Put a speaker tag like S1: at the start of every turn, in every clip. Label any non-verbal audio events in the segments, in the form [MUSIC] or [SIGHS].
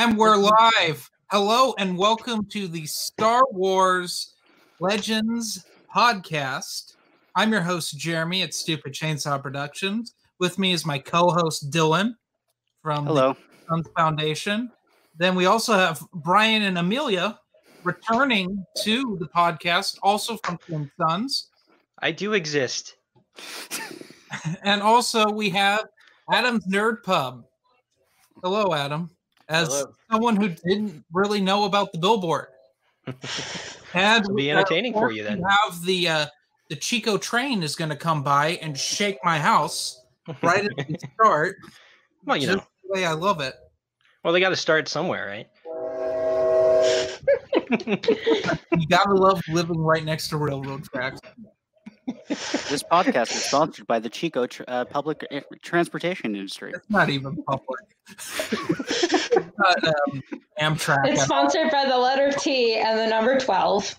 S1: And we're live. Hello and welcome to the Star Wars Legends podcast. I'm your host, Jeremy at Stupid Chainsaw Productions. With me is my co host, Dylan from
S2: Hello.
S1: the Suns Foundation. Then we also have Brian and Amelia returning to the podcast, also from Twin Suns.
S3: I do exist. [LAUGHS]
S1: And also we have Adam's Nerd Pub. Hello, Adam. As
S3: Hello.
S1: someone who didn't really know about the billboard. [LAUGHS] And
S3: It'll be entertaining for you then.
S1: Have the uh, the Chico train is going to come by and shake my house right at the [LAUGHS] start.
S3: well, you
S1: just
S3: know.
S1: the way I love it.
S3: Well, they got to start somewhere, right? [LAUGHS]
S1: You gotta love living right next to railroad tracks.
S2: This podcast is sponsored by the Chico tr- uh, Public uh, Transportation Industry.
S1: It's not even public. It's not, um, Amtrak.
S4: It's sponsored by the letter T and the number 12.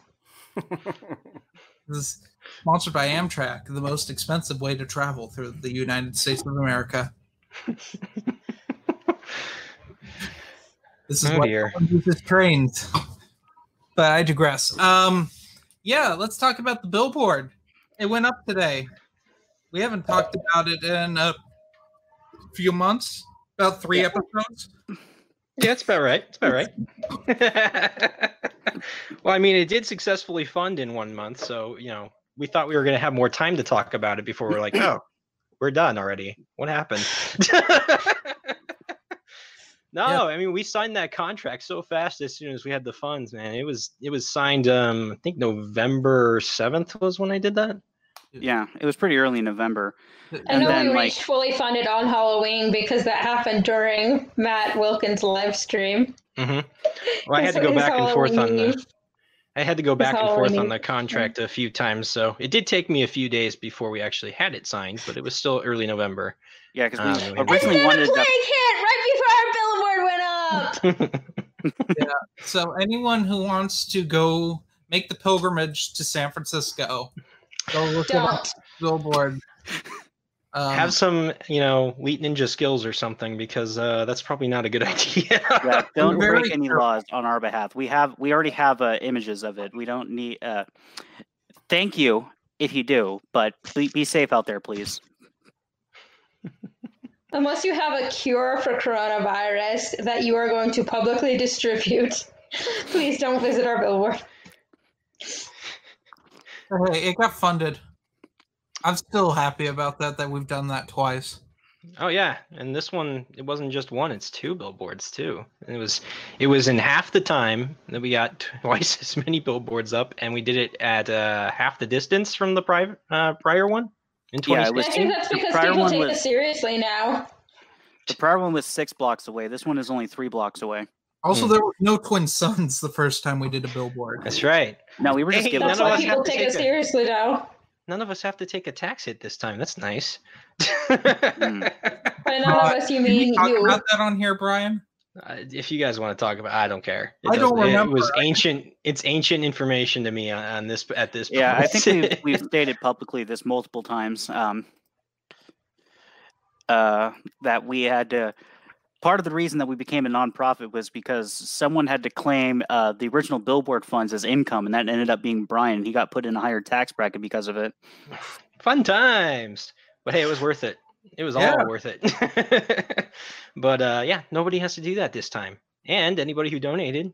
S1: This is sponsored by Amtrak, the most expensive way to travel through the United States of America. This is
S3: Oh,
S1: why
S3: dear.
S1: no uses trains. But I digress. Um, yeah, let's talk about the billboard. It went up today. We haven't talked about it in a few months, about three episodes.
S3: Yeah, it's about right. It's about right. [LAUGHS] well, I mean, it did successfully fund in one month, so you know, we thought we were going to have more time to talk about it before we're like, oh, we're done already. What happened? [LAUGHS] no,
S1: Yeah.
S3: I mean, we signed that contract so fast as soon as we had the funds, man. It was it was signed. Um, I think November seventh was when I did that.
S2: Yeah, it was pretty early in November. [LAUGHS]
S4: I
S2: And
S4: know
S2: then,
S4: we
S2: like-
S4: reached fully funded on Halloween because that happened during Matt Wilkins' live stream.
S3: hmm [LAUGHS] Well, I had to go
S4: his
S3: back and forth on
S4: Halloween
S3: the. I had to go back and forth on the contract a few times, so it did take me a few days before we actually had it signed, but it was still early November.
S2: Yeah, because
S3: Um,
S2: we
S3: we-
S4: And
S2: originally
S4: then
S2: wanted
S4: a plague
S2: that.
S4: hit right before our billboard went up. [LAUGHS]
S1: So anyone who wants to go make the pilgrimage to San Francisco, go look at our
S4: Don't.
S1: billboard. Um,
S3: Have some, you know, Wheat Ninja skills or something, because uh, that's probably not a good [LAUGHS] idea.
S2: Yeah, don't
S1: very
S2: break any laws on our behalf. We have, we already have uh, images of it. We don't need. Uh, thank you if you do, but be, be safe out there, please. [LAUGHS]
S4: Unless you have a cure for coronavirus that you are going to publicly distribute, [LAUGHS] please don't visit our billboard.
S1: Hey, it got funded. I'm still happy about that. That we've done that twice.
S3: oh yeah, and this one, it wasn't just one; it's two billboards too. And it was, it was in half the time that we got [LAUGHS] twice as many billboards up, and we did it at uh, half the distance from the prior uh, prior one in
S2: Yeah, it
S3: 2016.
S2: was-
S4: I think that's
S2: the
S4: because
S2: prior
S4: people
S2: one
S4: take
S2: was-
S4: it seriously now.
S2: The prior one was six blocks away. This one is only three blocks away.
S1: Also,
S3: Hmm.
S1: there were no Twin Suns the first time we did a billboard.
S3: That's right.
S2: No, we were just
S3: Hey,
S2: giving.
S3: none
S4: That's
S3: of
S4: why
S3: us
S4: people
S3: to
S4: take
S3: take
S4: it
S3: a-
S4: seriously now.
S3: None of us have to take a tax hit this time. That's nice. [LAUGHS]
S4: By none
S1: Uh,
S4: of us, you
S1: Can we
S4: mean
S1: talk
S4: you.
S1: about that on here, Brian?
S3: Uh, if you guys want to talk about, I don't care. It
S1: I don't
S3: doesn't-
S1: remember.
S3: It was ancient. It's ancient information to me on, on this at this.
S2: Yeah, I think we've, we've [LAUGHS] stated publicly this multiple times um, uh, that we had to. Part of the reason that we became a nonprofit was because someone had to claim uh, the original billboard funds as income, and that ended up being Brian. He got put in a higher tax bracket because of it. [SIGHS]
S3: fun times. But hey, it was worth it. It was
S1: Yeah.
S3: all worth it. [LAUGHS] but uh, yeah, nobody has to do that this time. And anybody who donated,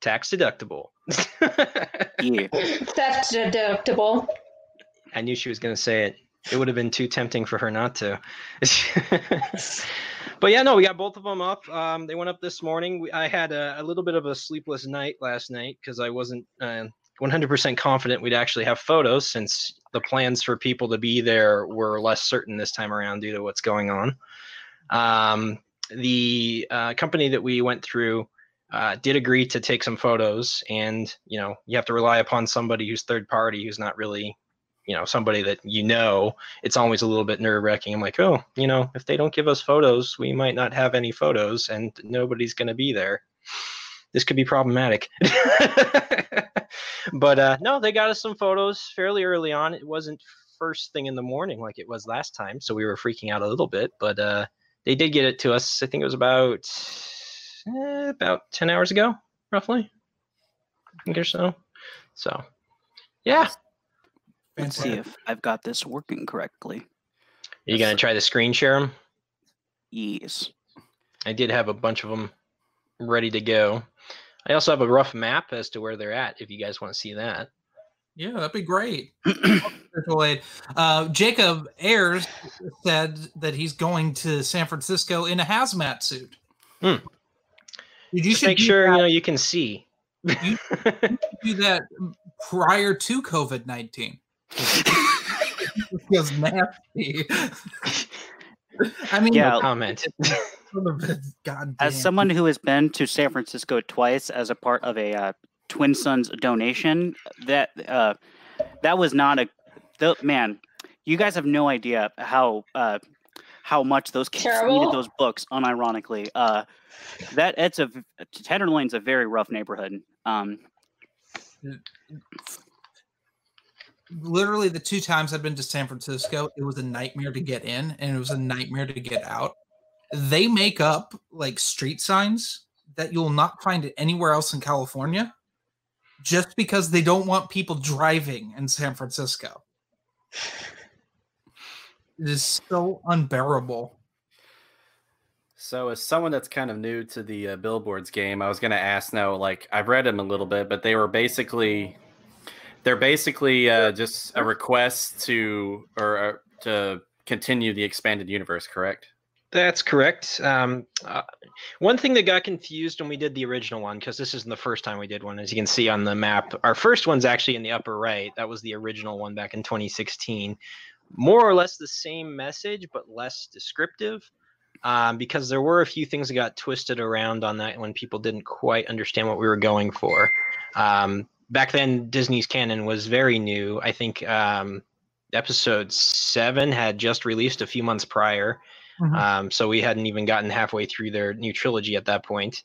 S3: tax deductible. [LAUGHS]
S2: Yeah,
S4: Theft deductible.
S3: I knew she was going to say it. It would have been too tempting for her not to. [LAUGHS] but yeah, no, we got both of them up. Um, they went up this morning. We, I had a, a little bit of a sleepless night last night because I wasn't uh, 100% confident we'd actually have photos since the plans for people to be there were less certain this time around due to what's going on. Um, the uh, company that we went through uh, did agree to take some photos, and you know you have to rely upon somebody who's third party who's not really you know somebody that you know it's always a little bit nerve wracking i'm like oh you know if they don't give us photos we might not have any photos and nobody's going to be there this could be problematic [LAUGHS] but uh no they got us some photos fairly early on it wasn't first thing in the morning like it was last time so we were freaking out a little bit but uh they did get it to us i think it was about eh, about 10 hours ago, roughly. I think or so. So, yeah.
S2: Let's see if I've got this working correctly.
S3: Are you going to try to screen share them?
S2: Yes.
S3: I did have a bunch of them ready to go. I also have a rough map as to where they're at if you guys want to see that.
S1: Yeah, that'd be great. [CLEARS THROAT] Virtual aid. Uh, Jacob Ayers said that he's going to San Francisco in a hazmat suit.
S3: Hmm.
S1: Dude, you
S3: Just
S1: should
S3: make sure
S1: that,
S3: you know you can see.
S1: You- do that prior to COVID nineteen. Feels nasty. I mean,
S2: Yeah,
S3: no comment.
S1: God
S2: As someone who has been to San Francisco twice as a part of a uh, Twin Suns donation, that uh, that was not a the, man. You guys have no idea how uh, how much those kids
S4: Terrible?
S2: needed those books. Unironically, uh, that it's a Tenderloin's a very rough neighborhood. Um,
S1: literally the two times I've been to San Francisco, it was a nightmare to get in and it was a nightmare to get out. They make up like street signs that you'll not find anywhere else in California just because they don't want people driving in San Francisco. It is so unbearable.
S5: So, as someone that's kind of new to the uh, billboards game, I was going to ask now. Like, I've read them a little bit, but they were basically, they're basically uh, just a request to or uh, to continue the expanded universe. Correct?
S3: That's correct. Um, uh, one thing that got confused when we did the original one, because this isn't the first time we did one, as you can see on the map, our first one's actually in the upper right. That was the original one back in 2016. More or less the same message, but less descriptive. Um, because there were a few things that got twisted around on that when people didn't quite understand what we were going for. Um, back then, Disney's canon was very new. I think um, episode seven had just released a few months prior.
S1: Mhm.
S3: Um, so we hadn't even gotten halfway through their new trilogy at that point.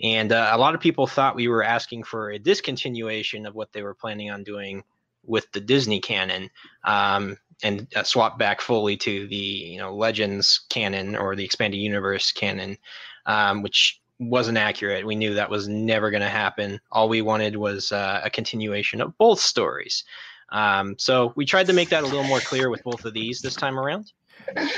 S3: And uh, a lot of people thought we were asking for a discontinuation of what they were planning on doing with the Disney canon um, and uh, swap back fully to the you know Legends canon or the expanded universe canon, um, which wasn't accurate. We knew that was never going to happen. All we wanted was uh, a continuation of both stories. Um, so we tried to make that a little more clear with both of these this time around.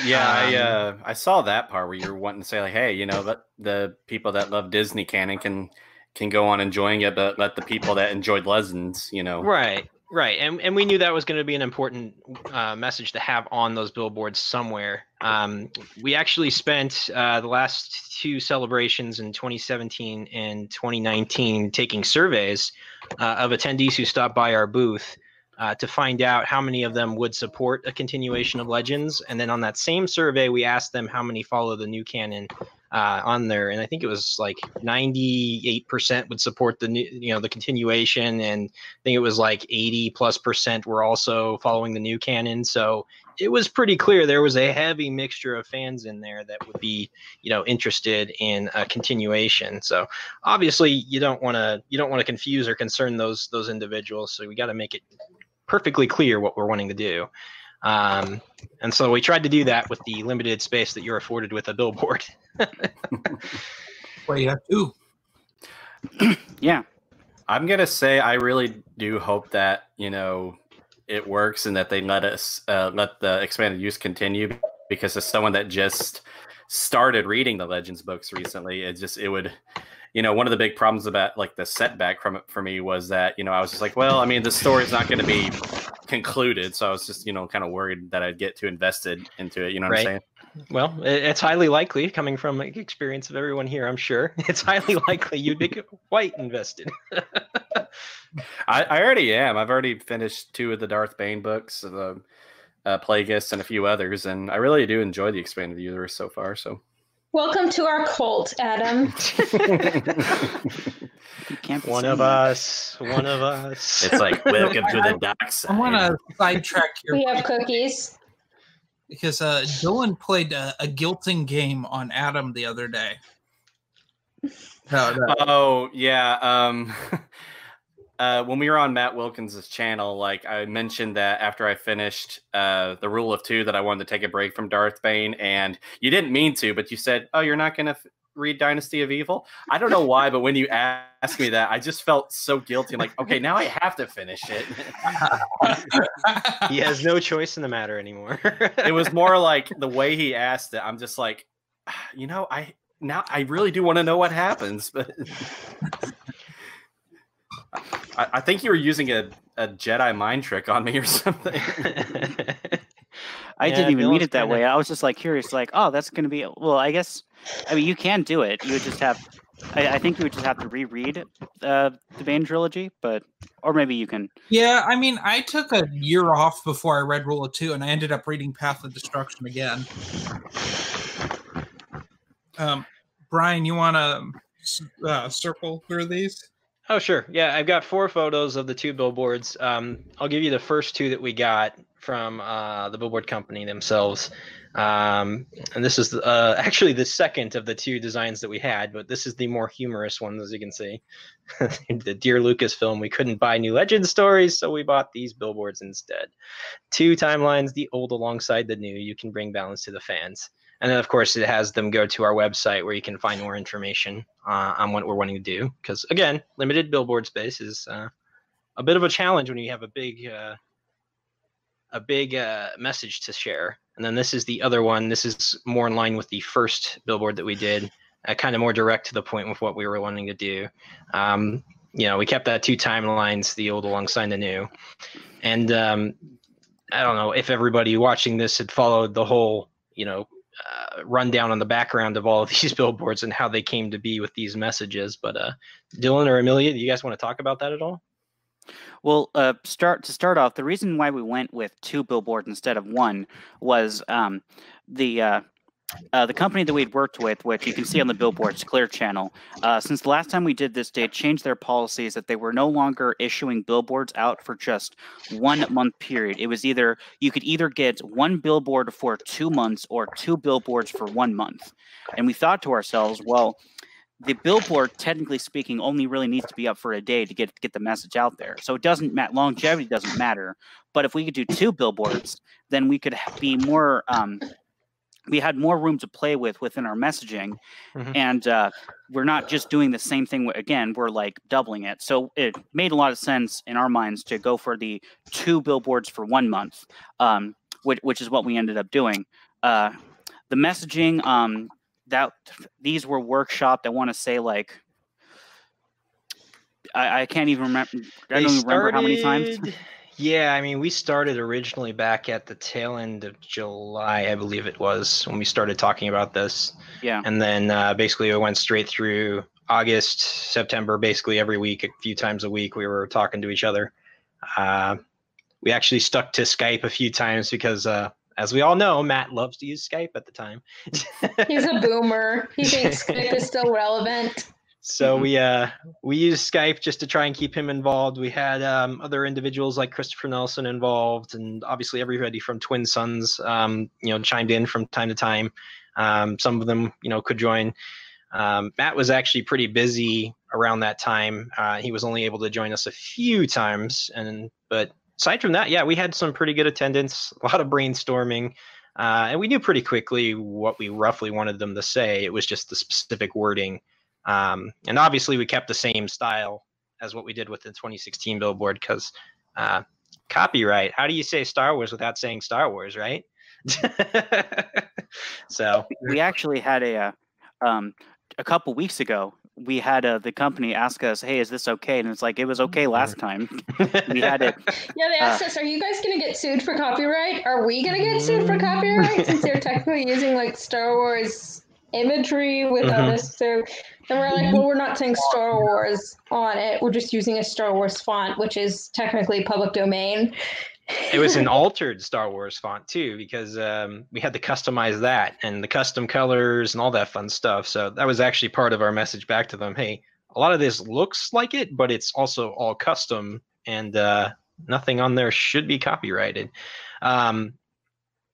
S5: Yeah, I
S3: Um,
S5: uh, I saw that part where you're wanting to say like, hey, you know, let the people that love Disney canon can can go on enjoying it, but let the people that enjoyed Legends, you know,
S3: Right, right, and and we knew that was going to be an important uh, message to have on those billboards somewhere. Um, we actually spent uh, the last two celebrations in 2017 and 2019 taking surveys uh, of attendees who stopped by our booth. Uh, to find out how many of them would support a continuation of Legends, and then on that same survey, we asked them how many follow the new canon uh, on there, and I think it was like 98% would support the new, you know, the continuation, and I think it was like 80 plus percent were also following the new canon. So it was pretty clear there was a heavy mixture of fans in there that would be, you know, interested in a continuation. So obviously you don't want to you don't want to confuse or concern those those individuals. So we got to make it perfectly clear what we're wanting to do. Um, and so we tried to do that with the limited space that you're afforded with a billboard. [LAUGHS]
S1: Well, you have two. [CLEARS THROAT]
S2: yeah,
S5: I'm gonna say I really do hope that you know it works and that they let us uh, let the expanded use continue because as someone that just started reading the Legends books recently, it just it would you know one of the big problems about like the setback from it for me was that you know I was just like well I mean the story's not going to be concluded so I was just you know kind of worried that I'd get too invested into it you know what
S3: Right.
S5: I'm saying
S3: Well, it's highly likely, coming from the experience of everyone here, I'm sure, [LAUGHS] it's highly [LAUGHS] likely you'd be quite invested. [LAUGHS]
S5: I, I already am. I've already finished two of the Darth Bane books, the uh, Plagueis, and a few others, and I really do enjoy the expanded universe so far. So,
S4: Welcome to our cult, Adam.
S2: You can't be
S3: one of
S2: that.
S3: us, one of us. [LAUGHS]
S5: it's like [LAUGHS] welcome to the dark side.
S1: I want to sidetrack here
S4: We have cookies.
S1: because uh, Dylan played a, a guilting game on Adam the other day. No, no.
S5: Oh yeah. Um, [LAUGHS] uh, when we were on Matt Wilkins' channel, like I mentioned that after I finished uh, the Rule of Two, that I wanted to take a break from Darth Bane, and you didn't mean to, but you said, "Oh, you're not gonna." F- read Dynasty of Evil. I don't know why, but when you asked me that, I just felt so guilty. I'm like, okay, now I have to finish it.
S3: he has no choice in the matter anymore.
S5: it was more like the way he asked it. I'm just like, ah, you know, I now I really do want to know what happens, but I, I think you were using a, a Jedi mind trick on me or something. [LAUGHS]
S2: I
S3: Yeah,
S2: didn't even mean it that
S3: kinda-
S2: way. I was just like curious, like, oh, that's going to be. Well, I guess. I mean, you can do it. You would just have. I, I think you would just have to reread uh, the Bane trilogy, but or maybe you can.
S1: Yeah, I mean, I took a year off before I read Rule of Two, and I ended up reading Path of Destruction again. Um, Brian, you want to uh, circle through these?
S3: Oh, sure. Yeah, I've got four photos of the two billboards. Um, I'll give you the first two that we got from uh, the billboard company themselves. Um, and this is uh, actually the second of the two designs that we had, but this is the more humorous one, as you can see. [LAUGHS] the Dear Lucasfilm, we couldn't buy new Legend stories, so we bought these billboards instead. Two timelines, the old alongside the new. You can bring balance to the fans. And then, of course, it has them go to our website where you can find more information uh, on what we're wanting to do. Because again, limited billboard space is uh, a bit of a challenge when you have a big, uh, a big uh, message to share. And then this is the other one. This is more in line with the first billboard that we did, uh, kind of more direct to the point with what we were wanting to do. Um, you know, we kept that two timelines, the old alongside the new, and um, I don't know if everybody watching this had followed the whole, you know, uh, rundown on the background of all of [LAUGHS] these billboards and how they came to be with these messages. But uh, Dylan or Amelia, do you guys want to talk about that at all?
S2: Well, uh, start to start off, the reason why we went with two billboards instead of one was um, the uh, uh, the company that we'd worked with, which you can see on the billboards, Clear Channel. Uh, since the last time we did this, they changed their policies that they were no longer issuing billboards out for just one month period. It was either you could either get one billboard for two months or two billboards for one month. And we thought to ourselves, well, the billboard, technically speaking, only really needs to be up for a day to get get the message out there. So it doesn't matter. Longevity doesn't matter. But if we could do two billboards, then we could be more. Um, we had more room to play with within our messaging,
S3: Mhm.
S2: and uh, we're not just doing the same thing. Again, we're like doubling it. So it made a lot of sense in our minds to go for the two billboards for one month, um, which, which is what we ended up doing. Uh, the messaging um, that these were workshopped. I want to say like I, I can't even remember. I don't even remember how many times.
S3: Yeah, I mean, we started originally back at the tail end of July, I believe it was, when we started talking about this.
S2: Yeah.
S3: And then uh, basically it went straight through August, September, basically every week, a few times a week, we were talking to each other. Uh, we actually stuck to Skype a few times because, uh, as we all know, Matt loves to use Skype at the time. [LAUGHS]
S4: He's a boomer. He thinks Skype is still relevant.
S3: So we uh we used Skype just to try and keep him involved. We had um, other individuals like Christopher Nelson involved, and obviously everybody from Twin Suns, um, you know, chimed in from time to time. Um, some of them, you know, could join. Um, Matt was actually pretty busy around that time. Uh, he was only able to join us a few times, and but aside from that, yeah, we had some pretty good attendance, [LAUGHS] a lot of brainstorming. Uh, and we knew pretty quickly what we roughly wanted them to say. It was just the specific wording um, and obviously, we kept the same style as what we did with the 2016 billboard because uh, copyright. How do you say Star Wars without saying Star Wars, right? [LAUGHS] so,
S2: we actually had a uh, um, a couple weeks ago. We had uh, the company ask us, "Hey, is this okay?" And it's like it was okay last time. [LAUGHS] we had it.
S4: Yeah, they asked us, "Are you guys gonna get sued for copyright? Are we gonna get sued for copyright since they're [LAUGHS] technically using like Star Wars imagery without
S3: Mhm.
S4: So, And we're like, "Well, we're not saying Star Wars on it. We're just using a Star Wars font, which is technically public domain."
S3: It was an [LAUGHS] altered Star Wars font too because um, we had to customize that and the custom colors and all that fun stuff. So that was actually part of our message back to them. Hey, a lot of this looks like it, but it's also all custom and uh, nothing on there should be copyrighted. Um,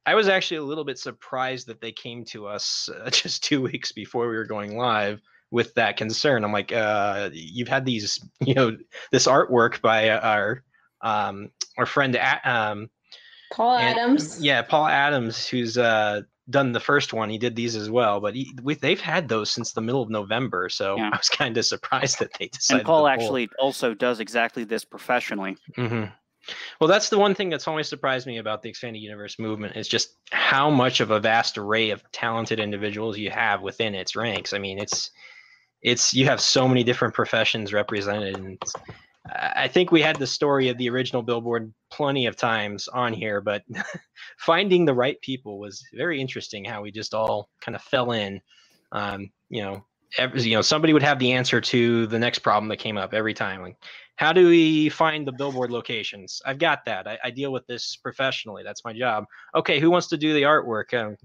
S3: I was actually a little bit surprised that they came to us uh, [LAUGHS] just two weeks before we were going live with that concern. I'm like, uh, you've had these, you know, this artwork by our um, our friend A- um,
S4: Paul
S3: and-
S4: Adams.
S3: yeah, Paul Adams, who's uh, done the first one, he did these as well. But he, we, they've had those since the middle of November, so
S2: Yeah. [LAUGHS]
S3: I was kind of surprised that they decided.
S2: And Paul
S3: to
S2: actually also does exactly this professionally.
S3: hmm Well, that's the one thing that's always surprised me about the expanded universe movement is just how much of a vast array of talented individuals you have within its ranks. I mean, it's it's you have so many different professions represented, and it's- I think we had the story of the original Billboard plenty of times on here, but [LAUGHS] finding the right people was very interesting. How we just all kind of fell in. Um, you know, every, you know, somebody would have the answer to the next problem that came up every time. Like, how do we find the billboard locations? I've got that. I, I deal with this professionally. That's my job. Okay, who wants to do the artwork? Um,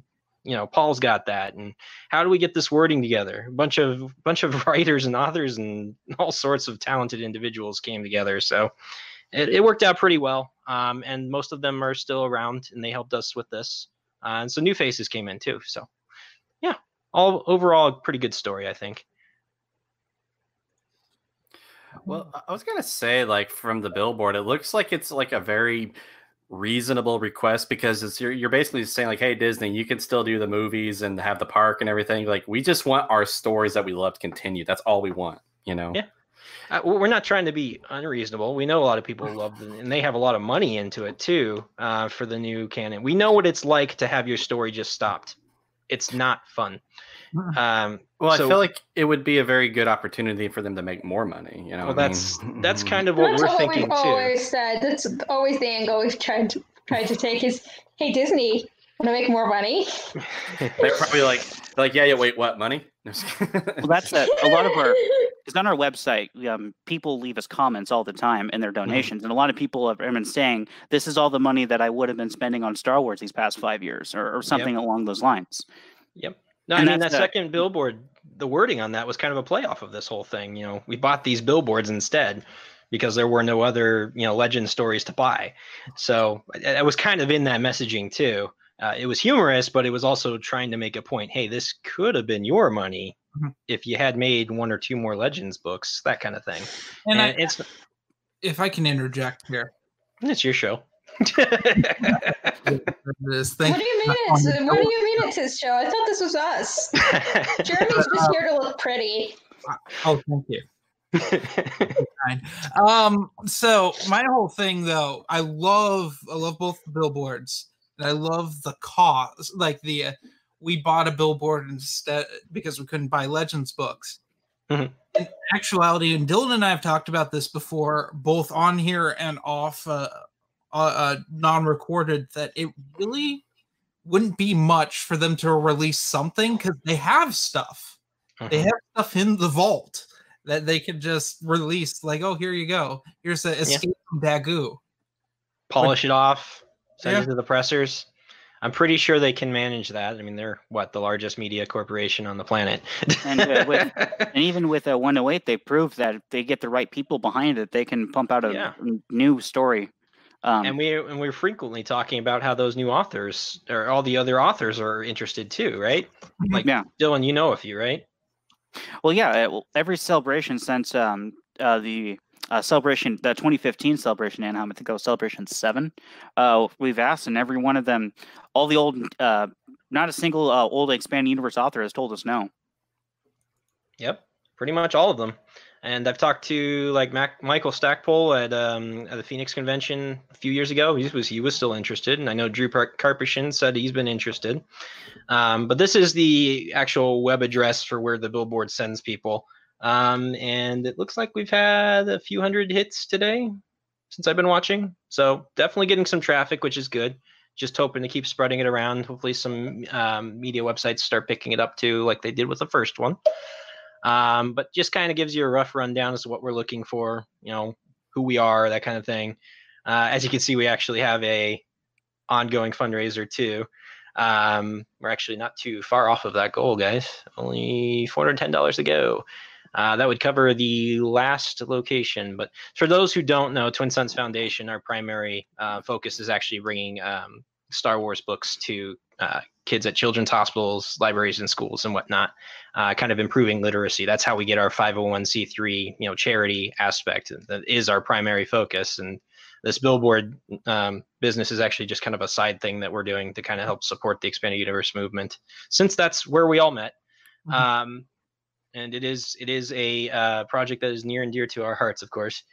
S3: you know, Paul's got that. And how do we get this wording together? A bunch of bunch of [LAUGHS] writers and authors and all sorts of talented individuals came together. So it, it worked out pretty well. Um, and most of them are still around, and they helped us with this. Uh, and so new faces came in too. So yeah, all overall, a pretty good story, I think.
S5: Well, I- was gonna say, like from the billboard, it looks like it's like a very reasonable request because it's you're you're basically saying like, hey Disney, you can still do the movies and have the park and everything. Like we just want our stories that we love to continue. That's all we want, you know.
S3: Yeah. Uh, we're not trying to be unreasonable. We know a lot of people love them, and they have a lot of money into it too uh, for the new canon. We know what it's like to have your story just stopped. It's not fun. [LAUGHS] Um,
S5: Well, I feel like it would be a very good opportunity for them to make more money. You know,
S3: well, that's
S5: mean- [LAUGHS]
S3: that's kind of what
S4: That's
S3: we're
S4: what
S3: thinking
S4: we've
S3: too.
S4: always said. That's always the angle we've tried to tried to take is, hey Disney, want to make more money? [LAUGHS]
S5: They're probably like, like, yeah, yeah, wait, what money?
S2: Well, that's a, a lot of our because on our website, um, people leave us comments all the time in their
S3: Mm-hmm.
S2: donations, and a lot of people have been saying, "This is all the money that I would have been spending on Star Wars these past five years," or, or something along those lines.
S3: Yep. No,
S2: And
S3: I mean that second billboard, the wording on that was kind of a playoff of this whole thing. You know, we bought these billboards instead because there were no other, you know, legend stories to buy. So I I was kind of in that messaging too. Uh, it was humorous, but it was also trying to make a point. Hey, this could have been your money
S1: Mhm.
S3: if you had made one or two more legends books, that kind of thing.
S1: And
S3: And,
S1: I,
S3: it's
S1: if I can interject here,
S3: it's your show.
S1: This thing.
S4: What do you mean it's what do you mean it's his show? I thought this was us. [LAUGHS] Jeremy's just here to look pretty.
S1: Oh, thank you. Um, so my whole thing though, I love I love both billboards. And I love the cause, like the uh, we bought a billboard instead because we couldn't buy Legends books.
S3: Mhm.
S1: In actuality, and Dylan and I have talked about this before, both on here and off, uh, uh, uh, non-recorded. That it really wouldn't be much for them to release something because they have stuff they
S3: Mhm.
S1: have stuff in the vault that they could just release like oh here you go here's the escape from dagu
S3: polish it off, send
S1: Yeah.
S3: it to the pressers. I'm pretty sure they can manage that. I mean, they're what the largest media corporation on the planet.
S2: And, uh, with- [LAUGHS] And even with a 108, they proved that if they get the right people behind it, they can pump out a
S3: Yeah.
S2: new story. Um,
S3: and we and we're frequently talking about how those new authors or all the other authors are interested too, right? Like
S2: Yeah.
S3: Dylan, you know a few, right?
S2: Well, yeah. uh, well, Every celebration since um, uh, the uh, celebration, the 2015 celebration, Anaheim, I think it was celebration seven. Uh, we've asked, and every one of them, all the old, uh, not a single uh, old expanded universe author has told us no.
S3: Yep, pretty much all of them. And I've talked to like Mac, Michael Stackpole at, um, at the Phoenix convention a few years ago. He was he was still interested, and I know Drew Karpyshyn said he's been interested. Um, but this is the actual web address for where the billboard sends people, um, and it looks like we've had a few hundred hits today since I've been watching. So definitely getting some traffic, which is good. Just hoping to keep spreading it around. Hopefully, some um, media websites start picking it up too, like they did with the first one. Um, but just kind of gives you a rough rundown as to what we're looking for, you know, who we are, that kind of thing. Uh, as you can see, we actually have a ongoing fundraiser too. Um, we're actually not too far off of that goal, guys. Only $410 to go. Uh, that would cover the last location. But for those who don't know, Twin Suns Foundation, our primary uh, focus is actually bringing um, Star Wars books to uh, kids at children's hospitals, libraries, and schools and whatnot uh, kind of improving literacy. That's how we get our 501c3, you know, charity aspect. That is our primary focus, and this billboard um, business is actually just kind of a side thing that we're doing to kind of help support the expanded universe movement, since that's where we all met.
S1: Mhm.
S3: Um, and it is it is a uh, project that is near and dear to our hearts, of course.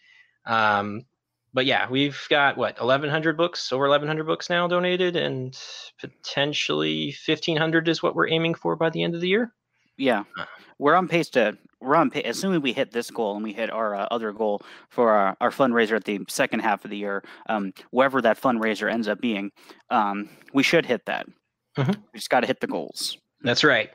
S3: Um, but yeah, we've got what 1,100 books, over 1,100 books now donated, and potentially 1,500 is what we're aiming for by the end of the year.
S2: Yeah, we're on pace to we're on pace. Assuming we hit this goal and we hit our uh, other goal for our, our fundraiser at the second half of the year, um, wherever that fundraiser ends up being, um, we should hit that.
S3: Mhm.
S2: We just got to hit the goals.
S3: That's right.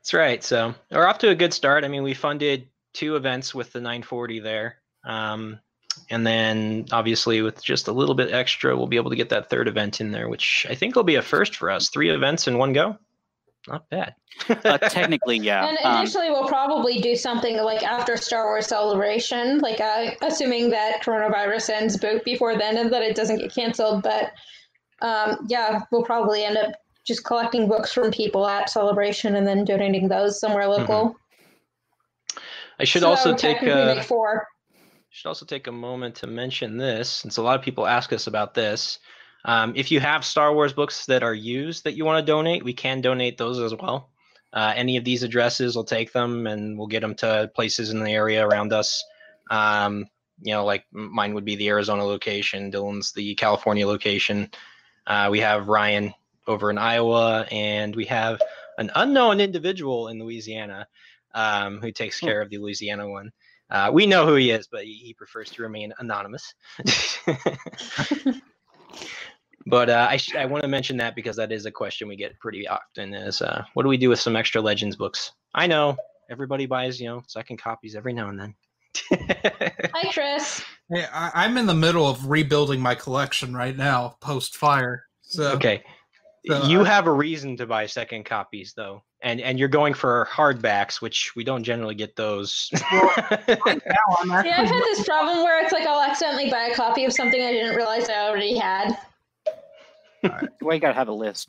S3: That's right. So we're off to a good start. I mean, we funded two events with the 940 there. Um, and then obviously with just a little bit extra, we'll be able to get that third event in there, which I think will be a first for us. Three events in one go. Not bad. [LAUGHS]
S2: Uh, technically, yeah.
S4: And
S2: um,
S4: initially, we'll probably do something like after Star Wars Celebration, like uh, assuming that coronavirus ends both before then and that it doesn't get canceled. But um, yeah, we'll probably end up just collecting books from people at Celebration and then donating those somewhere local.
S3: I should
S4: So
S3: also take
S4: technically
S3: a,
S4: make four.
S3: Should also take a moment to mention this, since a lot of people ask us about this. Um, if you have Star Wars books that are used that you want to donate, we can donate those as well. Uh, any of these addresses, will take them and we'll get them to places in the area around us. Um, you know, like mine would be the Arizona location, Dylan's the California location. Uh, we have Ryan over in Iowa, and we have an unknown individual in Louisiana um, who takes
S2: Hmm.
S3: care of the Louisiana one. Uh, we know who he is, but he, he prefers to remain anonymous. [LAUGHS] [LAUGHS] but uh, I, sh- I want to mention that because that is a question we get pretty often is uh, what do we do with some extra Legends books? I know everybody buys, you know, second copies every now and then. [LAUGHS]
S4: Hi, Chris.
S1: Hey, I, I'm in the middle of rebuilding my collection right now, post fire. So
S3: okay.
S1: So,
S3: you
S1: uh,
S3: have a reason to buy second copies though. And and you're going for hardbacks, which we don't generally get those. [LAUGHS]
S1: right now
S4: Yeah, I've had this problem where it's like I'll accidentally buy a copy of something I didn't realize I already had. [LAUGHS]
S2: well, you got to have a list.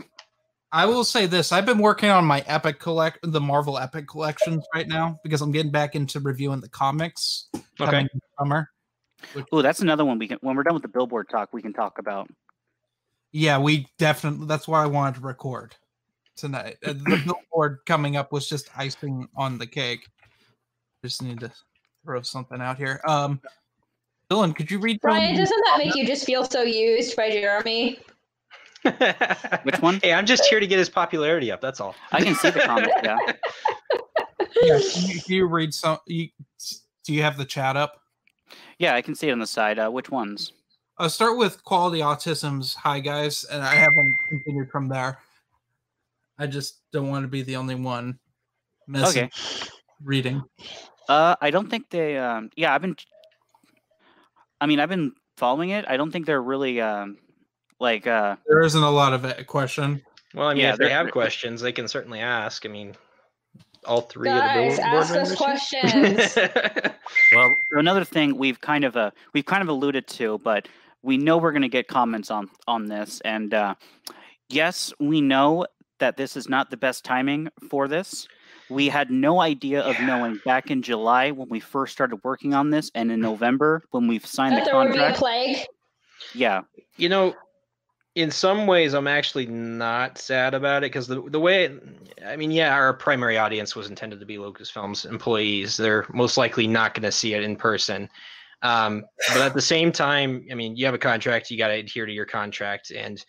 S1: I will say this: I've been working on my Epic collect, the Marvel Epic collections right now because I'm getting back into reviewing the comics
S3: okay.
S1: coming this summer.
S2: Oh, that's another one we can. When we're done with the billboard talk, we can talk about.
S1: Yeah, we definitely. That's why I wanted to record tonight. Uh, the [CLEARS THROAT] billboard coming up was just icing on the cake. Just need to throw something out here. Um, Dylan, could you read? from-
S4: Brian, doesn't that make you just feel so used by Jeremy?
S2: Which one?
S3: Hey, I'm just here to get his popularity up. That's all.
S2: I can see the comment. Yeah. [LAUGHS]
S1: Yeah, can you, can you read some? You, do you have the chat up?
S2: Yeah, I can see it on the side. Uh, which ones?
S1: I'll start with Quality Optimism's hi guys, and I haven't continued from there. I just don't want to be the only one missing
S2: Okay.
S1: reading.
S2: Uh, I don't think they. Um, yeah, I've been. I mean, I've been following it. I don't think they're really um, like. Uh,
S1: There isn't a lot of a question.
S3: Well, I mean,
S2: Yeah,
S3: if they have questions, they can certainly ask. I mean, all three
S4: Guys,
S3: of the board
S4: ask us
S3: members
S4: questions. [LAUGHS]
S5: Well,
S2: another thing we've kind of uh, we've kind of alluded to, but we know we're going to get comments on on this, and uh, yes, we know that this is not the best timing for this. We had no idea of knowing back in July when we first started working on this, and in November when we've signed
S4: that
S2: the
S4: there would be a
S2: contract.
S4: plague.
S2: Yeah,
S3: you know, in some ways, I'm actually not sad about it because the the way, I mean, yeah, our primary audience was intended to be Lucasfilm's employees. They're most likely not going to see it in person. Um, but at the same time, I mean, you have a contract, you got to adhere to your contract, and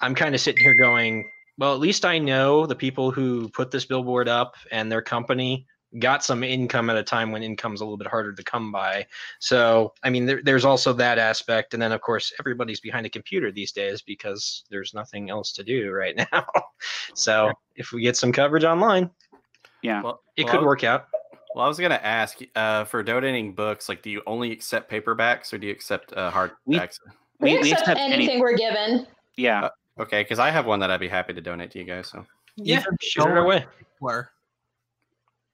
S3: I'm kind of sitting here going, well, at least I know the people who put this billboard up and their company got some income at a time when income's a little bit harder to come by. So, I mean, there, there's also that aspect. And then, of course, everybody's behind a computer these days because there's nothing else to do right [LAUGHS] now. so, if we get some coverage online,
S2: yeah.
S5: well,
S3: it
S5: well,
S3: could work out.
S5: Well, I was gonna ask uh, for donating books. Like, do you only accept paperbacks or do you accept uh, hardbacks?
S4: We,
S2: We, we
S4: accept
S2: accept
S4: anything
S2: any.
S4: we're given.
S2: Yeah,
S5: Okay, because I have one that I'd be happy to donate to you guys. So,
S3: Yeah,
S1: Even
S3: shoot it away.
S1: sampler.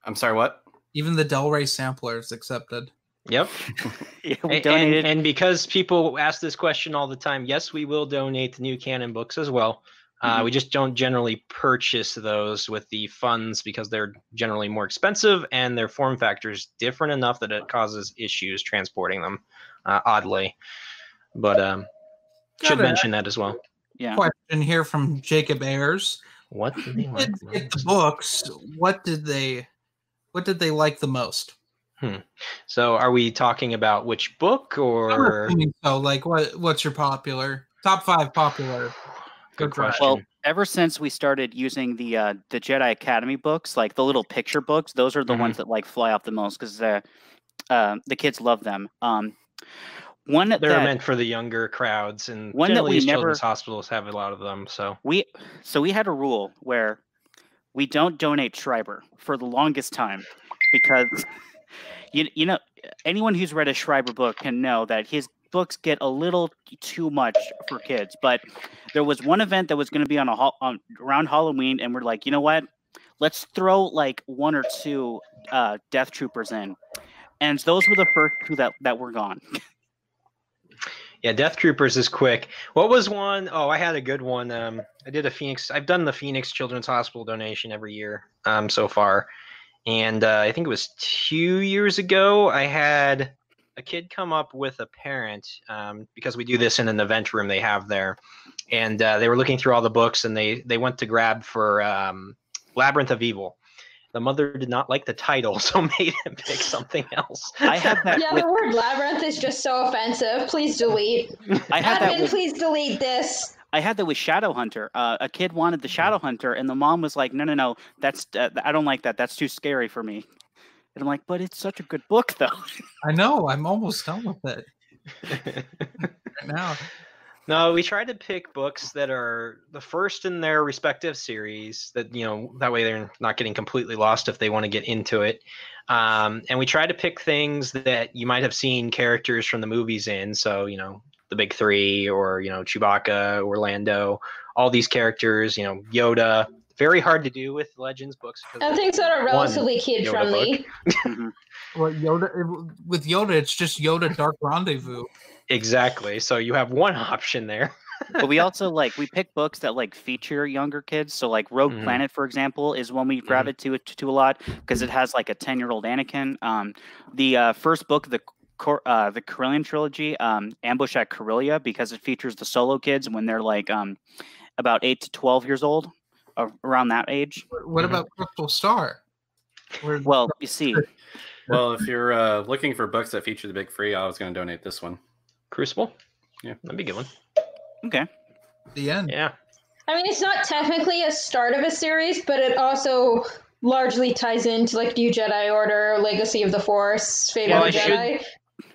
S5: I'm sorry, what?
S1: Even the Del Rey sampler is accepted.
S3: Yep. [LAUGHS]
S2: yeah we
S3: A- and,
S2: donated.
S3: and because people ask this question all the time, yes, we will donate the new canon books as well. Uh, we just don't generally purchase those with the funds because they're generally more expensive and their form factor is different enough that it causes issues transporting them. Uh, oddly, But um, should
S1: Got a
S3: mention that as well.
S2: Yeah.
S1: question here from Jacob Ayers.
S3: What did they like the
S1: the books. What did they? What did they like the most?
S3: So, are we talking about which book or?
S1: so. Like, what? What's your popular top five popular?
S3: Good question.
S2: Well, ever since we started using the uh, the Jedi Academy books, like the little picture books, those are the
S3: Mhm.
S2: ones that like fly off the most because the uh, the kids love them. Um, one
S3: They're
S2: that
S3: meant for the younger crowds, and
S2: One that we
S3: these
S2: never-
S3: children's hospitals have a lot of them. So,
S2: we so we had a rule where we don't donate Schreiber for the longest time because [LAUGHS] you you know anyone who's read a Schreiber book can know that his books get a little too much for kids. But there was one event that was going to be on a on around Halloween, and we're like, you know what? Let's throw like one or two uh, Death Troopers in, and those were the first two that that were gone.
S3: yeah, Death Troopers is quick. What was one? Oh, I had a good one. Um, I did a Phoenix. I've done the Phoenix Children's Hospital donation every year um, so far, and uh, I think it was two years ago. I had a kid come up with a parent um, because we do this in an event room they have there, and uh, they were looking through all the books and they they went to grab for um, Labyrinth of Evil. The mother did not like the title, [LAUGHS] so made him pick something else.
S2: I had that
S4: Yeah,
S2: with
S4: the word labyrinth is just so offensive. Please delete.
S2: I had that
S4: Admin,
S2: with
S4: please delete this.
S2: I had that with Shadowhunter. Uh, a kid wanted the Shadowhunter, and the mom was like, "No, no, no, that's uh, I don't like that. That's too scary for me." And I'm like, "But it's such a good book, though." [LAUGHS]
S1: I know. I'm almost done with it [LAUGHS] right now.
S3: No, we try to pick books that are the first in their respective series. That you know, that way they're not getting completely lost if they want to get into it. Um, and we try to pick things that you might have seen characters from the movies in. So you know, the big three, or you know, Chewbacca, or Lando, all these characters. You know, Yoda. Very hard to do with Legends books.
S4: And things that are relatively kid
S3: Yoda
S4: friendly. [LAUGHS] [LAUGHS]
S1: Well, Yoda with Yoda, it's just Yoda Dark Rendezvous.
S3: Exactly. So you have one option there.
S2: but we [LAUGHS] also like we pick books that like feature younger kids. So like Rogue
S3: Mhm.
S2: Planet, for example, is one we gravitate to, to a lot because it has like a ten year old Anakin. Um, the uh, first book, the Cor- uh, the Corellian trilogy, um, Ambush at Corellia, because it features the solo kids when they're like um, about eight to twelve years old, uh, around that age.
S1: What
S3: Mhm.
S1: about Crystal Star? Where-
S2: Well, you see, [LAUGHS]
S5: Well, if you're uh, looking for books that feature the big three, I was going to donate this one.
S3: Crucible.
S5: Yeah.
S3: that'd be a good one.
S2: okay.
S1: the end.
S3: Yeah.
S4: I mean, it's not technically a start of a series, but it also largely ties into like New Jedi Order, Legacy of the Force, Fate
S3: Well,
S4: of the
S3: I should-
S4: Jedi.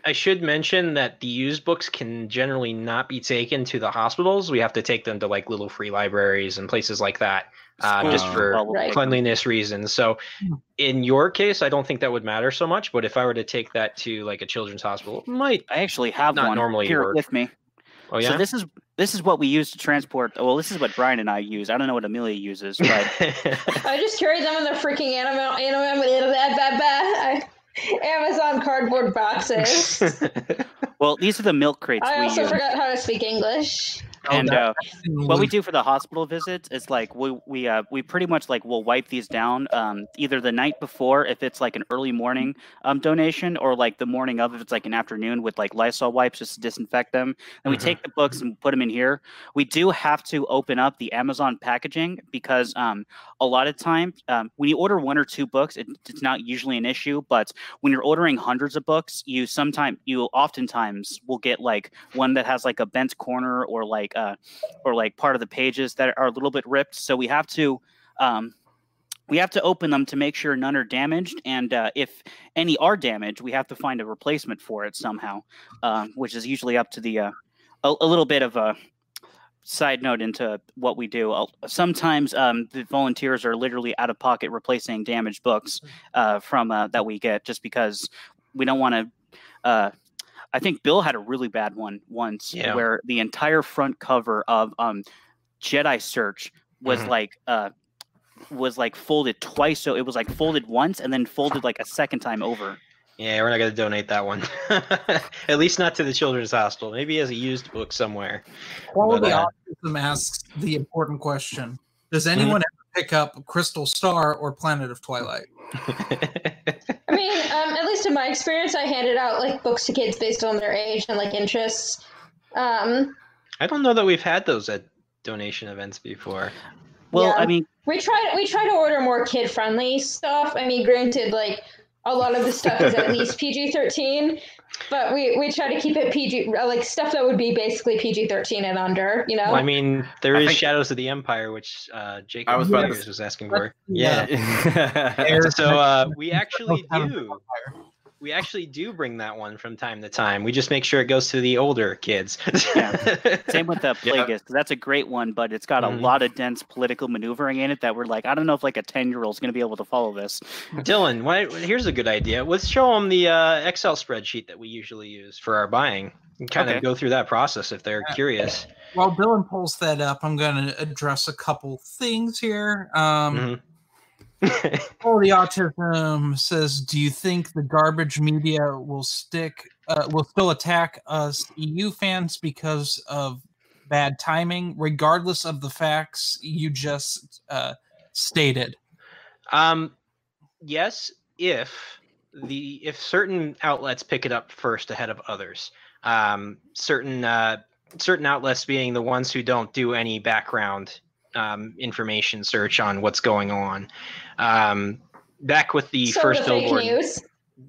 S3: I should mention that the used books can generally not be taken to the hospitals. We have to take them to like little free libraries and places like that, uh, just for
S4: Right.
S3: cleanliness reasons. So,
S1: Hmm.
S3: in your case, I don't think that would matter so much. But if I were to take that to like a children's hospital, it might.
S2: I actually have
S3: Not
S2: one
S3: normally
S2: here
S3: work.
S2: with me.
S3: Oh yeah.
S2: So this is this is what we use to transport. Well, this is what Brian and I use. I don't know what Amelia uses, but [LAUGHS]
S4: I just carry them in the freaking anime, anime, Amazon cardboard boxes. [LAUGHS]
S2: well, these are the milk crates
S4: I also
S2: use.
S4: forgot how to speak English.
S1: Oh,
S2: and uh, what we do for the hospital visits is like we we uh, we pretty much like we'll wipe these down um, either the night before if it's like an early morning um, donation or like the morning of if it's like an afternoon with like Lysol wipes just to disinfect them. And we
S3: Mhm.
S2: take the books and put them in here. We do have to open up the Amazon packaging because um, a lot of times um, when you order one or two books, it, it's not usually an issue. But when you're ordering hundreds of books, you sometimes you oftentimes will get like one that has like a bent corner or like uh or like part of the pages that are a little bit ripped. So we have to um we have to open them to make sure none are damaged, and uh, if any are damaged, we have to find a replacement for it somehow, uh, which is usually up to the uh, a, a little bit of a side note into what we do. I'll- Sometimes um, the volunteers are literally out of pocket replacing damaged books uh, from uh, that we get, just because we don't want to. I think Bill had a really bad one once,
S3: Yeah.
S2: where the entire front cover of um, Jedi Search was
S3: Mhm.
S2: like uh, was like folded twice. So it was like folded once and then folded like a second time over.
S3: yeah, we're not going to donate that one. [LAUGHS] At least not to the children's hospital. Maybe as a used book somewhere.
S1: Quality
S3: But, uh,
S1: Optimism asks the important question: Does anyone ever pick up Crystal Star or Planet of Twilight?
S4: I mean, um, at least in my experience, I handed out like books to kids based on their age and like interests. Um,
S3: I don't know that we've had those at donation events before.
S2: Well,
S4: Yeah.
S2: I mean,
S4: we try we try to order more kid friendly stuff. I mean, granted, like a lot of the stuff is at least PG thirteen, but we we try to keep it PG like stuff that would be basically PG thirteen and under. You know.
S3: Well, I mean, there
S5: I
S3: is Shadows of the Empire, which uh, Jacob
S5: I was about to
S3: was asking for. Yeah.
S1: Air- [LAUGHS]
S3: So uh, we actually
S1: Shadows of the
S3: do.
S1: Empire.
S3: We actually do bring that one from time to time. We just make sure it goes to the older kids. [LAUGHS]
S2: same with the
S5: Yeah.
S2: Plagueis. That's a great one, but it's got a lot of dense political maneuvering in it that we're like, I don't know if like a ten year old's going to be able to follow this.
S3: Dylan, why, here's a good idea. Let's show them the uh, Excel spreadsheet that we usually use for our buying. And kind
S2: Okay.
S3: of go through that process if they're
S1: Yeah.
S3: curious.
S1: While Dylan pulls that up, I'm going to address a couple things here. Um,
S3: Mhm. [LAUGHS]
S1: Oh, the autism says, "Do you think the garbage media will stick, uh, will still attack us EU fans because of bad timing, regardless of the facts you just uh, stated?"
S3: Um, yes, if the if certain outlets pick it up first ahead of others. Um, certain uh, certain outlets being the ones who don't do any background um, information search on what's going on. Um, back with the
S4: sort
S3: first billboard,
S4: news.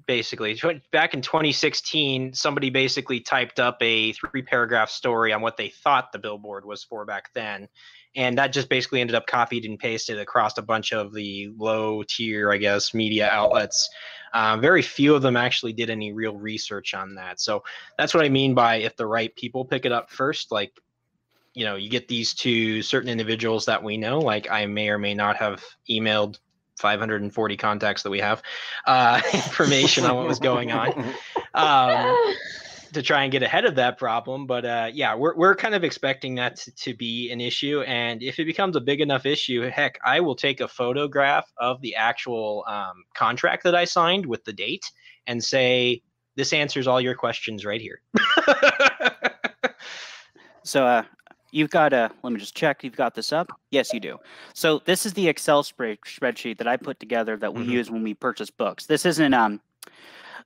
S3: basically back in 2016 somebody basically typed up a three paragraph story on what they thought the billboard was for back then and that just basically ended up copied and pasted across a bunch of the low tier i guess media outlets uh, very few of them actually did any real research on that so that's what i mean by if the right people pick it up first like you know you get these to certain individuals that we know like i may or may not have emailed 540 contacts that we have uh, [LAUGHS] information on what was going on um, [LAUGHS] to try and get ahead of that problem. But uh, yeah, we're, we're kind of expecting that to, to be an issue. And if it becomes a big enough issue, heck, I will take a photograph of the actual um, contract that I signed with the date and say, this answers all your questions right here. [LAUGHS]
S2: So uh, you've got a. Let me just check. You've got this up. Yes, you do. So this is the Excel spreadsheet that I put together that we
S3: Mhm.
S2: use when we purchase books. This isn't um.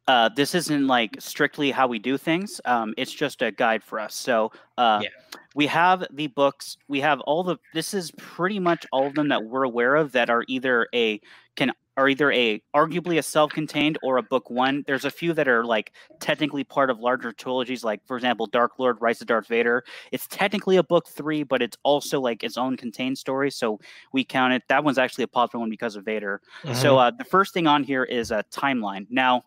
S2: Uh, this isn't like strictly how we do things. Um, it's just a guide for us. So uh,
S3: Yeah.
S2: we have the books. We have all the. This is pretty much all of them that we're aware of that are either a can are either a arguably a self-contained or a book one. There's a few that are like technically part of larger trilogies, like for example, Dark Lord, Rise of Darth Vader. It's technically a book three, but it's also like its own contained story. So we count it. That one's actually a popular one because of Vader. So uh, the first thing on here is a timeline. Now,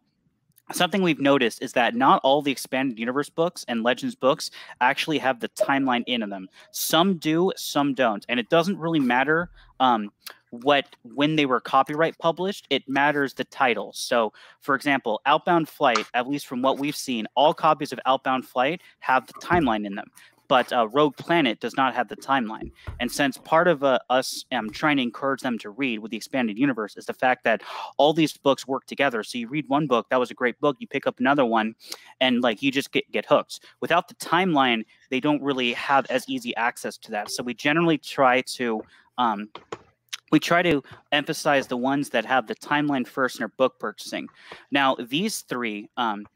S2: something we've noticed is that not all the expanded universe books and legends books actually have the timeline in them. Some do, some don't, and it doesn't really matter um, what when they were copyright published. It matters the title. So, for example, Outbound Flight, at least from what we've seen, all copies of Outbound Flight have the timeline in them. But uh, Rogue Planet does not have the timeline. And since part of uh, us um, trying to encourage them to read with the expanded universe is the fact that all these books work together. So you read one book, that was a great book. You pick up another one, and like you just get get hooked. Without the timeline, they don't really have as easy access to that. So we generally try to. Um, we try to emphasize the ones that have the timeline first in our book purchasing. Now, these three, um,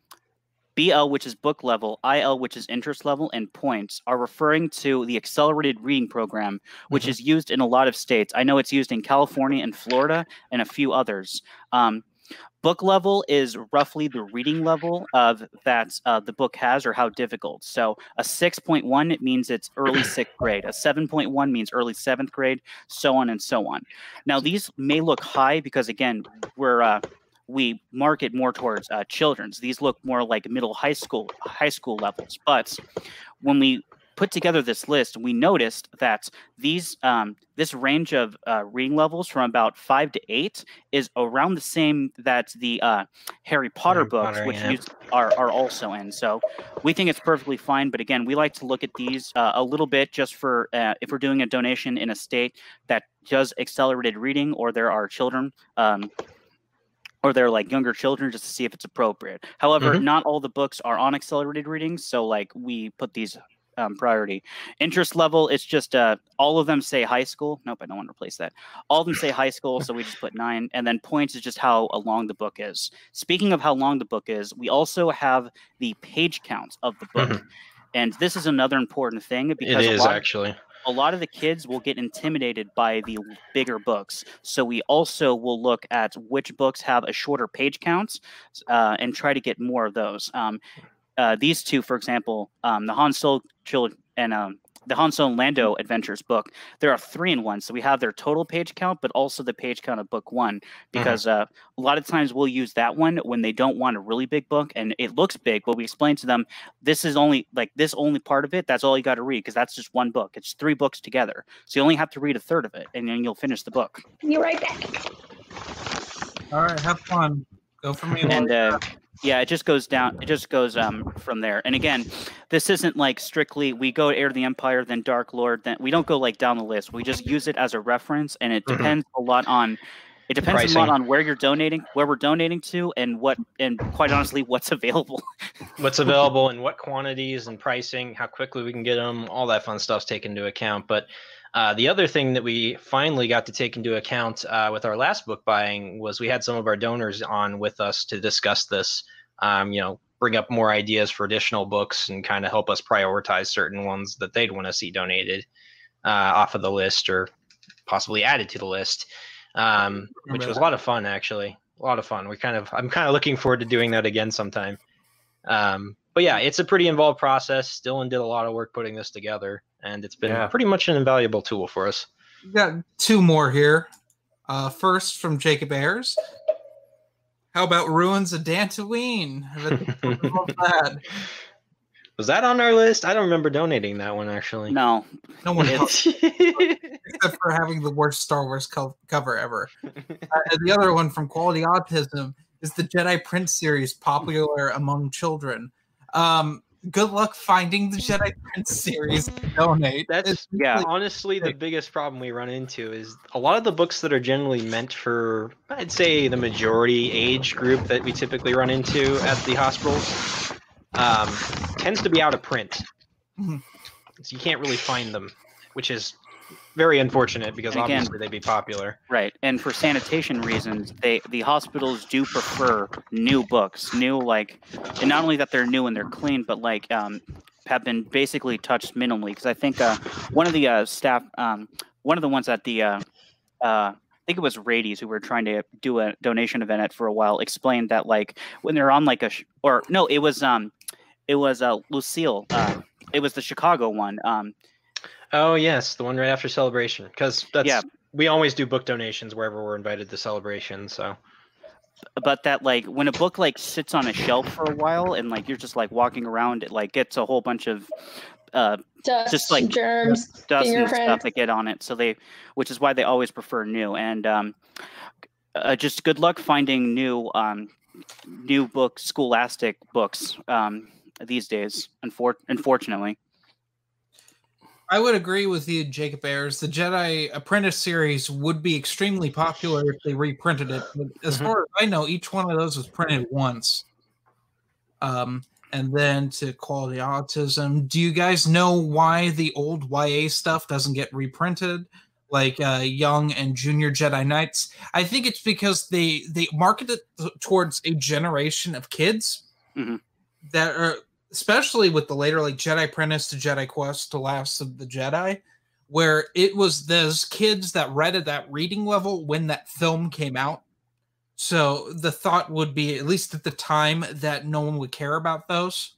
S2: BL, which is book level, IL, which is interest level, and points, are referring to the accelerated reading program, which
S3: Mhm.
S2: is used in a lot of states. I know it's used in California and Florida and a few others. Um, book level is roughly the reading level of that uh, the book has or how difficult. So a 6.1 it means it's early [COUGHS] sixth grade. A 7.1 means early seventh grade, so on and so on. Now these may look high because again we're uh, we market more towards uh, children's. These look more like middle high school high school levels. But when we put together this list, we noticed that these um, this range of uh, reading levels from about five to eight is around the same that the uh, Harry Potter
S3: Harry
S2: books,
S3: Potter,
S2: which
S3: yeah.
S2: are are also in. So we think it's perfectly fine. But again, we like to look at these uh, a little bit just for uh, if we're doing a donation in a state that does accelerated reading, or there are children. Um, or they're like younger children just to see if it's appropriate. However,
S3: Mhm.
S2: not all the books are on accelerated readings, so like we put these um, priority. Interest level, it's just uh, all of them say high school. Nope, I don't want to replace that. All of them say high school, so we just put nine. And then points is just how long the book is. Speaking of how long the book is, we also have the page count of the book. And this is another important thing because a
S3: is actually.
S2: a lot of the kids will get intimidated by the bigger books. So we also will look at which books have a shorter page counts uh, and try to get more of those. Um, uh, these two, for example, um, the Han Solo trilogy and um, the Han Solo and Lando Adventures book, there are three in one. So we have their total page count, but also the page count of book one, because uh, a lot of times we'll use that one when they don't want a really big book and it looks big, but we explain to them this is only like this only part of it. That's all you got to read because that's just one book. It's three books together, so you only have to read a third of it, and then you'll finish the book.
S4: Be right back.
S1: All right, have fun. Go for me.
S2: and uh, yeah, it just goes down. It just goes um from there. And again, this isn't like strictly we go Heir to the Empire, then Dark Lord, then we don't go like down the list. We just use it as a reference, and it
S3: Mhm.
S2: depends a lot on. It depends a lot on where you're donating, where we're donating to, and what, and quite honestly, what's available.
S3: What's available and what quantities and pricing, how quickly we can get them, all that fun stuff's taken into account. But uh, the other thing that we finally got to take into account uh, with our last book buying was we had some of our donors on with us to discuss this. Um, you know, bring up more ideas for additional books and kind of help us prioritize certain ones that they'd want to see donated uh, off of the list or possibly added to the list, um, which was a lot of fun actually. A lot of fun. We kind of I'm kind of looking forward to doing that again sometime. Um, but yeah, it's a pretty involved process. Dylan did a lot of work putting this together, and it's been
S5: Yeah.
S3: pretty much an invaluable tool for us.
S1: We got two more here. Uh, first from Jacob Ayers. How about Ruins of Dantooine? I bet the people love that.
S3: Was that on our list? I don't remember donating that one actually.
S2: no,
S1: No one
S2: else,
S1: except for having the worst Star Wars co- cover ever. Uh, and the other one from Quality Optimism is the Jedi Prince series popular among children. Um, good luck finding the Jedi Prince series to [LAUGHS] donate.
S3: That's
S1: It's
S2: Yeah.
S1: really-
S3: honestly the biggest problem we run into is a lot of the books that are generally meant for I'd say the majority age group that we typically run into at the hospitals um, tends to be out of print.
S1: Mhm.
S3: So you can't really find them, which is very unfortunate because
S2: And again-
S3: they'd be popular.
S2: right. And for sanitation reasons, they the hospitals do prefer new books, new like, and not only that they're new and they're clean, but like um, have been basically touched minimally. Because I think uh, one of the uh, staff, um, one of the ones at the, uh, uh, I think it was Rady's who were trying to do a donation event at for a while, explained that like when they're on like a sh- or no, it was um, it was uh, Lucille. Uh, it was the Chicago one. Um,
S3: Oh yes, the one right after celebration because that's
S2: Yeah.
S3: we always do book donations wherever we're invited to celebration. So
S2: but that like when a book like sits on a shelf for a while and like you're just like walking around, it like gets a whole bunch of uh,
S4: Dust,
S2: Just like-
S4: germs,
S2: dust and stuff
S4: fingerprints.
S2: that get on it. So they, which is why they always prefer new. And um, uh, just good luck finding new, um, new book scholastic books um, these days. Unfor- unfortunately,
S1: I would agree with you, Jacob Ayers. The Jedi Apprentice series would be extremely popular if they reprinted it. But as
S3: Mhm.
S1: far as I know, each one of those was printed once. Um, and then to Quality Optimism, do you guys know why the old YA stuff doesn't get reprinted? Like uh, Young and Junior Jedi Knights. I think it's because they they market it towards a generation of kids
S2: Mhm.
S1: that are especially with the later like Jedi Apprentice to Jedi Quest to Last of the Jedi, where it was those kids that read at that reading level when that film came out. So the thought would be, at least at the time, that no one would care about those.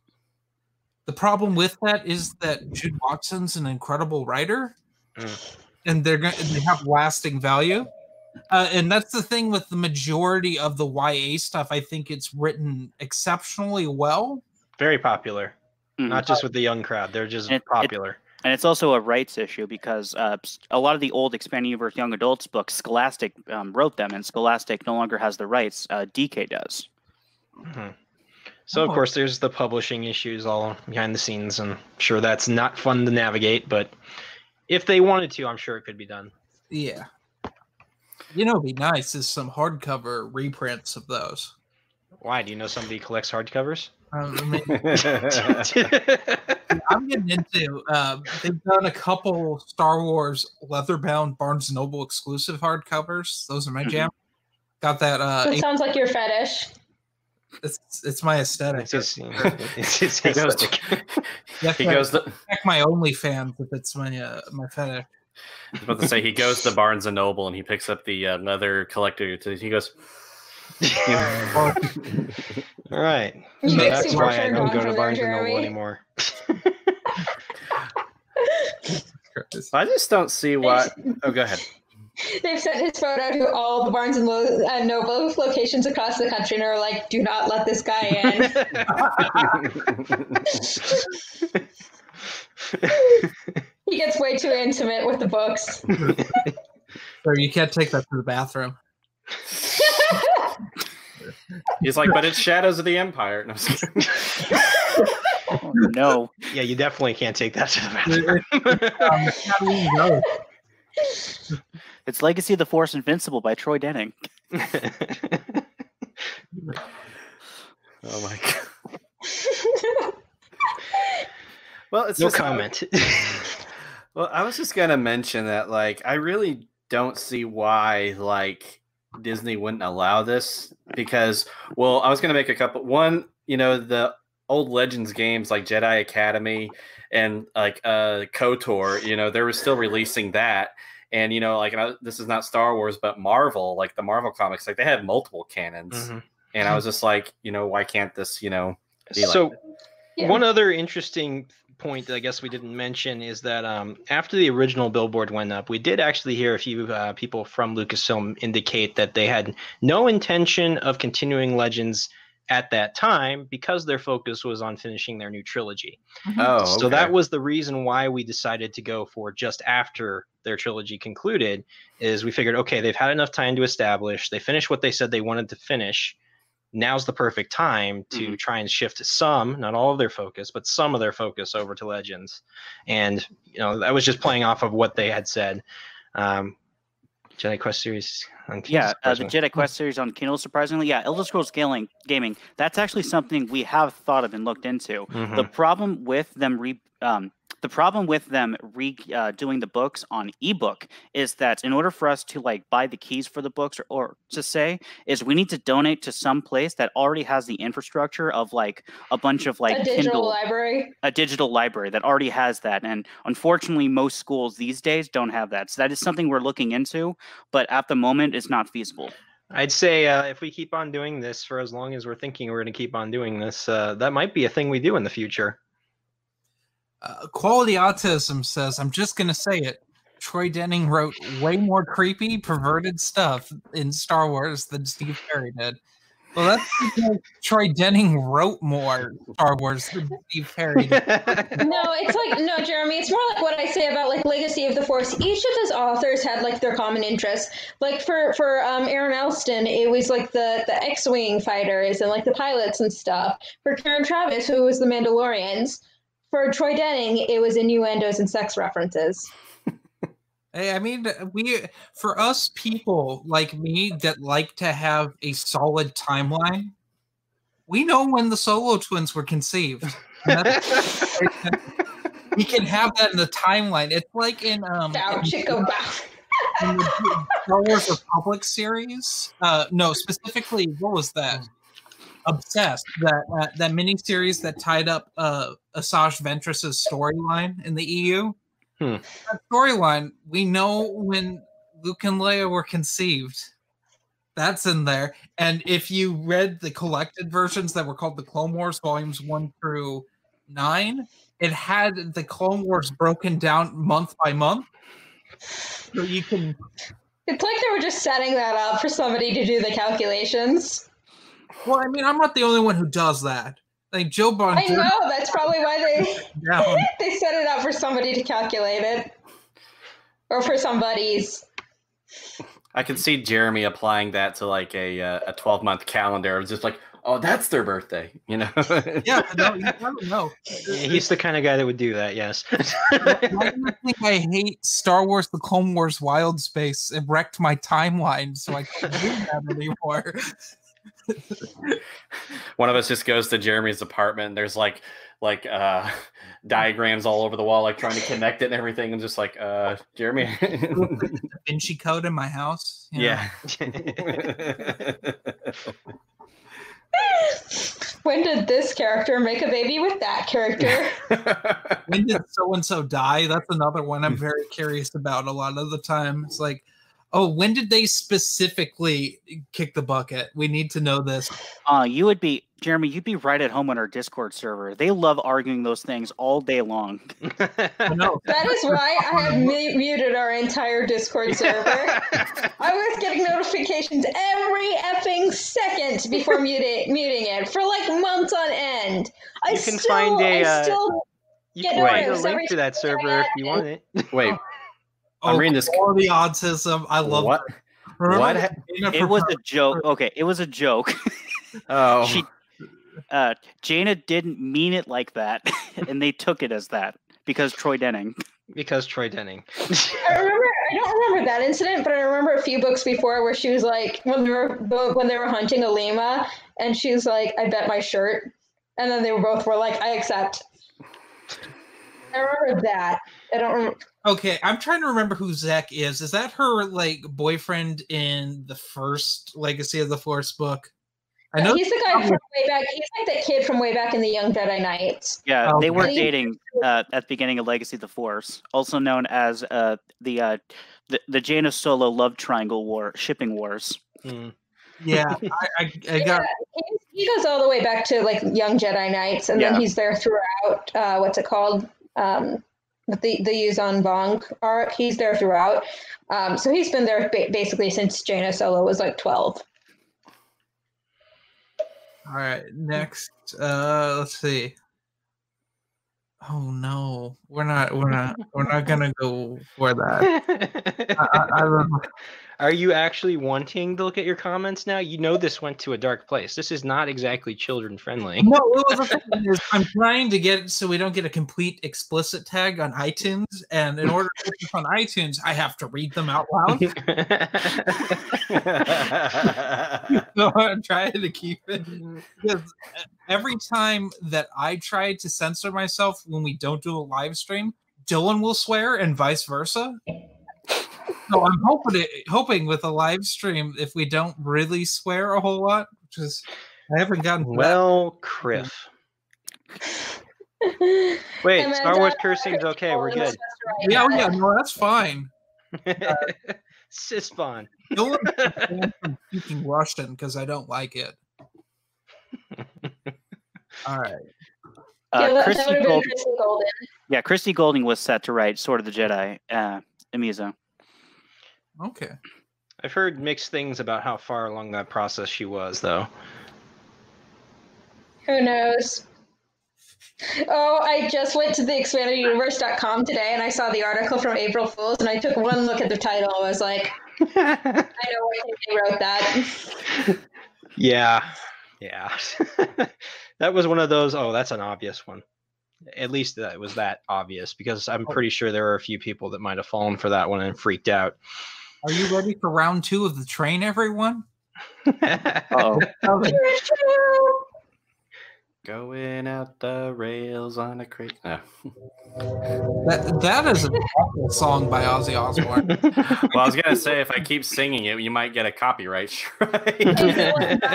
S1: The problem with that is that Jude Watson's an incredible writer,
S3: Mm.
S1: and they're going they have lasting value. Uh, and that's the thing with the majority of the YA stuff. I think it's written exceptionally well.
S3: Very popular,
S2: Mhm.
S3: not just with the young crowd. They're just
S2: It- it-
S3: popular.
S2: and it's also a rights issue because uh, s- a lot of the old expanding universe young adults books, Scholastic um, wrote them, and Scholastic no longer has the rights. Uh, DK does.
S3: Mhm. So of
S1: Oh.
S3: course there's the publishing issues all behind the scenes, and I'm sure that's not fun to navigate. But if they wanted to, I'm sure it could be done.
S1: Yeah. You know, it'd be nice is some hardcover reprints of those.
S3: Why? Do you know somebody collects hardcovers?
S1: Um, I mean, [LAUGHS] I'm getting into. Uh, they've done a couple Star Wars leather-bound Barnes and Noble exclusive hardcovers. Those are my
S2: Mhm.
S1: jam. Got that. Uh,
S4: That sounds like your fetish.
S1: It's it's my aesthetic.
S3: It's his, [LAUGHS] it's his
S5: He goes,
S3: aesthetic.
S1: That's
S5: he goes. To,
S1: check my OnlyFans if it's my uh, my fetish.
S5: I was about to say he goes to Barnes and Noble and he picks up the uh, leather collector. He goes. [LAUGHS]
S3: All right. So that's why I don't go to
S4: from
S3: Barnes and Noble anymore. [LAUGHS] [LAUGHS]
S5: I just don't see why. Oh, go ahead.
S4: They've sent his photo to all the Barnes and Lo- uh, Noble locations across the country, and are like, "Do not let this guy in." he gets way too intimate with the books.
S1: Or you can't take that to the bathroom.
S5: He's like, but it's Shadows of the Empire. And I was like,
S2: Oh, no.
S3: yeah, you definitely can't take that to the bathroom.
S1: Um, how do we know?
S2: It's Legacy of the Force Invincible by Troy Denning.
S5: oh my god. [LAUGHS] Well, it's
S3: no
S5: just,
S3: comment.
S5: Well, I was just gonna mention that, like, I really don't see why, like, Disney wouldn't allow this because, well, I was gonna make a couple. One, you know, the old Legends games like Jedi Academy and like uh KOTOR, you know, they were still releasing that. And you know, like and I, this is not Star Wars, but Marvel, like the Marvel comics, like they have multiple canons.
S3: Mhm.
S5: And I was just like, you know, why can't this, you know, be like
S3: so
S4: Yeah.
S3: one other interesting point that I guess we didn't mention is that um, after the original billboard went up, we did actually hear a few uh, people from Lucasfilm indicate that they had no intention of continuing Legends at that time because their focus was on finishing their new trilogy.
S5: oh,
S3: So that was the reason why we decided to go for just after their trilogy concluded is we figured okay, they've had enough time to establish, they finished what they said they wanted to finish. Now's the perfect time to try and shift some, not all of their focus, but some of their focus over to Legends. And you know, that was just playing off of what they had said. Um, Jedi Quest series on Kindle,
S2: Yeah, uh, the
S3: surprisingly.
S2: Jedi Quest series on Kindle, surprisingly. Yeah, Elder Scrolls Scaling Gaming. That's actually something we have thought of and looked into.
S3: Mhm.
S2: The problem with them re um, the problem with them re uh, doing the books on ebook is that in order for us to like buy the keys for the books or, or to say is we need to donate to some place that already has the infrastructure of like a bunch of like
S4: a digital
S2: Kindle
S4: library.
S2: a digital library that already has that and unfortunately most schools these days don't have that so that is something we're looking into but at the moment it's not feasible
S3: I'd say uh, if we keep on doing this for as long as we're thinking we're going to keep on doing this, uh, that might be a thing we do in the future.
S1: Uh, Quality Optimism says, I'm just going to say it. Troy Denning wrote way more creepy, perverted stuff in Star Wars than Steve Perry did. Well, that's because Troy Denning wrote more Star Wars than Steve Perry did. [LAUGHS]
S4: No, it's like no, Jeremy. It's more like what I say about like Legacy of the Force. Each of his authors had like their common interests. Like for for um, Aaron Allston, it was like the the X-wing fighters and like the pilots and stuff. For Karen Traviss, who was the Mandalorians. For Troy Denning, it was innuendos and sex references. [LAUGHS]
S1: I mean, we for us people like me that like to have a solid timeline, we know when the solo twins were conceived. We can have that in the timeline. It's like in um
S4: Bow
S1: in- in the Star Wars Republic series. Uh, no, specifically, what was that? Obsessed that uh, that mini series that tied up uh, Asajj Ventress's storyline in the EU.
S3: Hmm.
S1: That storyline, we know when Luke and Leia were conceived. That's in there. And if you read the collected versions that were called the Clone Wars volumes one through nine, it had the Clone Wars broken down month by month. So you can
S4: It's like they were just setting that up for somebody to do the calculations.
S1: Well, I mean, I'm not the only one who does that. Like Joe Bon
S4: I know that's probably why they [LAUGHS] [LAUGHS] they set it up for somebody to calculate it, or for somebody's.
S5: I can see Jeremy applying that to like a uh, a 12 month calendar. It's just like, oh, that's their birthday, you know? [LAUGHS]
S1: Yeah, no, you never know.
S3: He's the kind of guy that would do that. Yes.
S1: Why do you think I hate Star Wars: The Clone Wars Wild Space? It wrecked my timeline, so I can't do that anymore.
S5: One of us just goes to Jeremy's apartment. And there's like like uh [LAUGHS] diagrams all over the wall, like trying to connect it and everything, and just like, uh, Jeremy.
S1: Da Vinci Code in my house. you know?
S5: yeah. [LAUGHS]
S4: when did this character make a baby with that character? [LAUGHS]
S1: when did so and so die? That's another one I'm very curious about a lot of the time. It's like, oh, when did they specifically kick the bucket? We need to know this.
S2: Uh, you would be Jeremy. You'd be right at home on our Discord server. They love arguing those things all day long. [LAUGHS]
S1: I know.
S4: That is why I have mu- muted our entire Discord server. I was getting notifications every effing second before muting muting it for like months on end. I
S3: You can
S4: still,
S3: find a,
S4: I
S3: uh,
S4: still
S3: You can find a link to that server if you want it. [LAUGHS]
S5: Wait, I'm
S1: Oh,
S5: reading this-
S1: quality optimism. I love
S5: what?
S1: that.
S5: What
S1: when
S5: ha-
S1: Dana
S2: It was a joke. Okay, it was a joke. [LAUGHS]
S5: Oh,
S2: She, uh, Jaina didn't mean it like that, [LAUGHS] and they took it as that because Troy Denning.
S3: Because Troy Denning.
S4: I remember. I don't remember that incident, but I remember a few books before where she was like, when they were when they were hunting Alema, and she was like, "I bet my shirt," and then they were both were like, "I accept." I remember that. I don't remember.
S1: Okay, I'm trying to remember who Zekk is. Is that her like boyfriend in the first Legacy of the Force book? I know
S4: he's the guy from way back. He's like that kid from way back in the Young Jedi Knights.
S2: Yeah,
S1: Oh,
S2: they were
S4: okay.
S2: dating uh, at the beginning of Legacy of the Force, also known as uh, the uh, the the Jaina Solo love triangle war shipping wars.
S3: Hmm.
S1: Yeah, [LAUGHS] I, I, I got
S4: He, he goes all the way back to like Young Jedi Knights, and
S2: Yeah.
S4: then he's there throughout. Uh, what's it called? Um, the the Yuuzhan Vong arc. He's there throughout. Um, so he's been there ba- basically since Jaina Solo was like twelve.
S1: all right. Next, uh, let's see. Oh no, we're not. We're not. We're not gonna go for that. [LAUGHS] I, I, I don't know.
S3: Are you actually wanting to look at your comments now? You know this went to a dark place. This is not exactly children friendly.
S1: No, it was the thing is, I'm trying to get it so we don't get a complete explicit tag on iTunes, and in order to put on iTunes, I have to read them out loud. [LAUGHS] [LAUGHS] so I'm trying to keep it because every time that I try to censor myself when we don't do a live stream, Dylan will swear and vice versa. So I'm hoping it, hoping with a live stream, if we don't really swear a whole lot, which is I haven't gotten to that.
S3: well, Kriff. [LAUGHS] Wait,
S4: And
S3: Star Wars
S4: uh,
S3: cursing's okay. We're good.
S1: Yeah, oh, yeah, no, that's fine. [LAUGHS]
S3: Sisbon. [LAUGHS]
S1: Dylan banned from speaking Russian because I don't like it. All right.
S2: Uh,
S4: yeah, that, that
S2: Christy
S4: would
S2: Gold,
S4: Christie Golden.
S2: yeah, Christie Golden was set to write Sword of the Jedi. Uh, Amiza.
S1: Okay.
S3: I've heard mixed things about how far along that process she was, though.
S4: Who knows? Oh, I just went to the expandeduniverse.com today and I saw the article from April Fools and I took one look at the title. I was like, [LAUGHS] I know I think they wrote that.
S3: yeah, yeah. [LAUGHS] that was one of those. Oh, that's an obvious one. At least that was that obvious because I'm oh. pretty sure there are a few people that might have fallen for that one and freaked out.
S1: Are you ready for round two of the train, everyone?
S2: Uh-oh. [LAUGHS]
S1: Okay.
S5: Going out the rails on a creek. No.
S1: That that is an awful song by Ozzy Osbourne. [LAUGHS]
S5: Well, I was gonna say if I keep singing it, you might get a copyright strike.
S4: I [LAUGHS] remember,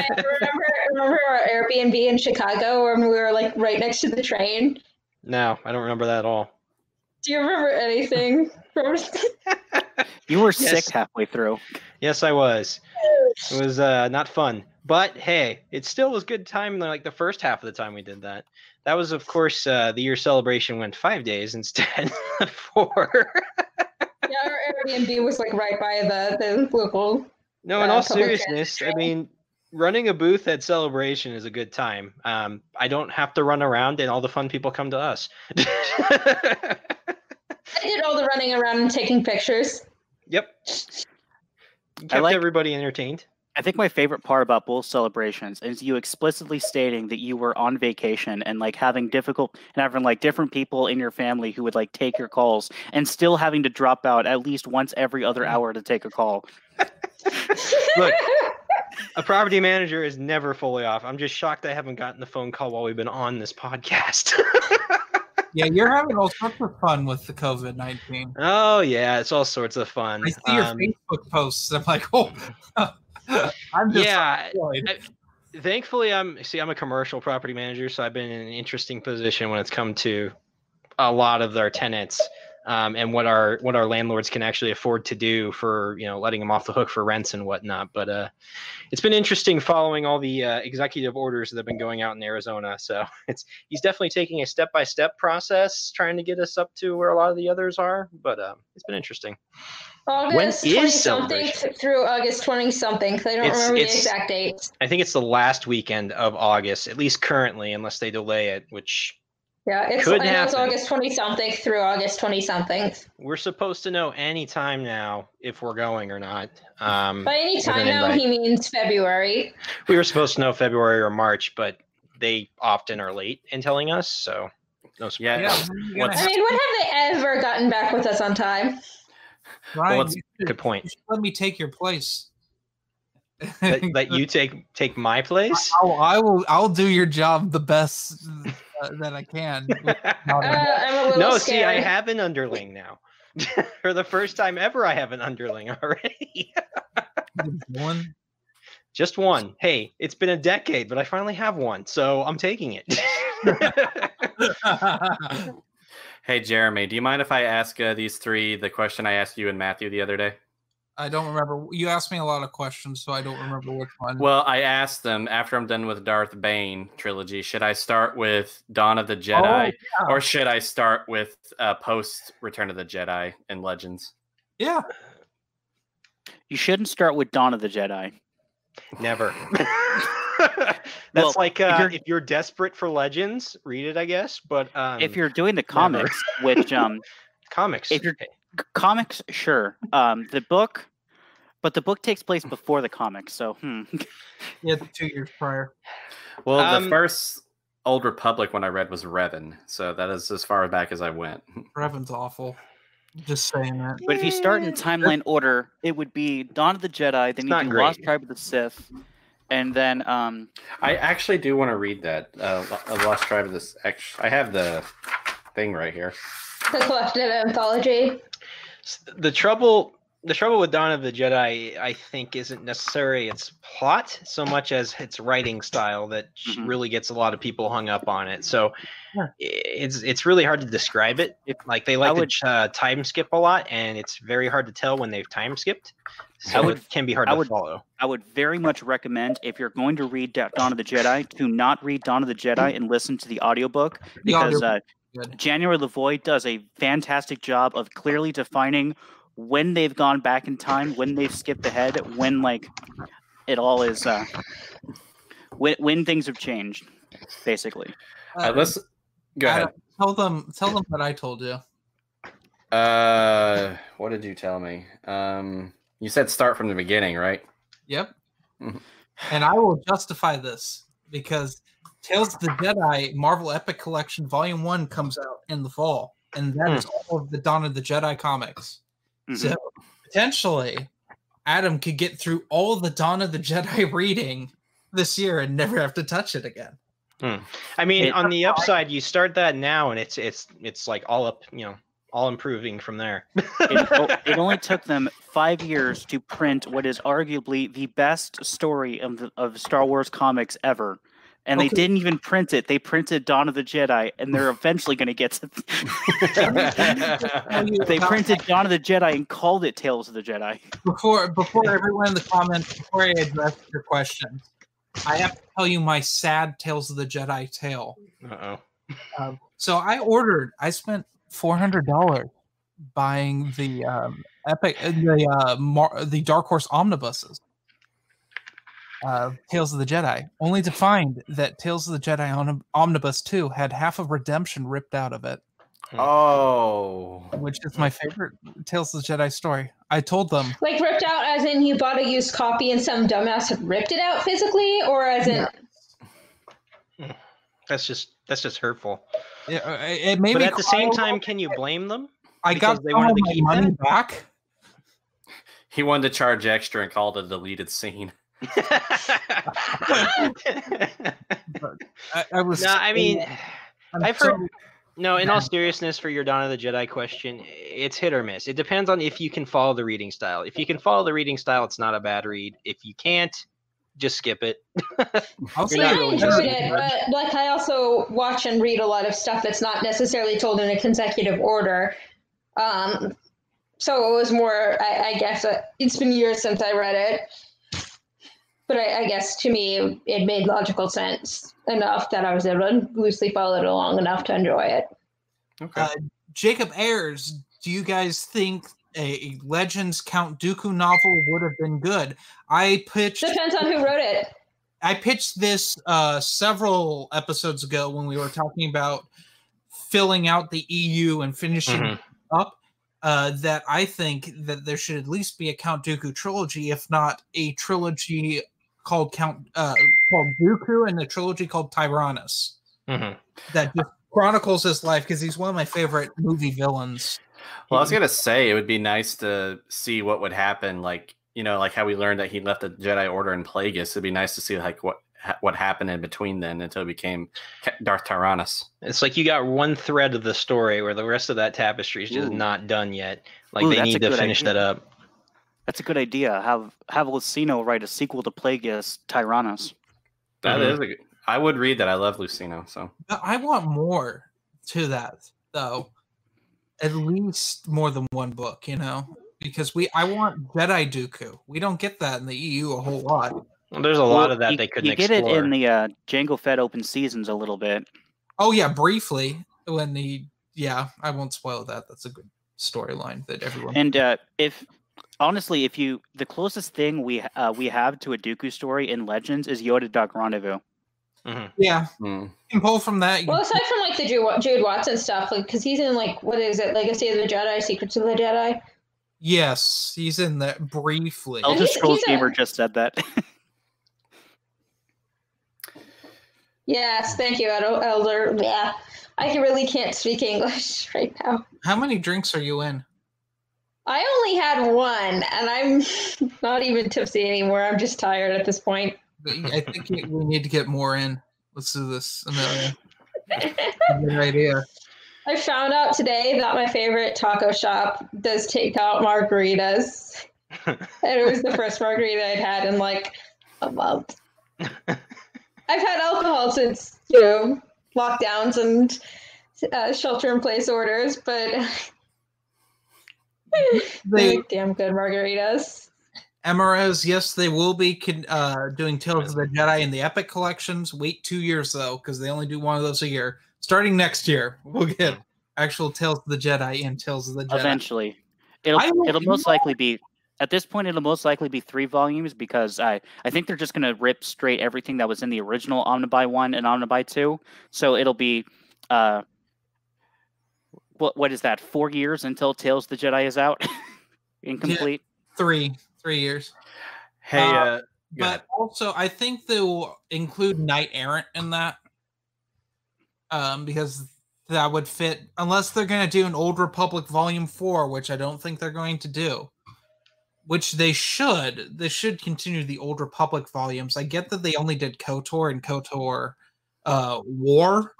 S4: remember our Airbnb in Chicago when we were like right next to the train?
S3: no, I don't remember that at all.
S4: Do you remember anything from [LAUGHS]
S2: You were
S3: Yes.
S2: sick halfway through.
S3: Yes, I was. It was uh, not fun, but hey, it still was good time. Like the first half of the time we did that. That was, of course, uh, the year celebration went five days instead [LAUGHS] of four.
S4: Yeah, our Airbnb was like right by the, the local.
S3: no, in
S4: Uh,
S3: all seriousness, I mean, running a booth at celebration is a good time. Um, I don't have to run around, and all the fun people come to us. [LAUGHS]
S4: I did all the running around and taking pictures.
S3: yep. Kept
S2: like-
S3: everybody entertained.
S2: I think my favorite part about both celebrations is you explicitly stating that you were on vacation and like having difficult and having like different people in your family who would like take your calls and still having to drop out at least once every other mm. hour to take a call.
S3: Look. [LAUGHS] A property manager is never fully off. I'm just shocked I haven't gotten the phone call while we've been on this podcast. [LAUGHS]
S1: Yeah, you're having all sorts of fun with the COVID nineteen.
S3: oh yeah, it's all sorts of fun.
S1: I see your
S3: Um,
S1: Facebook posts. I'm like, [LAUGHS] oh, [LAUGHS] I'm just
S3: yeah,
S1: annoyed.
S3: thankfully i'm see i'm a commercial property manager so i've been in an interesting position when it's come to a lot of their tenants um, and what our what our landlords can actually afford to do for you know letting them off the hook for rents and whatnot but uh it's been interesting following all the uh, executive orders that have been going out in arizona so [LAUGHS] it's he's definitely taking a step-by-step process trying to get us up to where a lot of the others are but um, it's been interesting
S4: August
S3: is
S4: 20 something through August 20 something. I don't
S3: It's-
S4: remember the exact dates.
S3: i think it's the last weekend of august at least currently unless they delay it which
S4: Yeah, it's,
S3: Could
S4: I know it's. August 20 something through August 20 something.
S3: we're supposed to know any time now if we're going or not um,
S4: By any time
S3: an
S4: now,
S3: invite.
S4: he means February.
S3: we were supposed to know february or march but they often are late in telling us so no surprise.
S5: Yeah.
S1: Yeah, when are you gonna
S5: What's-
S4: I mean, when have they ever gotten back with us on time?
S1: Ryan,
S5: what's-
S1: you should-
S3: good point
S1: let me take your place.
S3: that, that you take take my place
S1: I'll, I will. I'll do your job the best uh, that I can. [LAUGHS]
S4: Uh, I'm a little
S3: no
S4: scared.
S3: see i have an underling now [LAUGHS] for the first time ever i have an underling [LAUGHS] already
S1: One.
S3: just one hey it's been a decade but i finally have one so i'm taking it
S5: Hey, Jeremy, do you mind if I ask uh, these three the question I asked you and Matthew the other day?
S1: I don't remember. You asked me a lot of questions, so I don't remember which one.
S5: Well, I asked them after I'm done with Darth Bane trilogy, should I start with Dawn of the
S1: Oh,
S5: Jedi
S1: yeah.
S5: or should I start with uh, post Return of the Jedi and Legends?
S1: yeah.
S2: You shouldn't start with Dawn of the Jedi.
S3: Never. [LAUGHS] [LAUGHS] That's
S2: Well,
S3: like
S2: if
S3: uh,
S2: you're-
S3: if you're desperate for legends, read it, I guess. But um,
S2: if you're doing the comics, which um, [LAUGHS]
S3: comics,
S2: if you're-
S3: okay.
S2: c- comics, sure. Um, the book, but the book takes place before the comics, so hmm. [LAUGHS]
S1: Yeah, two years prior.
S5: Well,
S3: Um,
S5: the first Old Republic one I read was Revan, so that is as far back as I went. [LAUGHS]
S1: Revan's awful. Just saying that.
S2: But if you start in timeline order, it would be Dawn of the Jedi, then you
S3: not
S2: do
S3: great.
S2: Lost Tribe of the Sith, and then um,
S5: I actually do want to read that. Uh, uh, Lost Tribe of this. Actually, I have the thing right here.
S4: The collected anthology.
S3: S- the trouble the trouble with Dawn of the Jedi, I think, isn't necessarily its plot so much as its writing style that sh-
S2: Mhm.
S3: really gets a lot of people hung up on it. So
S1: Yeah.
S3: it's it's really hard to describe it.
S2: If-
S3: Like they like
S2: would-
S3: to uh, time skip a lot, and it's very hard to tell when they've time skipped. So
S2: would-
S3: it can be hard
S2: I
S3: to
S2: would-
S3: follow.
S2: I would very much recommend if you're going to read Da- Dawn of the Jedi, to not read Dawn of the Jedi and listen to the audiobook
S1: The
S2: because uh,
S1: good.
S2: January LaVoy does a fantastic job of clearly defining when they've gone back in time, when they've skipped ahead, when like it all is uh, when when things have changed, basically.
S5: Uh, let's go ahead.
S1: Adam, tell them. Tell them what I told you.
S5: Uh, what did you tell me? Um, you said start from the beginning, right?
S1: Yep.
S5: Mhm.
S1: and I will justify this because Tales of the Jedi Marvel Epic Collection Volume One comes out in the fall, and that is all of the Dawn of the Jedi comics.
S2: Mhm.
S1: So potentially, Adam could get through all the Dawn of the Jedi [LAUGHS] reading this year and never have to touch it again.
S3: I mean,
S2: It-
S3: on the upside, you start that now, and it's it's it's like all up, you know, all improving from there.
S2: it, [LAUGHS] it only took them five years to print what is arguably the best story of the, of Star Wars comics ever. And they didn't even print it. They printed Dawn of the Jedi, and they're [LAUGHS] eventually going to get to. [LAUGHS] They printed Dawn of the Jedi and called it Tales of the Jedi.
S1: before before everyone in the comments before I address your question. I have to tell you my sad Tales of the Jedi tale.
S3: Uh oh.
S1: Um, so I ordered. I spent four hundred dollars buying the um, epic, uh, the uh, Mar- the Dark Horse omnibuses. Uh, Tales of the Jedi, only to find that Tales of the Jedi Omni- Omnibus Two had half of Redemption ripped out of it,
S5: oh,
S1: which is my favorite Tales of the Jedi story. I told them
S4: Like ripped out as in you bought a used copy and some dumbass had ripped it out physically, or as in
S3: That's just that's just hurtful.
S1: it, uh, it made
S3: but
S1: me
S3: at the same time,
S1: bit.
S3: can you blame them?
S1: I
S3: because
S1: got
S3: they
S1: some
S3: wanted
S1: of
S3: to
S1: my
S3: keep
S1: money
S3: that?
S1: back.
S5: he wanted to charge extra and called it a deleted scene.
S1: I, I was. [LAUGHS]
S3: no, I mean,
S1: I'm
S3: I've
S1: so-
S3: heard. No, in all seriousness, for your Dawn of the Jedi question, it's hit or miss. It depends on if you can follow the reading style. If you can follow the reading style, it's not a bad read. If you can't, just skip it. [LAUGHS]
S1: I'll say
S3: You're
S4: I
S3: really
S4: enjoyed it, but like I also watch and read a lot of stuff that's not necessarily told in a consecutive order. Um, so it was more, I, I guess, uh, it's been years since I read it, but I, I guess to me it made logical sense enough that I was able to loosely follow it along enough to enjoy it.
S5: Okay.
S1: Uh, Jacob Ayers, do you guys think a Legends Count Dooku novel would have been good? I pitched
S4: Depends on who wrote it.
S1: I pitched this uh, several episodes ago when we were talking about filling out the EU and finishing
S3: Mhm.
S1: up. Uh, that I think that there should at least be a Count Dooku trilogy, if not a trilogy called Count uh, called Dooku and the trilogy called Tyrannus
S3: Mhm.
S1: that just chronicles his life because he's one of my favorite movie villains.
S5: Well, I was gonna say it would be nice to see what would happen, like you know, like how we learned that he left the Jedi Order in Plagueis. It'd be nice to see like what what happened in between then until he became Darth Tyrannus.
S3: It's like you got one thread of the story where the rest of that tapestry is just
S2: Ooh.
S3: not done yet. Like
S2: Ooh,
S3: they need to finish
S2: idea.
S3: that up.
S2: That's a good idea. Have have Luceno write a sequel to Plagueis Tyrannus.
S5: That
S3: Mhm.
S5: is a good. I would read that. I love Luceno. So
S1: But I want more to that though. At least more than one book, you know, because we I want Jedi Dooku. We don't get that in the EU a whole lot.
S3: Well, there's a lot
S2: Well,
S3: of that
S2: you,
S3: they couldn't
S2: You get
S3: explore.
S2: it in the uh, Jango Fett open seasons a little bit.
S1: Oh yeah, briefly when the yeah, I won't spoil that. That's a good storyline that everyone.
S2: And uh, if honestly, if you the closest thing we uh, we have to a Dooku story in Legends is Yoda Dark Rendezvous.
S3: Mhm.
S1: yeah,
S5: hmm.
S1: you can pull from that. you-
S4: Well, aside from like the Jude, Jude Watson stuff, like because he's in like what is it, Legacy of the Jedi, Secrets of the Jedi.
S1: yes, he's in that briefly.
S2: Elder Scrolls
S4: he's a-
S2: Gamer just said that. [LAUGHS]
S4: Yes, thank you, Elder. Yeah, I really can't speak English [LAUGHS] right now.
S1: How many drinks are you in?
S4: I only had one, and I'm [LAUGHS] not even tipsy anymore. I'm just tired at this point.
S1: I think we need to get more in. Let's do this. Amelia. [LAUGHS] Good idea.
S4: I found out today that my favorite taco shop does take out margaritas. and it was the first [LAUGHS] margarita I'd had in like a month. I've had alcohol since, you know, lockdowns and uh, shelter in place orders, but [LAUGHS]
S1: They
S4: they make damn good margaritas.
S1: Emerez, yes, they will be con- uh, doing Tales of the Jedi in the Epic collections. Wait two years though, because they only do one of those a year. Starting next year, we'll get actual Tales of the Jedi and Tales of the Jedi.
S2: Eventually, it'll
S1: I
S2: it'll most likely be at this point. It'll most likely be three volumes because I I think they're just gonna rip straight everything that was in the original Omnibuy one and Omnibuy two. So it'll be uh, what what is that? Four years until Tales of the Jedi is out, [LAUGHS] incomplete.
S1: Three, three years.
S5: Hey,
S1: Uh,
S5: uh,
S1: But
S5: ahead.
S1: also, I think they will include Knight Errant in that, um, because that would fit. Unless they're going to do an Old Republic Volume Four, which I don't think they're going to do. Which they should. They should continue the Old Republic volumes. I get that they only did Kotor and Kotor uh, War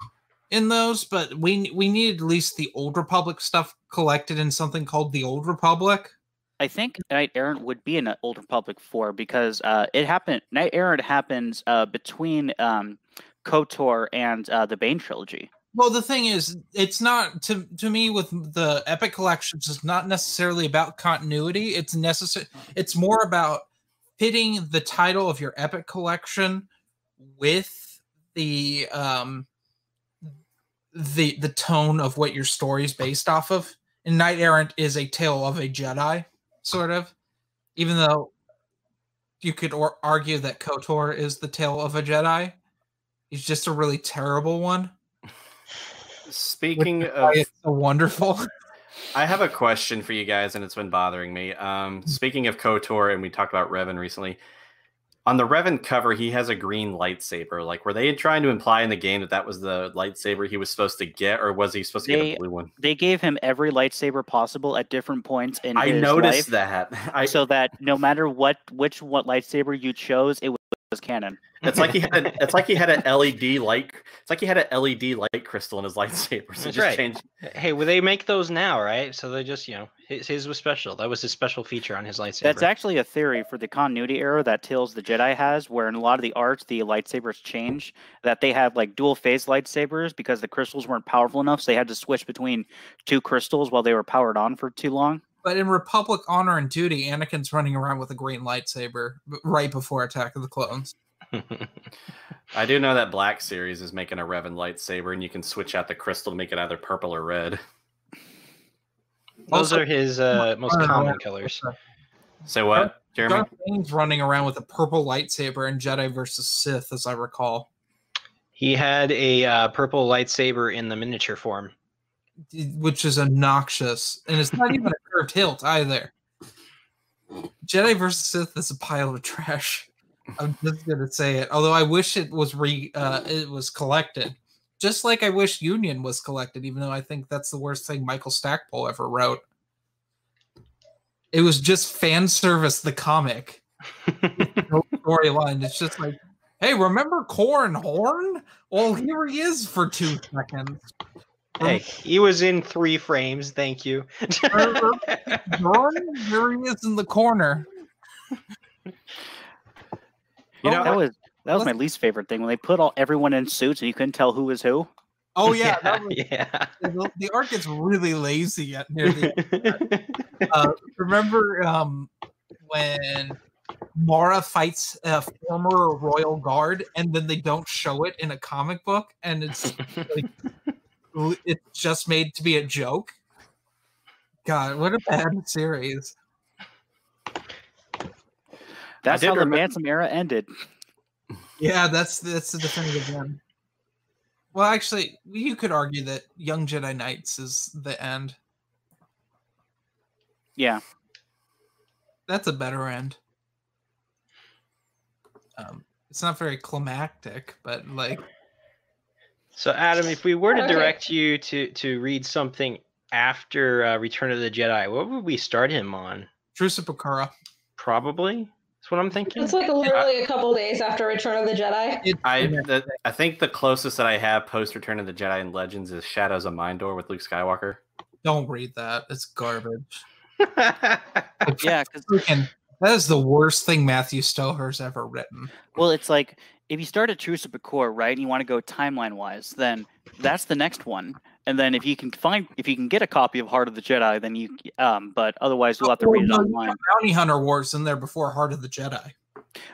S1: in those, but we we need at least the Old Republic stuff collected in something called the Old Republic.
S2: I think Knight Errant would be in an Old Republic four because uh, it happened. Knight Errant happens uh, between um, Kotor and uh, the Bane trilogy.
S1: Well, the thing is, it's not to to me with the epic collections. It's not necessarily about continuity. It's necessary. It's more about fitting the title of your epic collection with the um the the tone of what your story is based off of. And Knight Errant is a tale of a Jedi, sort of, even though you could or- argue that Kotor is the tale of a Jedi. He's just a really terrible one.
S5: speaking of
S1: it's so wonderful. [LAUGHS]
S5: I have a question for you guys, and it's been bothering me. Um, speaking of Kotor, and we talked about Revan recently. On the Revan cover, he has a green lightsaber. Like, were they trying to imply in the game that that was the lightsaber he was supposed to get, or was he supposed to
S2: They-
S5: get a blue one?
S2: They gave him every lightsaber possible at different points in
S5: I
S2: his
S5: noticed
S2: life,
S5: that. [LAUGHS] I
S2: so that no matter what which what lightsaber you chose, it would was canon.
S5: It's like he had a, it's like he had an LED [LAUGHS] light. It's like he had an LED light crystal in his lightsaber. So
S3: That's
S5: just
S3: right.
S5: changed.
S3: Hey, well, they make those now, right? So they just, you know, his, his was special. That was his special feature on his lightsaber.
S2: That's actually a theory for the continuity error that Tales the Jedi has, where in a lot of the arts the lightsabers change. That they have like dual phase lightsabers because the crystals weren't powerful enough, so they had to switch between two crystals while they were powered on for too long.
S1: But in Republic Honor and Duty, Anakin's running around with a green lightsaber right before Attack of the Clones. [LAUGHS]
S5: I do know that Black Series is making a Revan lightsaber, and you can switch out the crystal to make it either purple or red.
S3: Those
S1: Also-
S3: are his uh, most common colors.
S5: So what, Jeremy?
S1: Darth Vader's running around with a purple lightsaber in Jedi versus Sith, as I recall,
S3: He had a uh, purple lightsaber in the miniature form.
S1: Which is obnoxious, and it's not even a curved hilt either. Jedi versus Sith is a pile of trash. I'm just gonna say it. Although I wish it was re uh, it was collected, just like I wish Union was collected. Even though I think that's the worst thing Michael Stackpole ever wrote. It was just fan service, the comic. no storyline. It's just like, hey, remember Corran Horn? Well, here he is for two seconds.
S3: Hey, he was in three frames. Thank you.
S1: Horn, here he is in the corner.
S5: You know,
S2: that was that was my least favorite thing when they put all everyone in suits and you couldn't tell who was who.
S1: Oh yeah, [LAUGHS] that was,
S3: yeah.
S1: the, the art gets really lazy at near the. [LAUGHS] Uh, remember um, when Mara fights a former royal guard, and then they don't show it in a comic book, and it's like [LAUGHS] l- it's just made to be a joke. God, what a bad [LAUGHS] series!
S2: That's
S5: did
S2: how the
S5: remem-
S2: Bantam era ended.
S1: Yeah, that's that's the definitive end. Well, actually, you could argue that Young Jedi Knights is the end.
S2: Yeah.
S1: That's a better end. Um, it's not very climactic, but like,
S3: So, Adam, if we were to
S4: Okay.
S3: direct you to to read something after uh, Return of the Jedi, what would we start him on?
S1: Truce of Bakura.
S3: Probably. That's what I'm thinking.
S4: It's like literally a couple days after Return of the Jedi.
S1: It,
S5: I the, I think the closest that I have post Return of the Jedi and Legends is Shadows of Mindor with Luke Skywalker.
S1: don't read that. It's garbage. [LAUGHS]
S2: Yeah, because
S1: that is the worst thing Matthew Stover's ever written.
S2: well, it's like if you start at Truce of Bakura, right, and you want to go timeline wise, then that's the next one. And then if you can find, if you can get a copy of Heart of the Jedi, then you, um, but otherwise you'll have to read it online.
S1: Bounty Hunter Wars in there before Heart of the Jedi.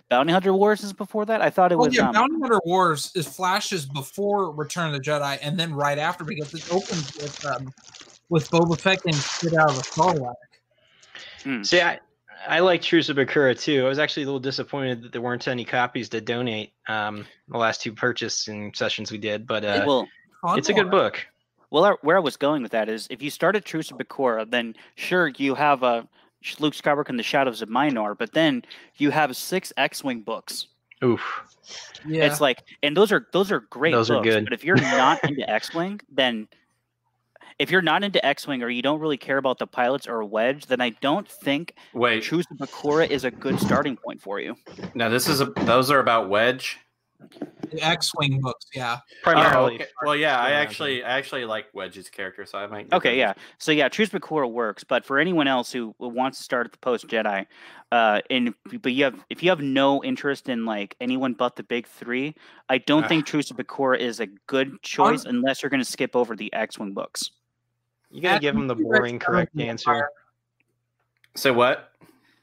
S2: Bounty Hunter Wars is before that. I thought it
S1: Oh
S2: was.
S1: yeah,
S2: um,
S1: Bounty Hunter Wars is flashes before Return of the Jedi, and then right after because it opens with um, with Boba Fett getting shit out of the Sarlacc.
S3: See, I, I like Truce of Bakura too. I was actually a little disappointed that there weren't any copies to donate. Um, the last two purchasing sessions we did, but uh,
S2: well,
S3: it's a good book.
S2: Well, I- where I was going with that is, if you start at Truce of Bakura, then sure you have uh, Luke Skywalker and the Shadows of Mindor, but then you have six X-wing books.
S3: Oof.
S1: Yeah,
S2: It's like, and those are those are great.
S3: Those are
S2: books,
S3: good.
S2: But if you're not [LAUGHS] into X-wing, then if you're not into X-wing or you don't really care about the pilots or Wedge, then I don't think
S5: Wait,
S2: Truce of Bakura is a good starting point for you.
S5: now this is a those are about Wedge.
S1: the X-wing books. Yeah,
S3: Primarily.
S5: Oh, okay. Well, yeah, I actually I actually like Wedge's character, so I might.
S2: Okay, yeah. So yeah, Truce Bakura works, but for anyone else who wants to start at the post Jedi, uh, and but you have if you have no interest in like anyone but the big three, I don't
S5: Ah.
S2: think Truce Bakura is a good choice unless you're going to skip over the X-wing books.
S3: You gotta give him the boring correct answer.
S5: So what?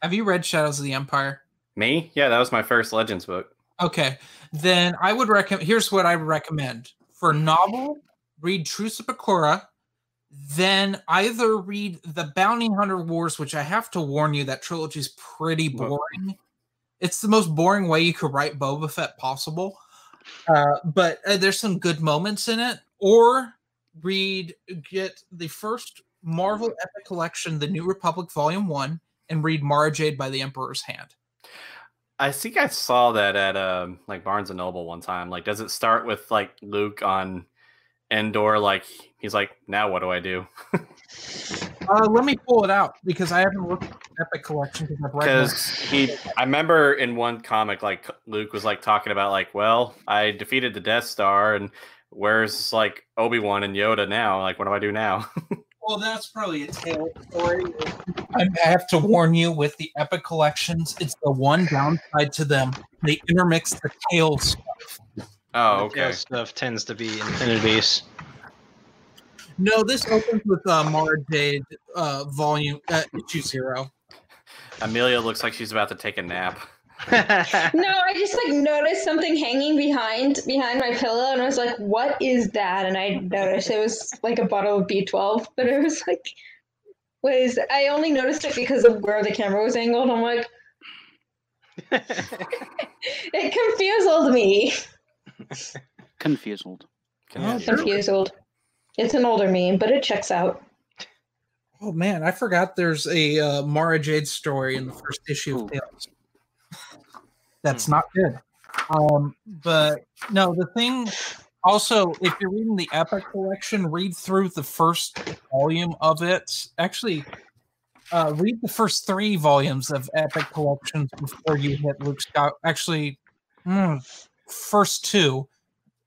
S1: have you read Shadows of the Empire?
S5: Me? Yeah, that was my first Legends book.
S1: Okay, then I would recommend. Here's what I would recommend for novel: read Truce of Bakura, then either read the Bounty Hunter Wars, which I have to warn you that trilogy is pretty
S5: Well-
S1: boring. It's the most boring way you could write Boba Fett possible, uh, but uh, there's some good moments in it. Or read get the first Marvel Epic Collection, The New Republic Volume One, and read Mara Jade by the Emperor's Hand.
S5: I think I saw that at um like Barnes and Noble one time. Like, does it start with like Luke on Endor? Like he's like, now what do I do? [LAUGHS]
S1: Uh, let me pull it out because I haven't looked at Epic Collection because I've read them.
S5: because he i remember in one comic like luke was like talking about like well i defeated the death star and where's like obi-wan and yoda now like what do i do now [LAUGHS]
S1: Well, that's probably a tale story. I I have to warn you with the Epic Collections, it's the one downside to them. They intermix the tales.
S5: oh
S3: The
S5: okay
S3: stuff tends to be infinities.
S1: No, this opens with uh, Mara Jade uh, volume uh, issue zero.
S5: amelia looks like she's about to take a nap
S4: No, I just like noticed something hanging behind behind my pillow, and I was like, "What is that?" And I noticed it was like a bottle of B12, but it was like, "What is?" That? I only noticed it because of where the camera was angled. I'm like, [LAUGHS] it confused me.
S2: Confused.
S4: Confused. It's an older meme, but it checks out.
S1: Oh man, I forgot there's a uh, Mara Jade story in the first issue
S2: Ooh.
S1: of Tales. That's not good. Um, but no, the thing also, if you're reading the Epic collection, read through the first volume of it. Actually, uh, read the first three volumes of Epic collections before you hit Luke Scott. Actually, mm, first two,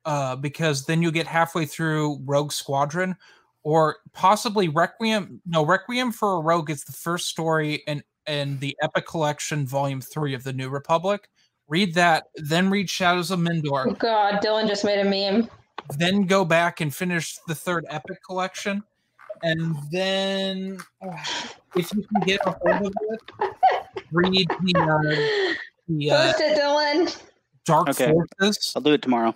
S1: uh, because then you get halfway through Rogue Squadron, or possibly Requiem. No, Requiem for a Rogue is the first story in in the Epic Collection, Volume Three of the New Republic. Read that, then read Shadows of
S4: Oh God, Dylan just made a meme.
S1: then go back and finish the third Epic Collection, and then uh, if you can get a hold of it, read the uh, the uh,
S4: Post it, Dylan.
S1: Dark
S2: Okay.
S1: Forces.
S2: I'll do it tomorrow.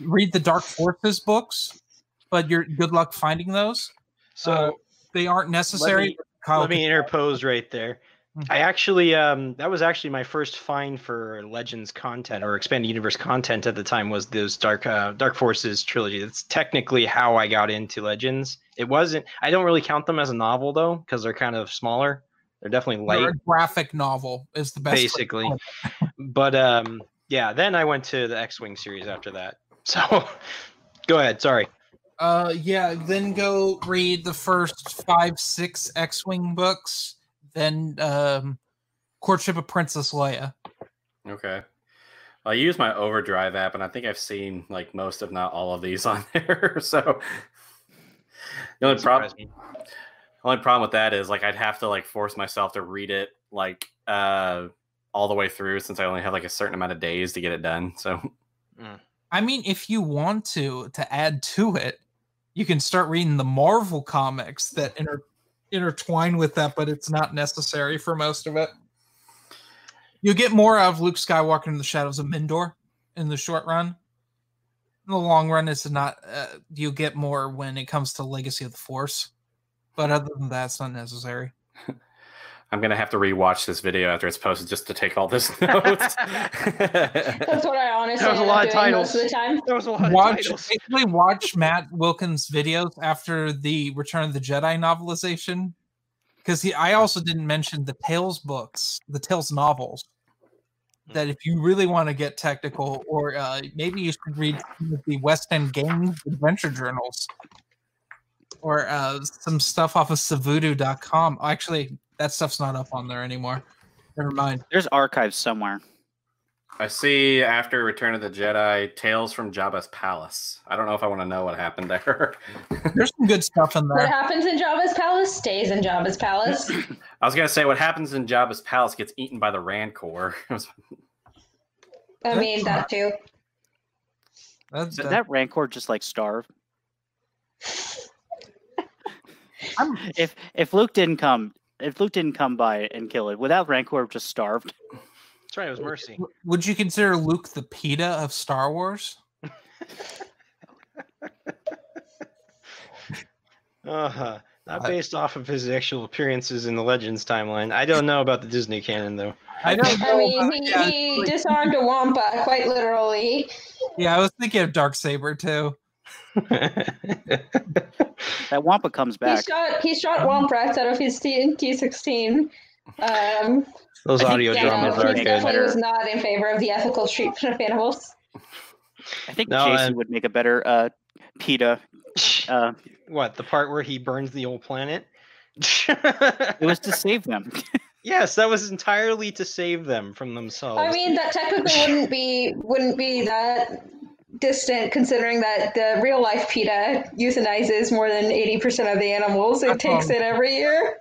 S1: Read the Dark Forces books, but you're good luck finding those.
S3: So
S1: Uh, They aren't necessary.
S3: me-
S1: Kyle
S3: let me interpose right there.
S1: Mhm.
S3: I actually um that was actually my first find for Legends content or expanded universe content at the time was those Dark uh, Dark Forces trilogy. That's technically how I got into Legends. It wasn't I don't really count them as a novel though because they're kind of smaller. They're definitely light
S1: a graphic novel is the best.
S3: basically. [LAUGHS] but um yeah, then I went to the X-Wing series after that. [LAUGHS] So go ahead, sorry.
S1: Uh, yeah. Then go read the first five, six X-wing books. Then um, Courtship of Princess Leia.
S5: okay. I use my overdrive app and i think i've seen like most if not all of these [LAUGHS] on there so. The only problem
S3: Surprised
S5: only problem with that is like i'd have to like force myself to read it like uh all the way through since i only have like a certain amount of days to get it done so.
S1: I mean, if you want to to add to it, you can start reading the Marvel comics that inter- intertwine with that, but it's not necessary for most of it. You get more of Luke Skywalker in the Shadows of Mindor in the short run. In the long run, it's not. Uh, you get more when it comes to Legacy of the Force, but other than that, it's not necessary. [LAUGHS]
S5: i'm gonna have to rewatch this video after it's posted just to take all this [LAUGHS] notes [LAUGHS]
S4: That's what I honestly
S3: That was a lot of
S4: doing most
S3: titles.
S4: of the time.
S3: There was a lot of
S1: Watch
S3: titles.
S1: basically watch Matt Wilkins' videos after the Return of the Jedi novelization, because. I also didn't mention the Tales books, the Tales novels. That if you really want to get technical, or uh, maybe you should read some of the West End Games adventure journals, or uh, some stuff off of Suvudu.com. Actually, that stuff's not up on there anymore. Never mind.
S2: There's archives somewhere.
S5: i see after return of the jedi tales from jabba's palace i don't know if i want to know what happened there [LAUGHS]
S1: There's some good stuff in there.
S4: What happens in Jabba's palace stays in Jabba's palace. [LAUGHS]
S5: i was gonna say what happens in jabba's palace gets eaten by the rancor [LAUGHS]
S4: I mean that too.
S1: That's,
S2: Did that Rancor just like starve?
S1: I'm-
S2: If if Luke didn't come, if Luke didn't come by and kill it, without Rancor just starved. [LAUGHS]
S3: That's right, it was Mercy.
S1: Would you consider Luke the PETA of Star Wars? [LAUGHS]
S3: Uh-huh. Not
S1: I-
S3: based off of his actual appearances in the Legends timeline. I don't know about the Disney canon though.
S1: I don't
S4: I mean,
S1: about-
S4: he,
S1: yeah,
S4: he
S1: like-
S4: disarmed a wampa, quite literally.
S1: yeah, I was thinking of Dark Saber too.
S2: That Wampa comes back.
S4: He
S2: back.
S4: shot he shot wamp rats out of his T T sixteen. Um,
S3: Those
S2: I think
S3: audio
S2: Yeah,
S4: yeah,
S3: dramas
S4: no,
S3: are
S4: he
S2: good.
S4: definitely was not in favor of the ethical treatment of animals.
S2: I think
S3: No,
S2: Jacen
S3: and-
S2: would make a better uh, PETA. [LAUGHS] Uh,
S3: what the part where he burns the old planet? [LAUGHS]
S2: It was to save them. [LAUGHS]
S3: yes, that was entirely to save them from themselves.
S4: I mean, that technically wouldn't be wouldn't be that distant, considering that the real life PETA euthanizes more than eighty percent of the animals it takes in every year.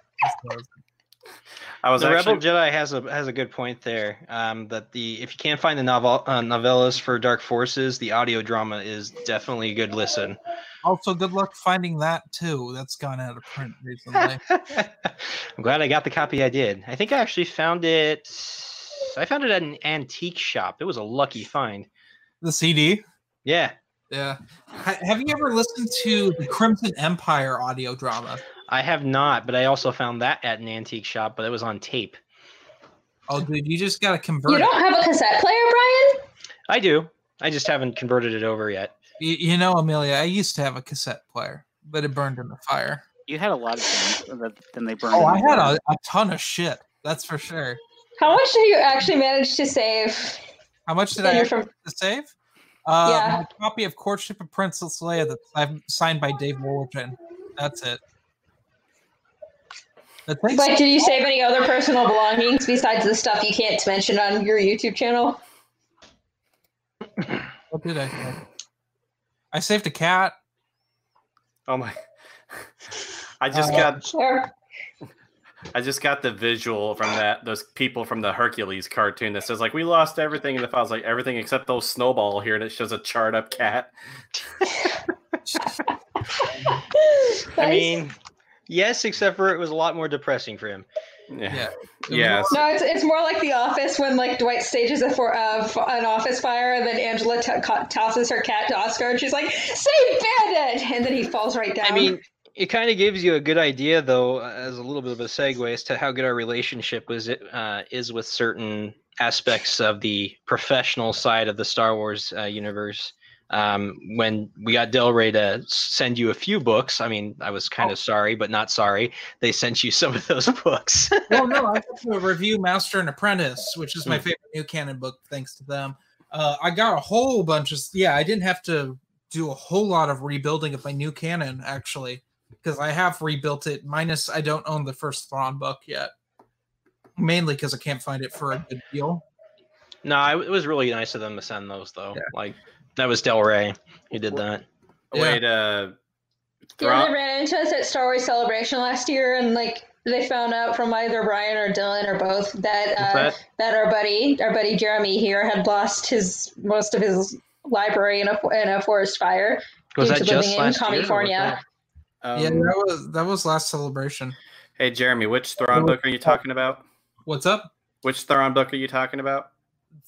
S5: I was
S3: the
S5: actually
S3: Rebel Jedi has a has a good point there. Um, that the if you can't find the novel uh, novellas for Dark Forces, the audio drama is definitely a good listen.
S1: Also, good luck finding that too. That's gone out of print recently. [LAUGHS]
S3: I'm glad I got the copy I did. I think I actually found it. I found it at an antique shop. It was a lucky find.
S1: the CD.
S3: Yeah,
S1: Yeah. Have you ever listened to the Crimson Empire audio drama?
S3: I have not, but I also found that at an antique shop, but it was on tape.
S1: Oh, dude, you just gotta convert
S4: You don't have a cassette player, Brian?
S3: I do. I just haven't converted it over yet.
S1: You, you know, Amelia, I used to have a cassette player, but it burned in the fire.
S2: You had a lot of things that then they burned.
S1: Oh, I had a, a ton of shit. That's for sure.
S4: How much did you actually manage to save?
S1: How much did I
S4: from
S1: to save? Uh,
S4: Yeah.
S1: My copy of Courtship of Princess Leia that's I've signed by Dave Wolverton. That's it. But thanks.
S4: Like, did you save any other personal belongings besides the stuff you can't mention on your YouTube channel?
S1: What did I save? I saved a cat.
S5: oh my [LAUGHS] I just
S1: Uh,
S5: got
S4: Sure.
S5: I just got the visual from that those people from the Hercules cartoon that says like we lost everything in the files like everything except those snowball here and it shows a charred up cat. [LAUGHS]
S3: I mean, yes, except for it was a lot more depressing for him.
S1: Yeah.
S5: Yeah.
S1: It
S5: Yes.
S4: No, it's, it's more like The Office when like Dwight stages a for uh, an office fire, and then Angela t- tosses her cat to Oscar, and she's like, "Save Bandit!" and then he falls right down.
S3: I mean, it kind of gives you a good idea, though, as a little bit of a segue as to how good our relationship was uh, is with certain aspects of the professional side of the Star Wars uh, universe. Um, when we got Del Rey to send you a few books, I mean, I was kind of sorry, but not sorry. They sent you some of those [LAUGHS] books.
S1: well, no, I got to review Master and Apprentice, which is my
S3: Hmm.
S1: favorite new canon book, thanks to them. Uh, I got a whole bunch of yeah. I didn't have to do a whole lot of rebuilding of my new canon actually, because I have rebuilt it. Minus, I don't own the first Thrawn book yet, mainly because I can't find it for a good deal.
S3: no, I- it was really nice of them to send those, though.
S1: Yeah.
S3: Like that was Del Rey who did that.
S1: Yeah.
S5: Wait, uh
S4: yeah, they ran into us at Star Wars Celebration last year, and like they found out from either Brian or Dylan or both that
S3: What's
S4: uh,
S3: that?
S4: that our buddy, our buddy Jeremy here, had lost his most of his library in a in a forest fire.
S3: Was
S4: due
S3: that
S4: to
S3: just
S4: living in
S3: last year?
S4: California.
S3: That-
S5: um,
S1: yeah, that was that was last celebration.
S5: Hey Jeremy, which Thrawn book are you talking about?
S1: What's up?
S5: Which Thrawn book are you talking about?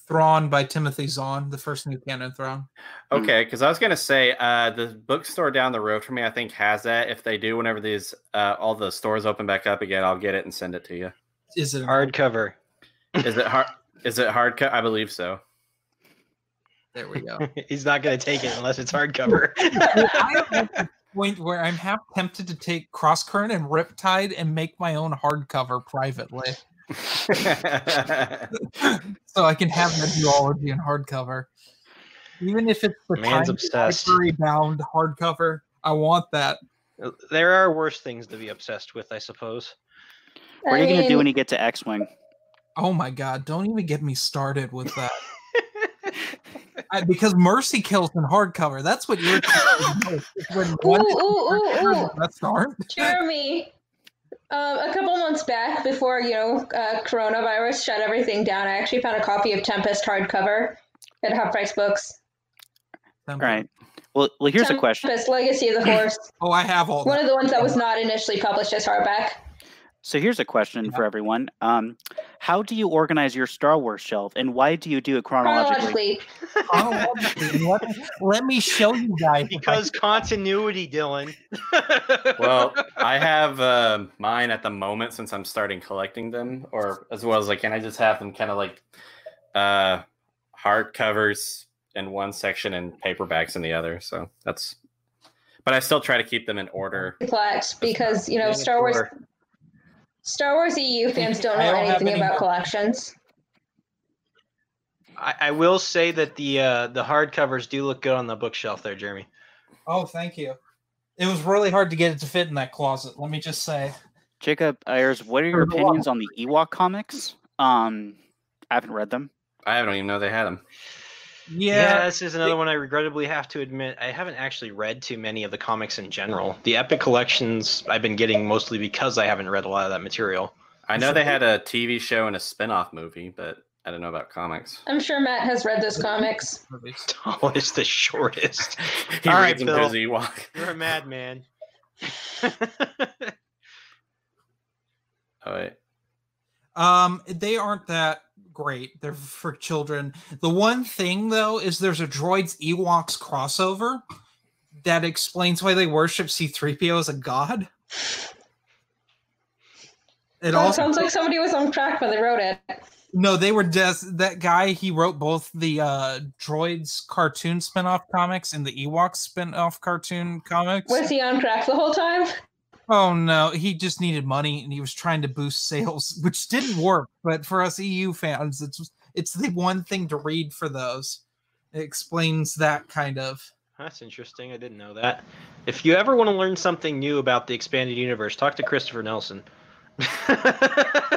S1: Thrawn by Timothy Zahn, the first new canon Thrawn.
S2: Hmm.
S5: Okay, because I was gonna say uh, the bookstore down the road from me, I think has that. If they do, whenever these uh, all the stores open back up again, I'll get it and send it to you.
S1: Is it
S3: Hardcover.
S5: Is it hard? is it hard cut? I believe so.
S1: There we go. [LAUGHS]
S3: He's not going to take it unless it's hardcover. [LAUGHS]
S1: I am at the point where I'm half tempted to take Crosscurrent and Riptide and make my own hardcover privately, [LAUGHS] [LAUGHS] so I can have the duology in hardcover. Even if it's the
S3: Man's
S1: tiny
S3: obsessed.
S1: library bound hardcover, I want that.
S3: Uh, there are worse things to be obsessed with, I suppose.
S2: What are you gonna do when you get to X-wing?
S1: Oh my god! Don't even get me started with that. I, because Mercy Kill's in hardcover. That's what irritates me the most, is When one
S4: Ooh, ooh, ooh, ooh.
S1: that's aren't.
S4: Jeremy, um, a couple months back, before you know uh, coronavirus shut everything down, I actually found a copy of Tempest hardcover at Half Price Books.
S2: All right. Well, well, here's a question.
S4: Tempest Legacy of the Force, [CLEARS THROAT]
S1: Oh, I have all
S4: one
S1: that.
S4: of the ones that was not initially published as hardback.
S2: So here's a question for everyone. Um, how do you organize your Star Wars shelf, and why do you do it chronologically?
S4: Chronologically,
S1: Chronologically, let, let me show you guys.
S3: Because continuity, Dylan.
S5: well, [LAUGHS] I have uh, mine at the moment since I'm starting collecting them, or as well as I can. I just have them kind of like uh, hard covers in one section and paperbacks in the other. So that's. But I still try to keep them in order.
S4: collect because you know Star Wars.
S3: Thor.
S4: Star Wars EU fans don't know
S1: don't
S4: anything
S1: any
S4: about collections.
S3: I, I will say that the uh, the hardcovers do look good on the bookshelf there, Jeremy.
S1: Oh, thank you. It was really hard to get it to fit in that closet. Let me just say.
S2: Jacob Ayers, what are your
S1: There's a lot.
S2: opinions on the Ewok comics? Um, I haven't read them.
S5: I don't even know they had them.
S3: Yeah,
S1: Yeah,
S3: this is another one I regrettably have to admit. I haven't actually read too many of the comics in general. The Epic collections I've been getting mostly because I haven't read a lot of that material.
S5: I know they had a TV show and a spin-off movie, but I don't know about comics.
S4: I'm sure Matt has read those comics.
S1: movies.
S3: Oh, it's the shortest. [LAUGHS]
S5: he
S3: All right,
S5: reads them to
S3: Bill. You're a madman. [LAUGHS]
S5: Oh wait.
S1: Um, they aren't that great. They're for children. The one thing though is there's a droids Ewoks crossover that explains why they worship C3PO as a god. It also
S4: sounds like somebody was on track when they wrote it.
S1: no, they were des- that guy. He wrote both the uh droids cartoon spin-off comics and the Ewoks spin-off cartoon comics.
S4: Was he on track the whole time?
S1: Oh no, he just needed money and he was trying to boost sales, [LAUGHS] which didn't work. But for us EU fans, it's it's the one thing to read for those. It explains that kind of.
S3: That's interesting. I didn't know that. If you ever want to learn something new about the expanded universe, talk to Christopher Nelson. [LAUGHS]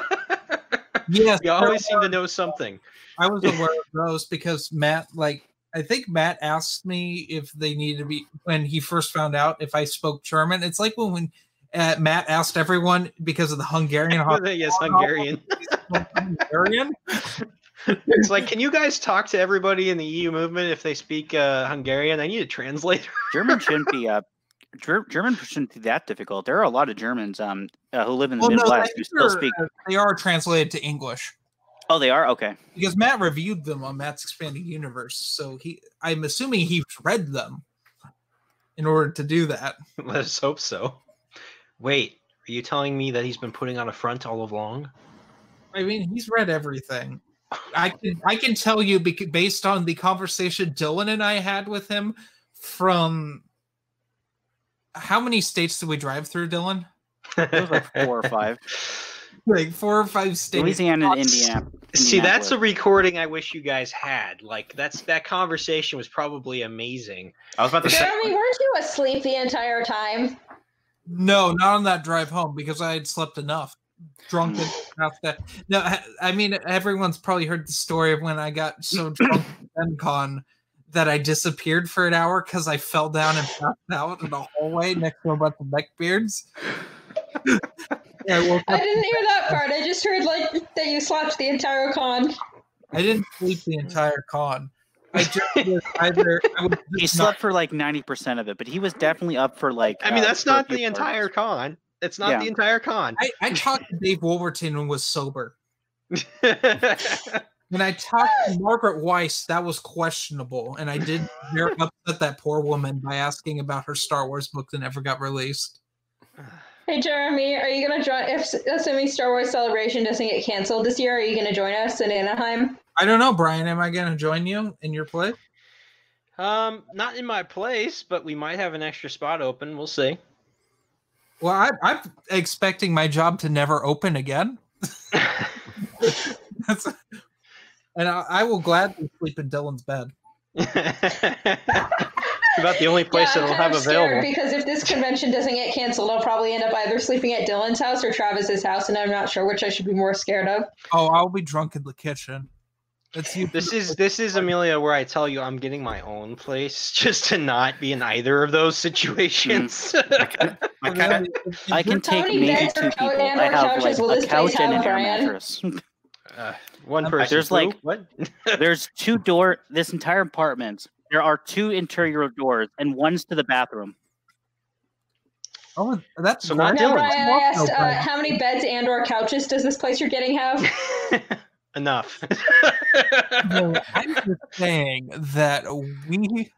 S1: Yes,
S3: you always seem to know something.
S1: I was aware of those because Matt, like, I think Matt asked me if they needed to be when he first found out if I spoke German. It's like when, when uh, Matt asked everyone because of the Hungarian. [LAUGHS]
S3: yes, Hungarian.
S1: Hungarian. [LAUGHS]
S3: It's like, can you guys talk to everybody in the EU movement if they speak uh, Hungarian? I need a translator. [LAUGHS]
S2: German shouldn't be uh, Ger- German shouldn't be that difficult. There are a lot of Germans um uh, who live in the
S1: Well, no,
S2: Midwest
S1: they
S2: who still speak.
S1: uh, they are translated to English.
S2: Oh, they are okay.
S1: because Matt reviewed them on Matt's Expanding Universe, so he I'm assuming he's read them in order to do that.
S3: Let us hope so. Wait, are you telling me that he's been putting on a front all along?
S1: I mean, he's read everything. I can I can tell you bec- based on the conversation Dylan and I had with him from how many states did we drive through, Dylan?
S2: It was like four or five. [LAUGHS]
S1: Like four or five states.
S2: Louisiana and Indiana.
S3: See, that's a recording I wish you guys had. Like, that's that conversation was probably amazing.
S5: I was about to say.
S4: Jeremy, weren't you asleep the entire time?
S1: No, not on that drive home because I had slept enough. Drunk hmm. enough that. No, I- I mean everyone's probably heard the story of when I got so [CLEARS THROAT] drunk at FenCon that I disappeared for an hour because I fell down and passed out in the hallway next to a bunch of neckbeards. yeah, I woke
S4: I didn't hear that part. I just heard like that you slept the entire con.
S1: I didn't sleep the entire con. I just was either I was
S2: He slept
S1: not,
S2: for like ninety percent of it, but he was definitely up for like.
S3: I mean,
S2: uh,
S3: that's not
S2: few
S3: the entire con. It's not
S2: Yeah.
S3: the entire con.
S1: I, I talked to Dave Wolverton and was sober. [LAUGHS] When I talked to Margaret Weis, that was questionable, and I did very [LAUGHS] upset that poor woman by asking about her Star Wars book that never got released. [SIGHS]
S4: Hey Jeremy, are you gonna join? If assuming Star Wars Celebration doesn't get canceled this year, are you gonna join us in Anaheim?
S1: I don't know, Brian. Am I going to join you in your play?
S3: um, not in my place, but we might have an extra spot open. We'll see.
S1: Well, I, I'm expecting my job to never open again. [LAUGHS] That's, and I, I will gladly sleep in Dylan's bed. [LAUGHS]
S3: About the only place
S4: yeah, I'm
S3: that'll have available.
S4: because if this convention doesn't get canceled, I'll probably end up either sleeping at Dylan's house or Travis's house, and I'm not sure which I should be more scared of.
S1: Oh, I'll be drunk in the kitchen. That's you.
S3: This is this is Amelia, where I tell you I'm getting my own place [LAUGHS] just to not be in either of those situations.
S5: I kind of. [LAUGHS]
S2: I can take maybe two people. I have like a
S4: this
S2: couch and an
S4: have,
S2: air mattress. [LAUGHS]
S3: uh, one person.
S2: there's like-
S3: what?
S2: There's two door. This entire apartment. There are two interior doors, and one's to the bathroom.
S1: Oh, that's
S3: So not
S1: great.
S4: Now,
S3: Dylan.
S4: Brian, I asked, uh, how many beds and or couches does this place you're getting have?
S3: Enough.
S1: No, I'm just saying that we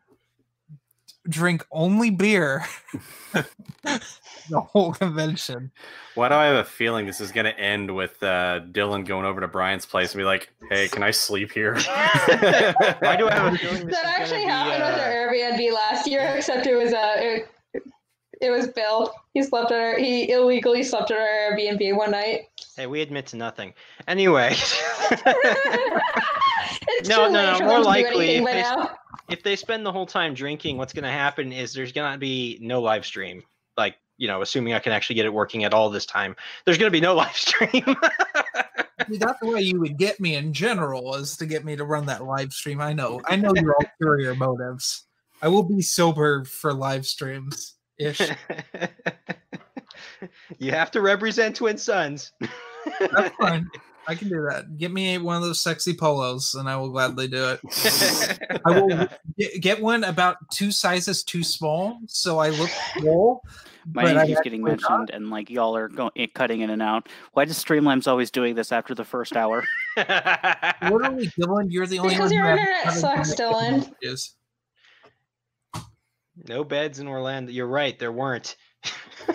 S1: drink only beer [LAUGHS] the whole convention.
S5: Why do I have a feeling this is going to end with uh, Dylan going over to Brian's place and be like, "Hey, can I sleep here?" [LAUGHS] [LAUGHS]
S3: Why do I have a feeling this
S4: that
S3: is
S4: actually happened
S3: be,
S4: with
S3: uh,
S4: our Airbnb last year, except it was uh, it, it was Bill. He slept at our he illegally slept at our Airbnb one night.
S3: Hey, we admit to nothing. Anyway, [LAUGHS]
S4: it's
S3: No,
S4: too
S3: no,
S4: late
S3: no, more likely if they-
S4: now.
S3: if they spend the whole time drinking, what's going to happen is there's going to be no live stream. Like you know, assuming I can actually get it working at all this time, there's going to be no [LAUGHS] live stream.
S1: That's the way you would get me in general is to get me to run that live stream. I know. I know your [LAUGHS] ulterior motives. I will be sober for live streams ish. [LAUGHS]
S3: you have to represent Twin Suns.
S1: That's [LAUGHS] fine. I can do that. Get me one of those sexy polos, and I will gladly do it. [LAUGHS] I will get, get one about two sizes too small, so I look cool.
S2: My name
S1: I
S2: keeps getting
S1: actually not.
S2: mentioned, and like y'all are going eh, cutting in and out. Why does Streamlabs always doing this after the first hour?
S1: Literally, Dylan, you're the only
S4: Because
S1: one.
S4: your internet sucks, Dylan.
S1: Is
S3: no beds in Orlando. You're right, there weren't. [LAUGHS]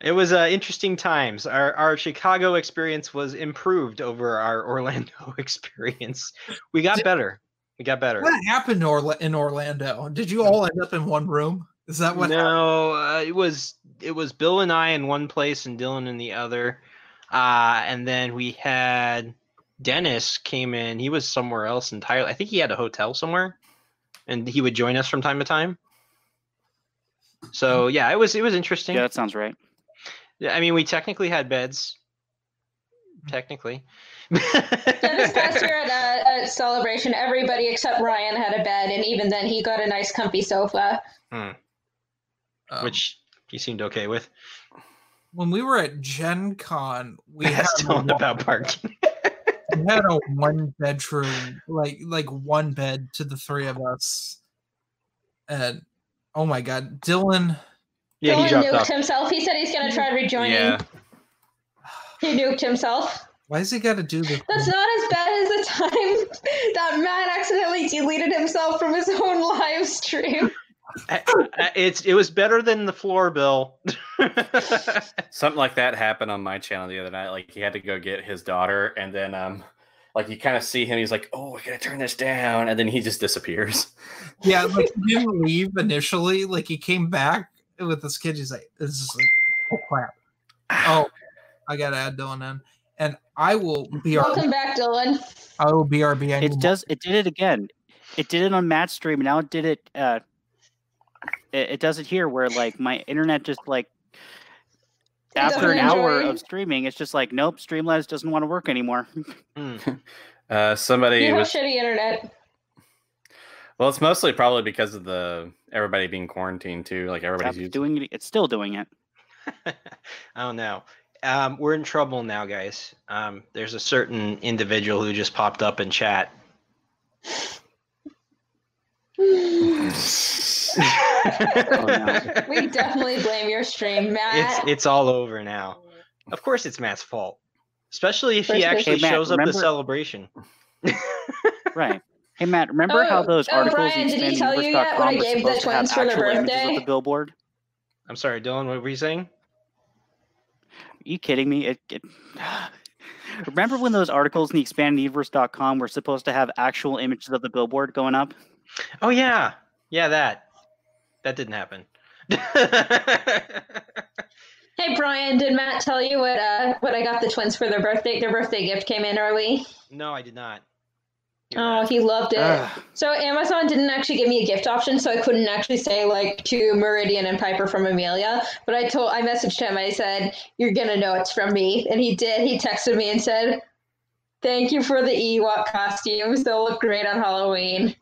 S3: it was uh, interesting times. Our our Chicago experience was improved over our Orlando [LAUGHS] experience. We got
S1: Did-
S3: better. We got better.
S1: what happened Orla- in Orlando? Did you all end up in one room? Is that what?
S3: no, uh, it was it was Bill and I in one place and Dylan in the other, uh, and then we had Dennis came in. He was somewhere else entirely. I think he had a hotel somewhere, and he would join us from time to time. So yeah, it was it was interesting.
S2: Yeah, that sounds right.
S3: I mean, we technically had beds. Technically.
S4: Yeah, this [LAUGHS] past year at, at celebration, everybody except Ryan had a bed, and even then, he got a nice, comfy sofa.
S1: Um,
S3: Which he seemed okay with.
S1: when we were at Gen Con, we [LAUGHS] had,
S3: That's
S1: a
S3: telling
S1: one-
S3: about parking. [LAUGHS]
S1: we had a one bedroom, like like one bed to the three of us, and oh my god, Dylan.
S3: yeah,
S4: Dylan
S3: dropped
S4: nuked
S3: off.
S4: himself. He said he's going to try rejoining.
S5: Yeah.
S4: He nuked himself.
S1: Why has he got to do this?
S4: That's not as bad as the [LAUGHS] time that Matt accidentally deleted himself from his own live stream.
S3: It's it was better than the floor bill. [LAUGHS]
S5: Something like that happened on my channel the other night. Like he had to go get his daughter, and then um, like you kind of see him. He's like, "Oh, I gotta turn this down," and then he just disappears.
S1: Yeah, like [LAUGHS] he didn't leave initially. Like he came back with this kid. He's like, "This is like, oh crap! Oh, I gotta add Dylan in." And I will be.
S4: Welcome back, Dylan.
S1: I will BRB. I
S2: It does. It did it again. It did it on Matt's stream. and Now it did it. Uh, it, it does it here, where like my internet just like after an
S4: doesn't
S2: hour of streaming, it's just like nope, Streamlabs doesn't want to work anymore. [LAUGHS]
S3: Hmm. [LAUGHS]
S5: Uh, somebody
S4: You have
S5: was
S4: shitty internet.
S5: well. It's mostly probably because of the everybody being quarantined too. Like everybody's
S2: Stop
S5: used.
S2: doing it. It's still doing it.
S3: I don't know. Um, we're in trouble now, guys. Um, there's a certain individual who just popped up in chat.
S2: Oh, no.
S4: We definitely blame your stream, Matt.
S3: it's it's all over now. Of course, it's Matt's fault, especially if he
S4: First person-
S3: actually
S2: Hey, Matt,
S3: shows up to
S2: remember-
S3: celebration. [LAUGHS]
S2: Right. Hey Matt, remember how
S4: Oh,
S2: those
S4: oh,
S2: articles
S4: Brian,
S2: in
S4: did he tell you yet when I
S2: were
S4: gave the
S2: supposed to have
S4: twins for their
S2: actual images of
S4: birthday?
S2: the billboard?
S3: I'm sorry, Dylan. What were you saying?
S2: Are you kidding me? It, it... [SIGHS] Remember when those articles in the expandinguniverse.com were supposed to have actual images of the billboard going up?
S3: Oh yeah, yeah, that that didn't happen. [LAUGHS]
S4: Hey Brian, did Matt tell you what uh what I got the twins for their birthday? Their birthday gift came in early.
S3: no, I did not. hear
S4: Oh,
S3: that.
S4: he loved it.
S2: Ugh.
S4: So Amazon didn't actually give me a gift option, so I couldn't actually say like to Meridian and Piper from Amelia. But I told I messaged him. I said, "You're gonna know it's from me," and he did. He texted me and said, "Thank you for the Ewok costumes. They'll look great on Halloween."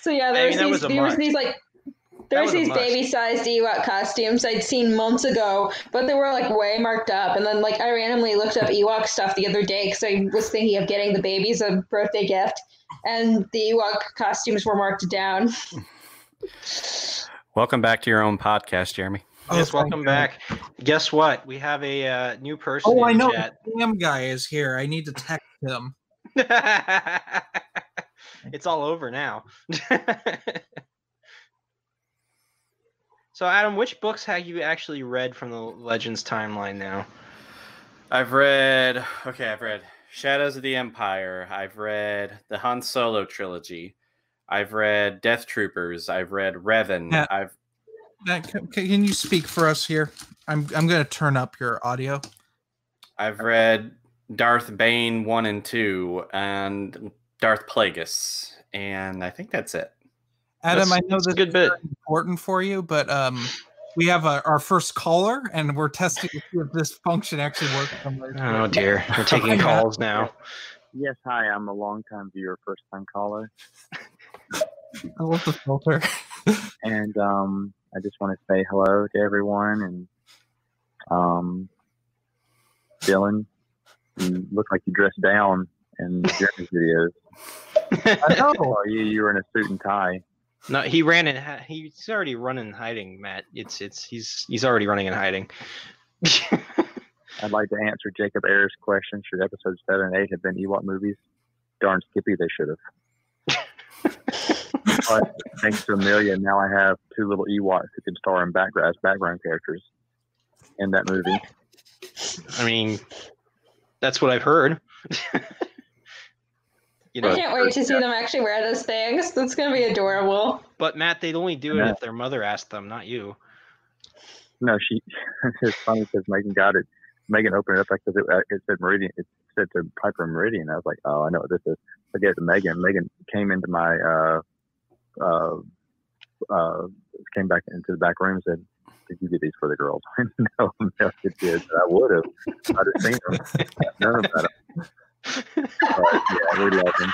S4: So yeah,
S3: I
S4: there's
S3: mean, that
S4: these
S3: was a
S4: there was these like
S3: That
S4: there's
S3: was
S4: these baby-sized Ewok costumes I'd seen months ago, but they were like way marked up. And then like I randomly looked up Ewok stuff the other day because I was thinking of getting the babies a birthday gift, and the Ewok costumes were marked down. [LAUGHS]
S5: Welcome back to your own podcast, Jeremy.
S1: Oh,
S3: yes,
S1: thank
S3: welcome
S1: you.
S3: back. Guess what? We have a uh, new person
S1: Oh, I know.
S3: chat.
S1: The damn guy is here. I need to text him. [LAUGHS]
S3: it's all over now. [LAUGHS] so, Adam, which books have you actually read from the Legends timeline now?
S5: I've read. Okay, I've read Shadows of the Empire. I've read the Han Solo trilogy. I've read Death Troopers. I've read Revan.
S1: Yeah.
S5: I've
S1: Matt, can, can you speak for us here? I'm I'm gonna turn up your audio.
S5: I've read Darth Bane one and two, and Darth Plagueis, and I think that's it.
S1: Adam,
S3: That's-
S1: I know
S3: that's a
S1: this
S3: good
S1: is
S3: bit.
S1: important for you, but um, we have a, our first caller, and we're testing to see if this function actually works. somewhere.
S3: Oh dear, [LAUGHS] we're taking calls now.
S6: Yes, hi. I'm a long-time viewer, first time caller, [LAUGHS]
S1: I love the filter. [LAUGHS]
S6: and um, I just want to say hello to everyone. And um, Dylan, you look like you dressed down in Jeremy's videos. [LAUGHS]
S1: I know.
S6: You you were in a suit and tie.
S3: no, he ran in. He's already running and hiding, Matt. It's it's he's he's already running and hiding.
S6: I'd like to answer Jacob Ayers' question. Should episodes seven and eight have been Ewok movies? Darn Skippy, they should have. [LAUGHS] but thanks to Amelia, now I have two little Ewoks who can star in background as background characters in that movie.
S3: I mean, that's what I've heard. [LAUGHS] you
S4: I can't wait to see them actually wear those things. That's gonna be adorable.
S3: but Matt, they'd only do it
S6: Yeah.
S3: if their mother asked them, not you.
S6: No, she. [LAUGHS] it's funny because Megan got it. Megan opened it up because it, uh, it said Meridian. It said to Piper Meridian. I was like, oh, I know what this is. I gave it to Megan. Megan came into my uh, uh, uh, came back into the back room and said, "Did you get these for the girls?" [LAUGHS] no, no, it did. I would have. I'd have seen them. None of that. But yeah, we love them.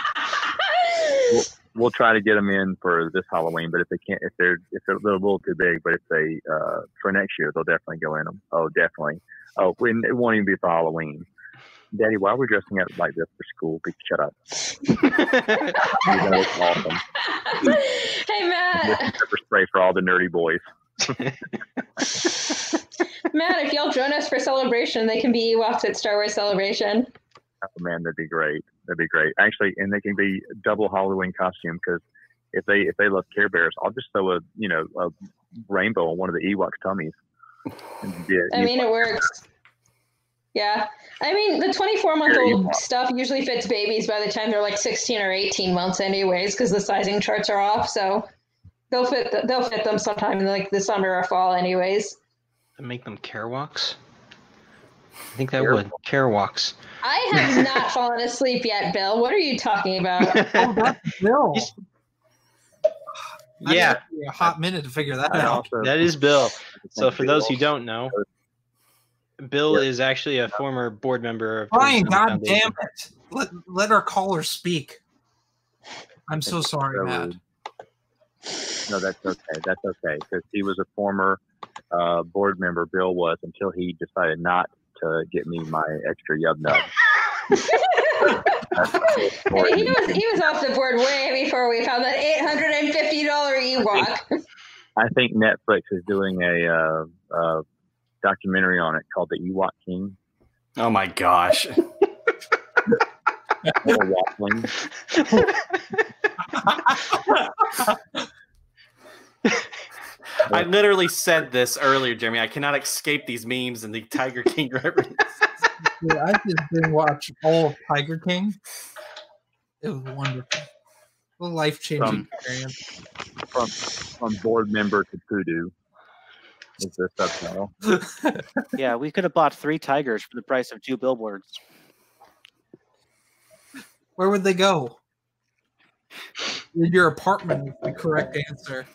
S6: We'll try to get them in for this Halloween, but if they can't, if they're if they're a little, too big, but if they uh, for next year, they'll definitely go in them. Oh, definitely. Oh, and it won't even be for Halloween. Daddy, why are we dressing up like this for school? Be shut up. [LAUGHS] You know, it's awesome.
S4: hey Matt,
S6: Pepper spray for all the nerdy boys. [LAUGHS]
S4: Matt, if y'all join us for celebration, they can be Ewoks at Star Wars Celebration.
S6: Oh, man, that'd be great. That'd be great. Actually, and they can be double Halloween costume because if they if they love Care Bears, I'll just throw a you know a rainbow on one of the Ewoks tummies. And be a [LAUGHS]
S4: I mean, it works. Yeah. I mean, the 24 month old stuff usually fits babies by the time they're like 16 or 18 months, anyways, because the sizing charts are off. So they'll fit th- they'll fit them sometime in like the summer or fall, anyways.
S3: To make them care walks. I think that
S6: Care
S3: would care walks.
S4: I have [LAUGHS] not fallen asleep yet, Bill. What are you talking about? [LAUGHS]
S1: Oh, that's Bill. That
S3: yeah,
S1: a hot minute to figure that out.
S3: that is Bill. So for those who don't know, Bill
S6: Yeah.
S3: is actually a former board member of
S1: Brian, god damn it. Let, let our caller speak. I'm so sorry,
S6: so
S1: Matt.
S6: No, that's okay. That's okay because he was a former uh, board member. Bill was until he decided not to get me my extra yub nub. [LAUGHS] That's the whole story.
S4: I mean, he was he was off the board way before we found that $850 Ewok.
S6: I think Netflix is doing a uh, uh, documentary on it called The Ewok King.
S5: Oh my gosh. [LAUGHS] [LAUGHS]
S6: Little [LAUGHS] waffling.
S5: I literally said this earlier, Jeremy. I cannot escape these memes and the Tiger King [LAUGHS] reference.
S1: Dude, I just didn't watch all of Tiger King. It was wonderful. A life changing experience.
S6: from from board member to Kudu is the subtitle. [LAUGHS]
S2: Yeah, we could have bought three tigers for the price of two billboards.
S1: Where would they go? In your apartment is the correct answer.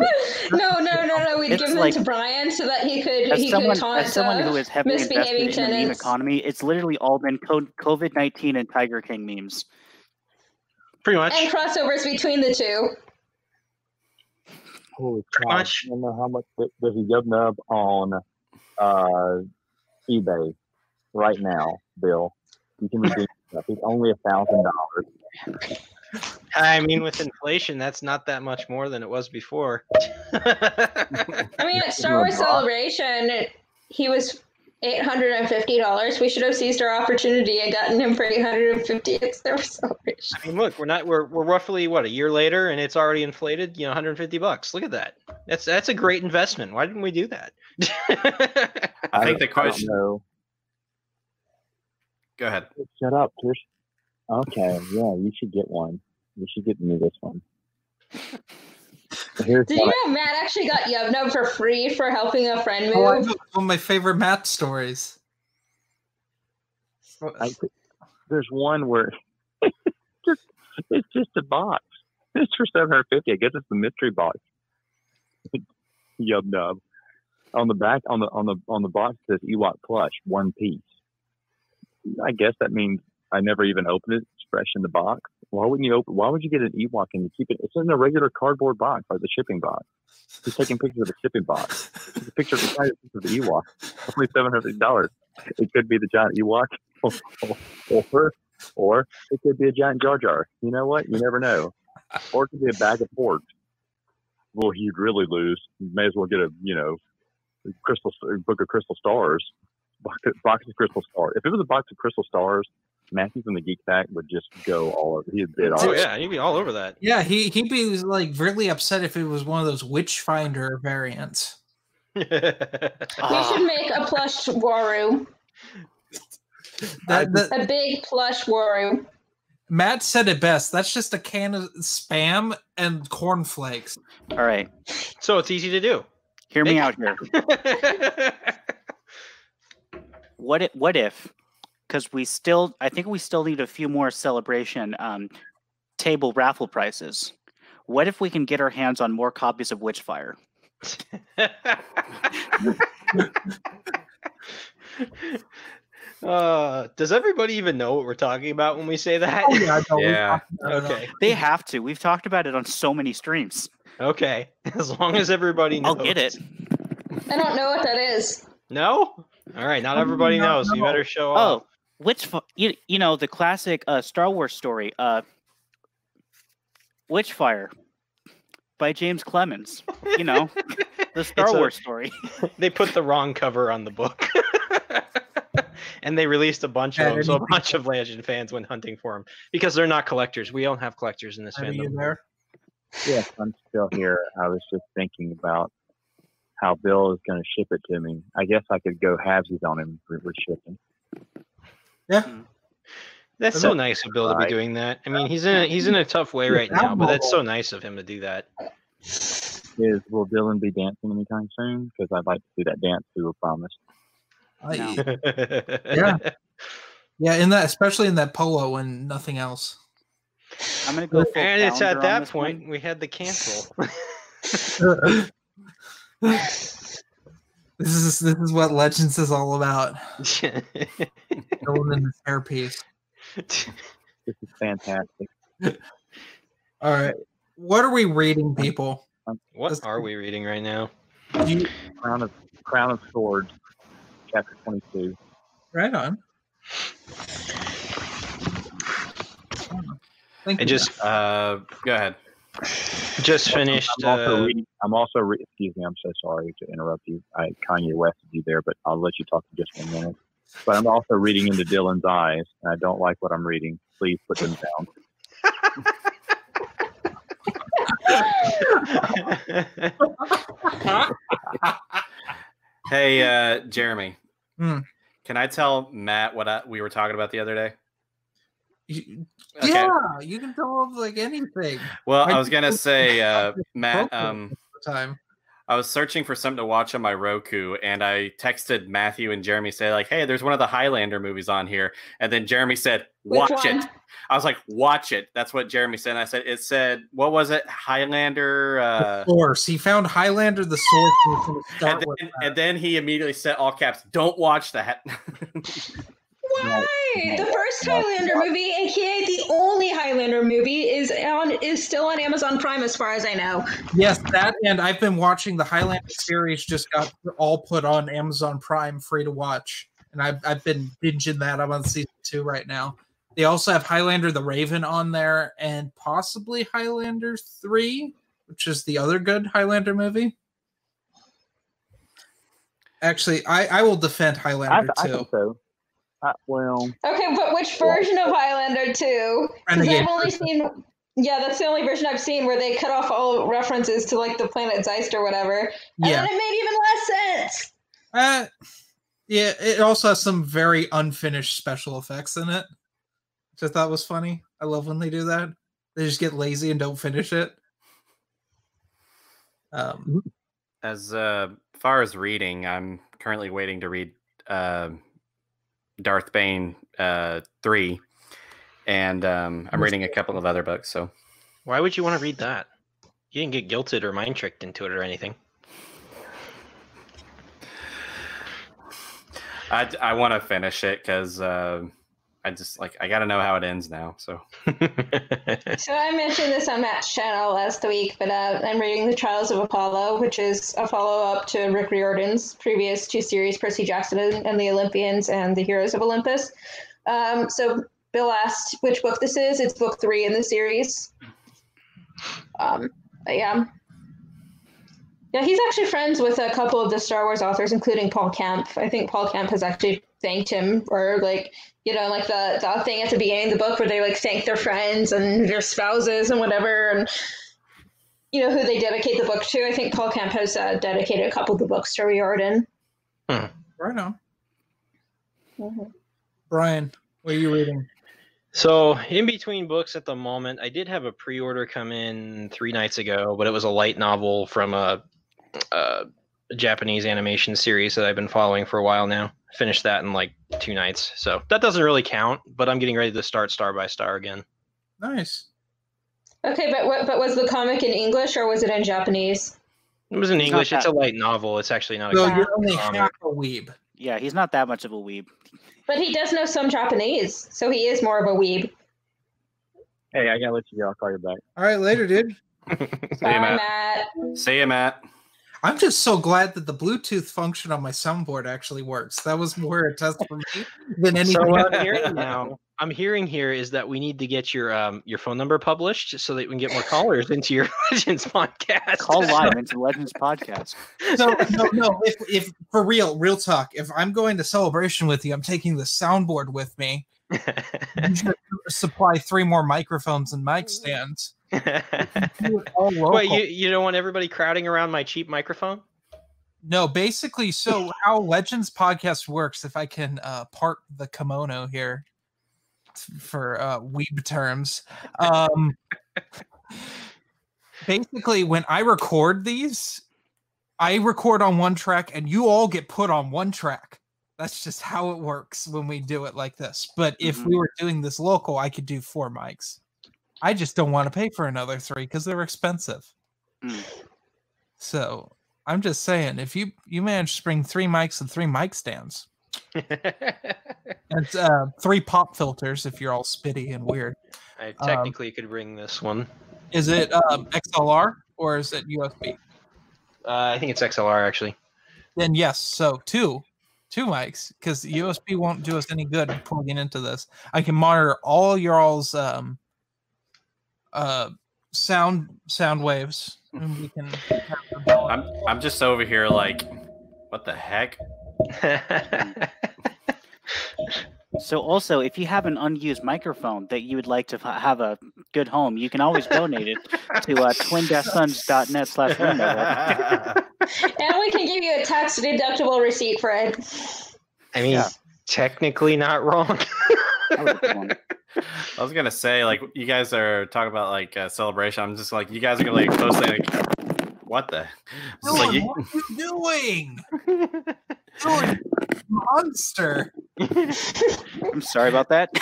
S1: [LAUGHS]
S4: no, no, no, no. We'd
S2: It's
S4: give them
S2: like-
S4: to Brian so that he could
S2: As
S4: he
S2: someone,
S4: could taunt
S2: as someone who
S4: uh,
S2: heavily
S4: misbehaving
S2: invested in the meme economy, it's literally all been COVID nineteen and Tiger King memes.
S3: Pretty much.
S4: and crossovers between the two.
S6: Holy
S3: Pretty
S6: cow!
S3: much.
S6: I don't know how much th- there's a yub nub on uh, eBay right now, Bill. You can redeem stuff. It's only a thousand dollars.
S3: I mean, with inflation, that's not that much more than it was before. [LAUGHS]
S4: I mean, at Star Wars. Celebration, he was eight hundred and fifty dollars. We should have seized our opportunity and gotten him for eight hundred and fifty at Star Wars Celebration.
S3: I mean, look, we're not we're we're roughly what a year later, and it's already inflated. You know, 150 bucks. Look at that. That's that's a great investment. Why didn't we do that? [LAUGHS]
S5: I think the question.
S6: I know.
S5: Go ahead.
S6: Shut up, Pierce. Okay, yeah, you should get one. You should get me this one. Here's
S4: Did you
S6: what
S4: know Matt actually got Yub Nub for free for helping a friend
S1: Oh,
S4: move?
S1: know. It's one of my favorite Matt stories.
S6: I, there's one where it's [LAUGHS] just it's just a box. it's for seven hundred fifty. I guess it's the mystery box. [LAUGHS] Yub nub. On the back, on the on the on the box it says Ewok plush, one piece. I guess that means I never even opened it. It's fresh in the box. Why wouldn't you open? Why would you get an Ewok and keep it? It's in a regular cardboard box, like the shipping box. He's taking pictures of the shipping box. It's a picture of the, of the Ewok. Only seven hundred dollars. It could be the giant Ewok, [LAUGHS] or or it could be a giant Jar Jar. You know what? You never know. Or it could be a bag of pork. Well, he'd really lose. You may as well get a you know crystal book of crystal stars, box, box of crystal stars. If it was a box of crystal stars, Matthews from the Geek Pack would just go all over. He'd bid all.
S3: Oh yeah, you'd be all over that.
S1: Yeah, he he'd be like really upset if it was one of those Witchfinder variants. [LAUGHS]
S4: We should make a plush Waru,
S1: That, that
S4: a big plush Waru.
S1: Matt said it best. That's just a can of spam and cornflakes.
S2: All right,
S3: so it's easy to do.
S2: hear me out here. [LAUGHS] What if? What if? Because we still, I think we still need a few more celebration um, table raffle prices. What if we can get our hands on more copies of Witchfire?
S3: uh, does everybody even know what we're talking about when we say that?
S1: Oh, yeah, I know. We
S5: Yeah.
S1: talked about it
S3: okay.
S2: They have to. We've talked about it on so many streams.
S3: Okay. [LAUGHS] As long as everybody knows.
S2: I'll get it.
S4: I don't know what that is.
S3: No? All right. Not everybody
S1: No,
S3: knows. You better show off.
S2: Oh, which you, you know the classic uh, Star Wars story, uh, Witchfire, by James Clemens. You know [LAUGHS] the Star
S3: It's a-
S2: Wars story. [LAUGHS]
S3: They put the wrong cover on the book. [LAUGHS] and they released a bunch of them. So a bunch of Legend fans went hunting for them because they're not collectors. We don't have collectors in this
S1: Are you there?
S6: Yes, I'm still here. I was just thinking about how Bill is going to ship it to me. I guess I could go halvesies on him for, for shipping. Hmm.
S3: That's so nice of Bill to be doing that. I mean, he's in a, he's in a tough way right now, but that's so nice of him to do that.
S6: Is will Dylan be dancing anytime soon? Because I'd like to see that dance we were promised.
S1: I-
S2: No. [LAUGHS]
S1: Yeah. Yeah, in that, especially in that polo and nothing else.
S2: I'm gonna go.
S3: And it's at that
S2: one.
S3: point we had the cancel. [LAUGHS] [LAUGHS]
S1: this is this is what Legends is all about. [LAUGHS] Going in this hairpiece.
S6: This is fantastic.
S1: All right, what are we reading, people?
S3: what are we reading right now?
S1: You,
S6: Crown of Crown of Swords, chapter twenty-two.
S1: right on. Thank
S3: I
S1: you.
S3: just
S5: Uh, go ahead.
S3: Just finished.
S6: I'm also
S3: Uh,
S6: reading. I'm also re- excuse me. I'm so sorry to interrupt you. I Kanye Wested you there, but I'll let you talk for just one minute. But I'm also reading into Dylan's eyes, and I don't like what I'm reading. Please put them down. [LAUGHS]
S5: Hey, uh, Jeremy.
S1: Hmm.
S5: Can I tell Matt what I, we were talking about the other day?
S1: You-
S5: Okay.
S1: Yeah, you can tell of like anything.
S5: Well,
S1: I
S5: I was gonna
S1: think-
S5: say, uh, Matt. Um,
S1: time.
S5: I was searching for something to watch on my Roku, and I texted Matthew and Jeremy say like, "Hey, there's one of the Highlander movies on here," and then Jeremy said, "Watch it." I was like, "Watch it." That's what Jeremy said. And I said, "It said what was it? Highlander." Uh,
S1: source. He found Highlander the source. and was gonna start
S5: and,
S1: with
S5: then, and then he immediately said all caps, "Don't watch that." [LAUGHS]
S4: Why? The first Highlander movie, aka the only Highlander movie, is on is still on Amazon Prime, as far as I know.
S1: Yes, that and I've been watching the Highlander series. Just got all put on Amazon Prime, free to watch, and I've I've been binging that. I'm on season two right now. They also have Highlander the Raven on there, and possibly Highlander three, which is the other good Highlander movie. Actually, I I will defend
S6: I,
S1: Highlander
S6: I think so. I, well,
S4: Okay, but which version of Highlander two? Because I've only seen. Yeah, that's the only version I've seen where they cut off all references to like the planet Zeist or whatever, and
S1: Yeah,
S4: then it made even less sense.
S1: uh, yeah. It also has some very unfinished special effects in it, which I thought was funny. I love when they do that. They just get lazy and don't finish it. Um,
S5: As uh, far as reading, I'm currently waiting to read uh, Darth Bane uh, three, and um, I'm reading a couple of other books. So
S3: Why would you want to read that? You didn't get guilted or mind tricked into it or anything.
S5: I, I want to finish it because uh, I just like I got to know how it ends now. So [LAUGHS]
S4: So I mentioned this on Matt's channel last week, but uh, I'm reading The Trials of Apollo, which is a follow-up to Rick Riordan's previous two series, Percy Jackson and the Olympians and the Heroes of Olympus. Um, so Bill asked which book this is. It's book three in the series. Um, yeah. Yeah, he's actually friends with a couple of the Star Wars authors, including Paul Kemp. I think Paul Kemp has actually thanked him or like, you know, like the, the thing at the beginning of the book where they like thank their friends and their spouses and whatever, and you know who they dedicate the book to. I think Paul Kemp has uh, dedicated a couple of the books to Riordan.
S1: Right on.
S4: Mhm.
S1: Brian, what are you reading?
S3: So, in between books at the moment, I did have a pre-order come in three nights ago, but it was a light novel from a, a Japanese animation series that I've been following for a while now. Finished that in like two nights, so that doesn't really count. But I'm getting ready to start Star by Star again.
S1: Nice.
S4: Okay, but what, but was the comic in English or was it in Japanese?
S3: It was in English. It's a light novel. It's actually not a
S1: So
S3: good
S1: you're only
S3: comic.
S1: half a weeb.
S2: Yeah, he's not that much of a weeb.
S4: But he does know some Japanese, so he is more of a weeb.
S6: Hey, I gotta let you go. I'll call you back.
S1: All right, later, dude. [LAUGHS]
S5: see you, Matt.
S4: Matt.
S5: See you, Matt.
S1: I'm just so glad that the Bluetooth function on my soundboard actually works. That was more a test for me than anything.
S3: So what. I'm hearing now, I'm hearing here is that we need to get your um your phone number published so that we can get more callers [LAUGHS] into your [LAUGHS] Legends podcast.
S2: Call live into [LAUGHS] Legends podcast.
S1: so no, no. If, if for real, real talk, if I'm going to celebration with you, I'm taking the soundboard with me. Supply three more microphones and mic stands. Do it all [LAUGHS] local.
S3: Wait, you, you don't want everybody crowding around my cheap microphone?
S1: No, basically, so [LAUGHS] how Legends podcast works, if I can uh, part the kimono here for uh, weeb terms. Um, [LAUGHS] basically, when I record these, I record on one track and you all get put on one track. That's just how it works when we do it like this. But if we were doing this local, I could do four mics. I just don't want to pay for another three because they're expensive.
S2: Mm.
S1: So I'm just saying, if you you manage to bring three mics and three mic stands [LAUGHS] and uh, three pop filters, if you're all spitty and weird,
S3: I
S1: Um,
S3: technically could bring this one.
S1: is it um, XLR or is it USB?
S3: Uh, I think it's XLR actually.
S1: Then yes, so two, two mics because USB won't do us any good plugging into this. I can monitor all your all's um, uh, sound sound waves, and we can. have them all-
S5: I'm I'm just over here like, what the heck? [LAUGHS]
S2: So also, if you have an unused microphone that you would like to f- have a good home, you can always donate it to uh, twin-suns.net slash window. [LAUGHS]
S4: And we can give you a tax deductible receipt, Fred.
S3: I mean,
S2: Yeah.
S3: technically not wrong.
S2: That was a good one.
S5: I was gonna say like you guys are talking about like uh, celebration. I'm just like you guys are gonna like post like what the? It's just like, you-
S1: what are you doing? [LAUGHS] Dylan, monster.
S2: I'm sorry about that. [LAUGHS]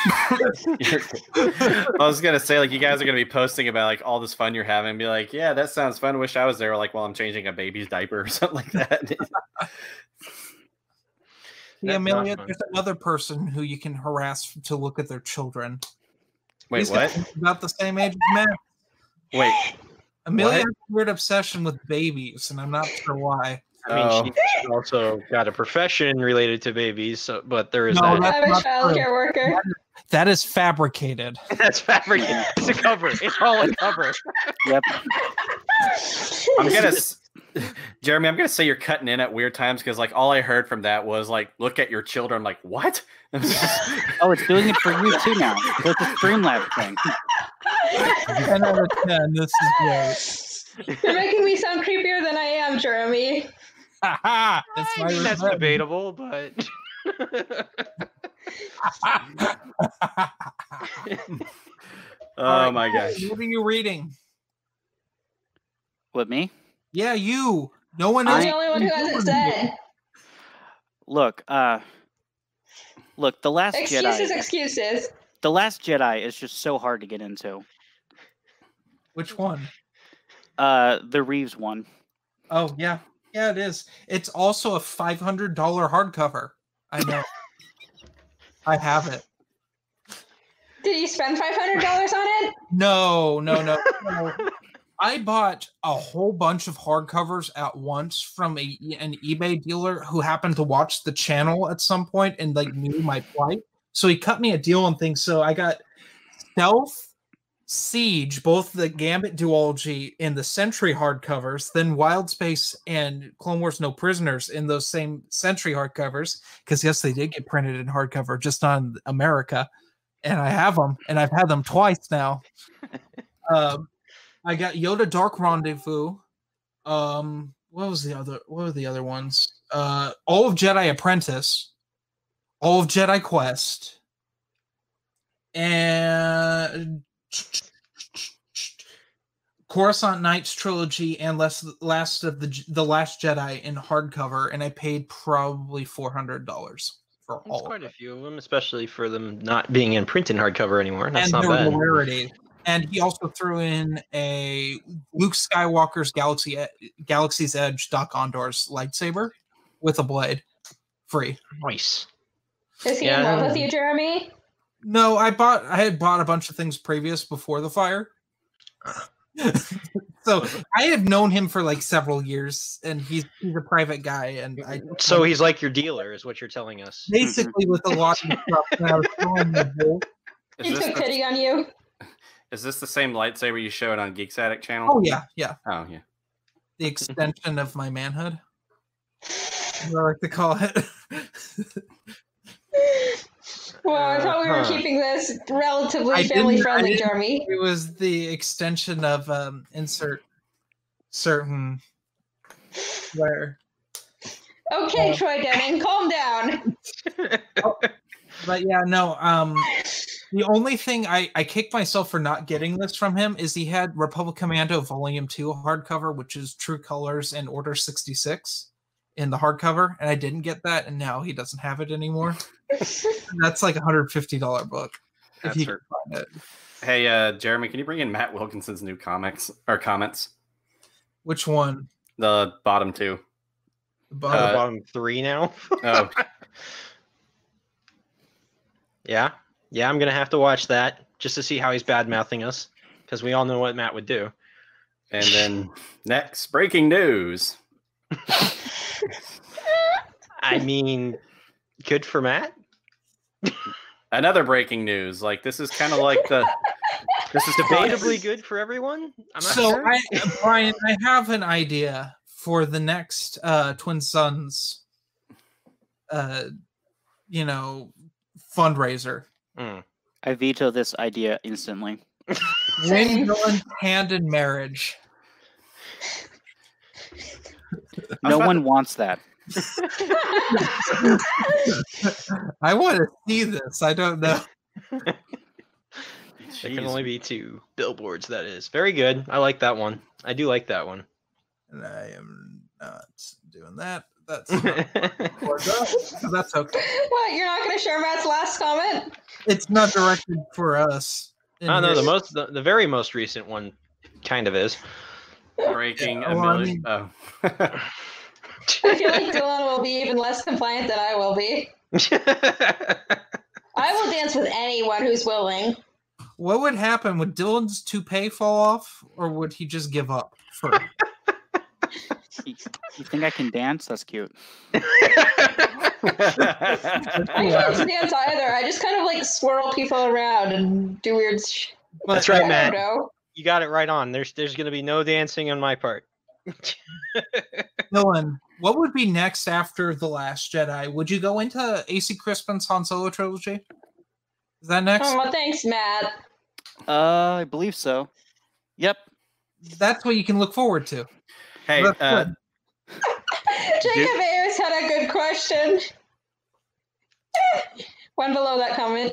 S5: I was gonna say like you guys are gonna be posting about like all this fun you're having, and be like, yeah, that sounds fun. Wish I was there. Like while I'm changing a baby's diaper or something like that.
S1: Yeah,
S3: That's
S1: Amelia, there's another person who you can harass to look at their children.
S5: Wait,
S1: He's
S5: what?
S1: About the same age as Matt.
S5: Wait,
S1: Amelia
S5: What?
S1: has a weird obsession with babies, and I'm not sure why.
S3: I mean,
S5: Oh.
S3: she's also got a profession related to babies, so, but there is
S1: No,
S3: that.
S1: That's
S4: I'm a
S1: not
S4: child
S1: true.
S4: care worker.
S1: That is fabricated. [LAUGHS]
S3: That's fabricated. It's a cover. It's all a cover.
S2: Yep.
S5: I'm gonna, [LAUGHS] s- [LAUGHS] Jeremy. I'm gonna say you're cutting in at weird times because like all I heard from that was like, look at your children. I'm like, what? [LAUGHS] [LAUGHS]
S2: Oh, it's doing it for you too now. So it's a Streamlabs thing.
S1: 10 out of 10. This is great.
S4: You're making me sound creepier than I am, Jeremy.
S1: Ha That's
S3: I mean, that's debatable, but
S5: oh
S1: Alright,
S5: my gosh.
S1: What are you reading?
S2: With me?
S1: Yeah, you. No one
S4: I'm
S1: else.
S4: the only one who hasn't said. [LAUGHS]
S2: Look, uh, look, the Last
S4: Excuses,
S2: Jedi.
S4: excuses.
S2: The Last Jedi is just so hard to get into.
S1: Which one?
S2: Uh, the Reeves one.
S1: Oh yeah, yeah, it is. It's also a five hundred dollar hardcover. I know. [LAUGHS] I have it.
S4: Did you spend five hundred dollars on it?
S1: No, no, no. no. [LAUGHS] I bought a whole bunch of hardcovers at once from a, an eBay dealer who happened to watch the channel at some point and like knew my plight. So he cut me a deal on things. So I got Stealth, Siege, both the Gambit duology and the Century hardcovers, then Wild Space and Clone Wars No Prisoners in those same Century hardcovers. Because yes, they did get printed in hardcover, just on America, and I have them, and I've had them twice now. [LAUGHS] um, I got Yoda Dark Rendezvous. Um, what was the other? What were the other ones? Uh, all of Jedi Apprentice, all of Jedi Quest, and Coruscant Knights trilogy and last last of the the Last Jedi in hardcover, and I paid probably four hundred dollars for
S3: That's
S1: all.
S3: quite a few of them, especially for them not being in print in hardcover anymore. That's
S1: and
S3: not bad.
S1: rarity. And he also threw in a Luke Skywalker's Galaxy Galaxy's Edge Dok-Ondar's lightsaber with a blade, free.
S3: Nice.
S4: Is he
S3: Yeah,
S4: in love with you, Jeremy?
S1: No, I bought I had bought a bunch of things previous before the fire. [LAUGHS] so I have known him for like several years, and he's he's a private guy, and I
S3: So he's like your dealer, is what you're telling us.
S1: basically with a lot [LAUGHS] of stuff. And I was throwing the bull.
S4: He took
S5: the,
S4: pity on you.
S5: Is this the same lightsaber you showed on Geeks Addict channel?
S1: Oh yeah, yeah.
S5: Oh yeah.
S1: The extension of my manhood. As I like to call it. [LAUGHS]
S4: Well, I thought we were
S3: Uh-huh.
S4: keeping this relatively
S1: I
S4: family friendly, Jeremy.
S1: it was the extension of um insert certain where
S4: Okay,
S1: Uh,
S4: Troy Denning, calm down. [LAUGHS]
S1: but yeah no um the only thing I, I kicked myself for not getting this from him is he had Republic Commando Volume 2 hardcover, which is True Colors and Order 66 in the hardcover, and I didn't get that, and now he doesn't have it anymore. [LAUGHS] That's like a $150 book. If
S3: That's
S1: you
S3: hurt.
S1: can find it.
S5: Hey, uh, Jeremy, can you bring in Matt Wilkinson's new comics or comments?
S1: Which one?
S5: The bottom two.
S1: The
S3: Uh,
S1: bottom.
S3: bottom three now.
S5: Oh, [LAUGHS]
S3: Yeah, yeah, I'm gonna have to watch that just to see how he's bad mouthing us, because we all know what Matt would do.
S5: and then [LAUGHS] next breaking news.
S3: I mean, good for Matt.
S5: Another breaking news. Like this is kind of like the this is
S3: Debatably good for everyone. I'm not
S1: so
S3: sure.
S1: I Brian, I have an idea for the next uh Twin Suns uh you know fundraiser.
S3: Mm.
S2: I veto this idea instantly. [LAUGHS]
S1: Win
S4: Same.
S1: Hand in marriage.
S2: No
S5: about
S2: one wants that. [LAUGHS]
S1: I want to see this. I don't know. [LAUGHS]
S3: There can only be two billboards. That is very good. I like that one. I do like that one.
S1: And I am not doing that. That's not [LAUGHS] or that- that's okay.
S4: what? You're not going to share Matt's last comment?
S1: It's not directed for us. in
S3: I don't know the most, the, the very most recent one, kind of is.
S5: breaking
S1: Yeah,
S5: a
S1: well, I
S5: million.
S1: mean-
S5: oh.
S4: I feel like Dylan will be even less compliant than I will be. [LAUGHS] I will dance with anyone who's willing.
S1: What would happen? Would Dylan's toupee fall off, or would he just give up? First?
S2: You, you think I can dance? That's cute.
S4: I [LAUGHS] can't dance either. I just kind of like swirl people around and do weird. Sh-
S3: That's right,
S4: I
S3: Matt.
S4: know.
S3: you got it right on. There's there's gonna be no dancing on my part. [LAUGHS]
S1: Dylan, what would be next after the Last Jedi? Would you go into AC Crispin's Han Solo trilogy? Is that next?
S4: Oh, well, thanks, Matt.
S2: Uh, I believe so. Yep.
S1: That's what you can look forward to.
S5: Hey, uh,
S1: good. [LAUGHS]
S4: Jacob Ayers had a good question. [LAUGHS] One below that comment.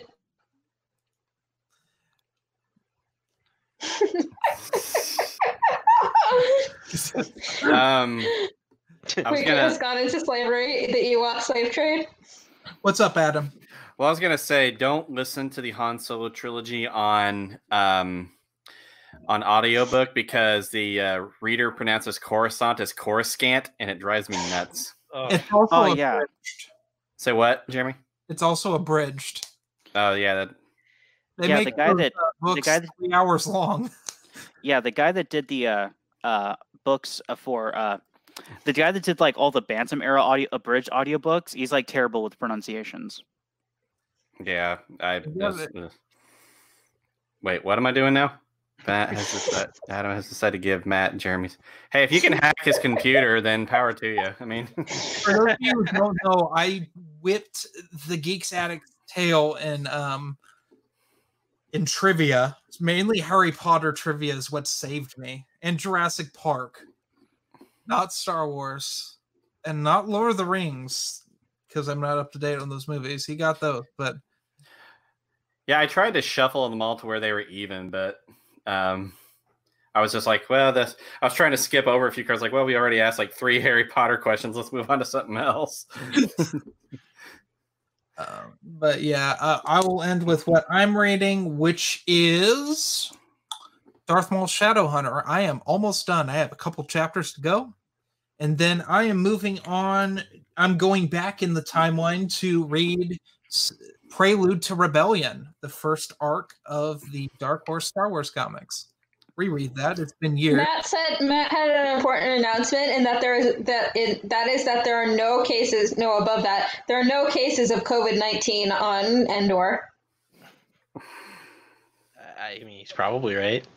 S4: [LAUGHS]
S5: um, I was
S4: Wait,
S5: gonna-
S4: has gone into slavery, the Ewok slave trade.
S1: What's up, Adam?
S5: well, I was gonna say, don't listen to the Han Solo trilogy on um, on audiobook because the uh, reader pronounces Coruscant as Coruscant, and it drives me nuts.
S3: Oh,
S1: It's also
S2: Oh, yeah.
S1: abridged.
S5: Say what, Jeremy?
S1: It's also abridged.
S5: Oh yeah, that,
S1: They
S2: Yeah,
S1: make
S2: the guy
S1: those,
S2: that-
S1: uh, books
S2: guy that-
S1: three hours long. [LAUGHS]
S2: Yeah, the guy that did the uh, uh, books uh, for uh, the guy that did like all the Bantam era audio abridged audiobooks, he's like terrible with pronunciations.
S5: yeah. I
S1: Yeah,
S5: that's- uh, wait. What am I doing now? Matt has decided, Adam has decided to give Matt and Jeremy's. Hey, if you can hack his computer, then power to you. I mean, [LAUGHS]
S1: For those of you who don't know, I whipped the Geeks Addict tail in um in trivia. It's mainly Harry Potter trivia is what saved me, and Jurassic Park, not Star Wars, and not Lord of the Rings, because I'm not up to date on those movies. He got those, but
S5: yeah, I tried to shuffle them all to where they were even, but um, I was just like, well, this. I was trying to skip over a few cards. Like, well, we already asked like three [LAUGHS] Harry Potter questions. Let's move on to something else. [LAUGHS]
S1: Um, but yeah, uh, I will end with what I'm rating, which is Darth Maul Shadowhunter. I am almost done. I have a couple chapters to go, and then I am moving on. I'm going back in the timeline to read Prelude to Rebellion, the first arc of the Dark Horse Star Wars comics. Reread that. It's been years.
S4: Matt said Matt had an important announcement, and that there is that it, that is that there are no cases. No, above that, there are no cases of COVID nineteen on Endor.
S3: I mean, he's probably right.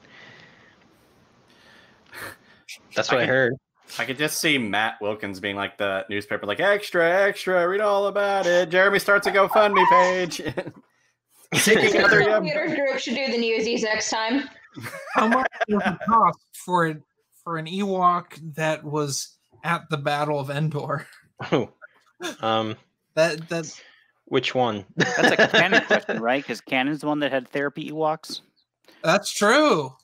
S3: [LAUGHS] That's what I
S5: can-
S3: heard.
S5: I could just see Matt Wilkins being like the newspaper, like extra, extra, read all about it. Jeremy starts a GoFundMe page. Seeking other young.
S4: Computer group should do the newsies next time.
S1: How much does it cost for a- for an Ewok that was at the Battle of Endor?
S3: um,
S1: That that
S3: which one?
S2: That's a canon [LAUGHS] question, right? Because canon's the one that had therapy Ewoks.
S1: That's true.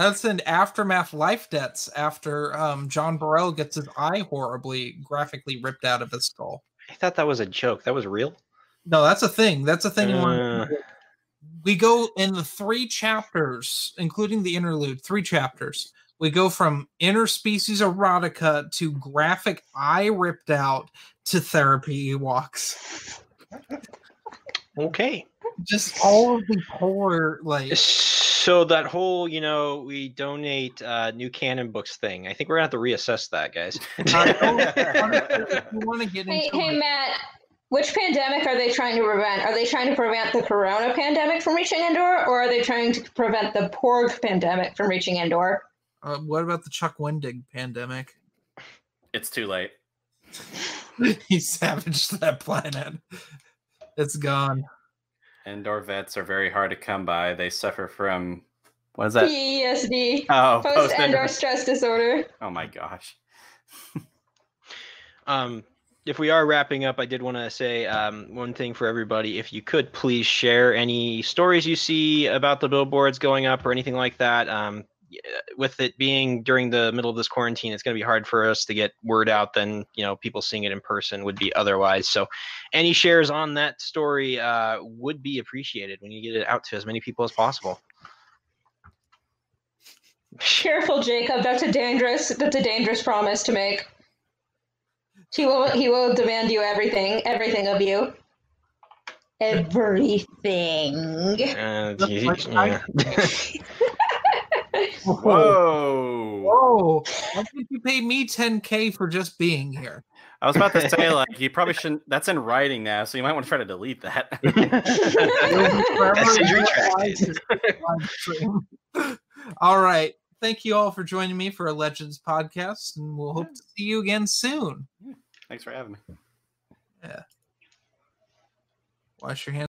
S1: That's an aftermath life debts after um, Jom Barell gets his eye horribly graphically ripped out of his skull.
S3: I thought that was a joke. That was real.
S1: No, that's a thing. That's a thing. in
S3: Uh.
S1: we go in the three chapters, including the interlude, three chapters. We go from interspecies erotica to graphic eye ripped out to therapy walks.
S3: Okay.
S1: Just all of the polar like
S3: So that whole, you know, we donate uh, new canon books thing. I think we're gonna have to reassess that, guys. [LAUGHS]
S1: I don't- if you want to get
S4: Hey,
S1: into
S4: hey, Matt. Which pandemic are they trying to prevent? Are they trying to prevent the corona pandemic from reaching Endor, or are they trying to prevent the Porg pandemic from reaching Endor?
S1: uh, what about the Chuck Wendig pandemic?
S5: It's too late. [LAUGHS]
S1: he savaged that planet. It's gone.
S5: Endor vets are very hard to come by. They suffer from what is that?
S4: PESD,
S5: Oh,
S4: post
S5: post
S4: Endor stress disorder.
S5: Oh my gosh. [LAUGHS]
S3: Um, if we are wrapping up, I did want to say um, one thing for everybody. If you could please share any stories you see about the billboards going up or anything like that. Um, y- with it being during the middle of this quarantine, it's going to be hard for us to get word out than you know people seeing it in person would be otherwise. So, any shares on that story uh, would be appreciated when you get it out to as many people as possible.
S4: Careful, Jacob. That's a dangerous. That's a dangerous promise to make. He will. He will demand you everything. Everything of you. Everything.
S3: Uh,
S1: That's
S3: you-
S1: like I-
S3: yeah. [LAUGHS] [LAUGHS]
S5: Whoa.
S1: Whoa! Why did you pay me 10k for just being here?
S5: I was about to say, [LAUGHS] like, you probably shouldn't. That's in writing now, so you might want to try to delete that. [LAUGHS]
S3: Message retracted.
S1: Live stream. [LAUGHS] all right. Thank you all for joining me for a Legends podcast, and we'll hope to see you again soon.
S5: Thanks for having me. Yeah.
S1: Wash your hands.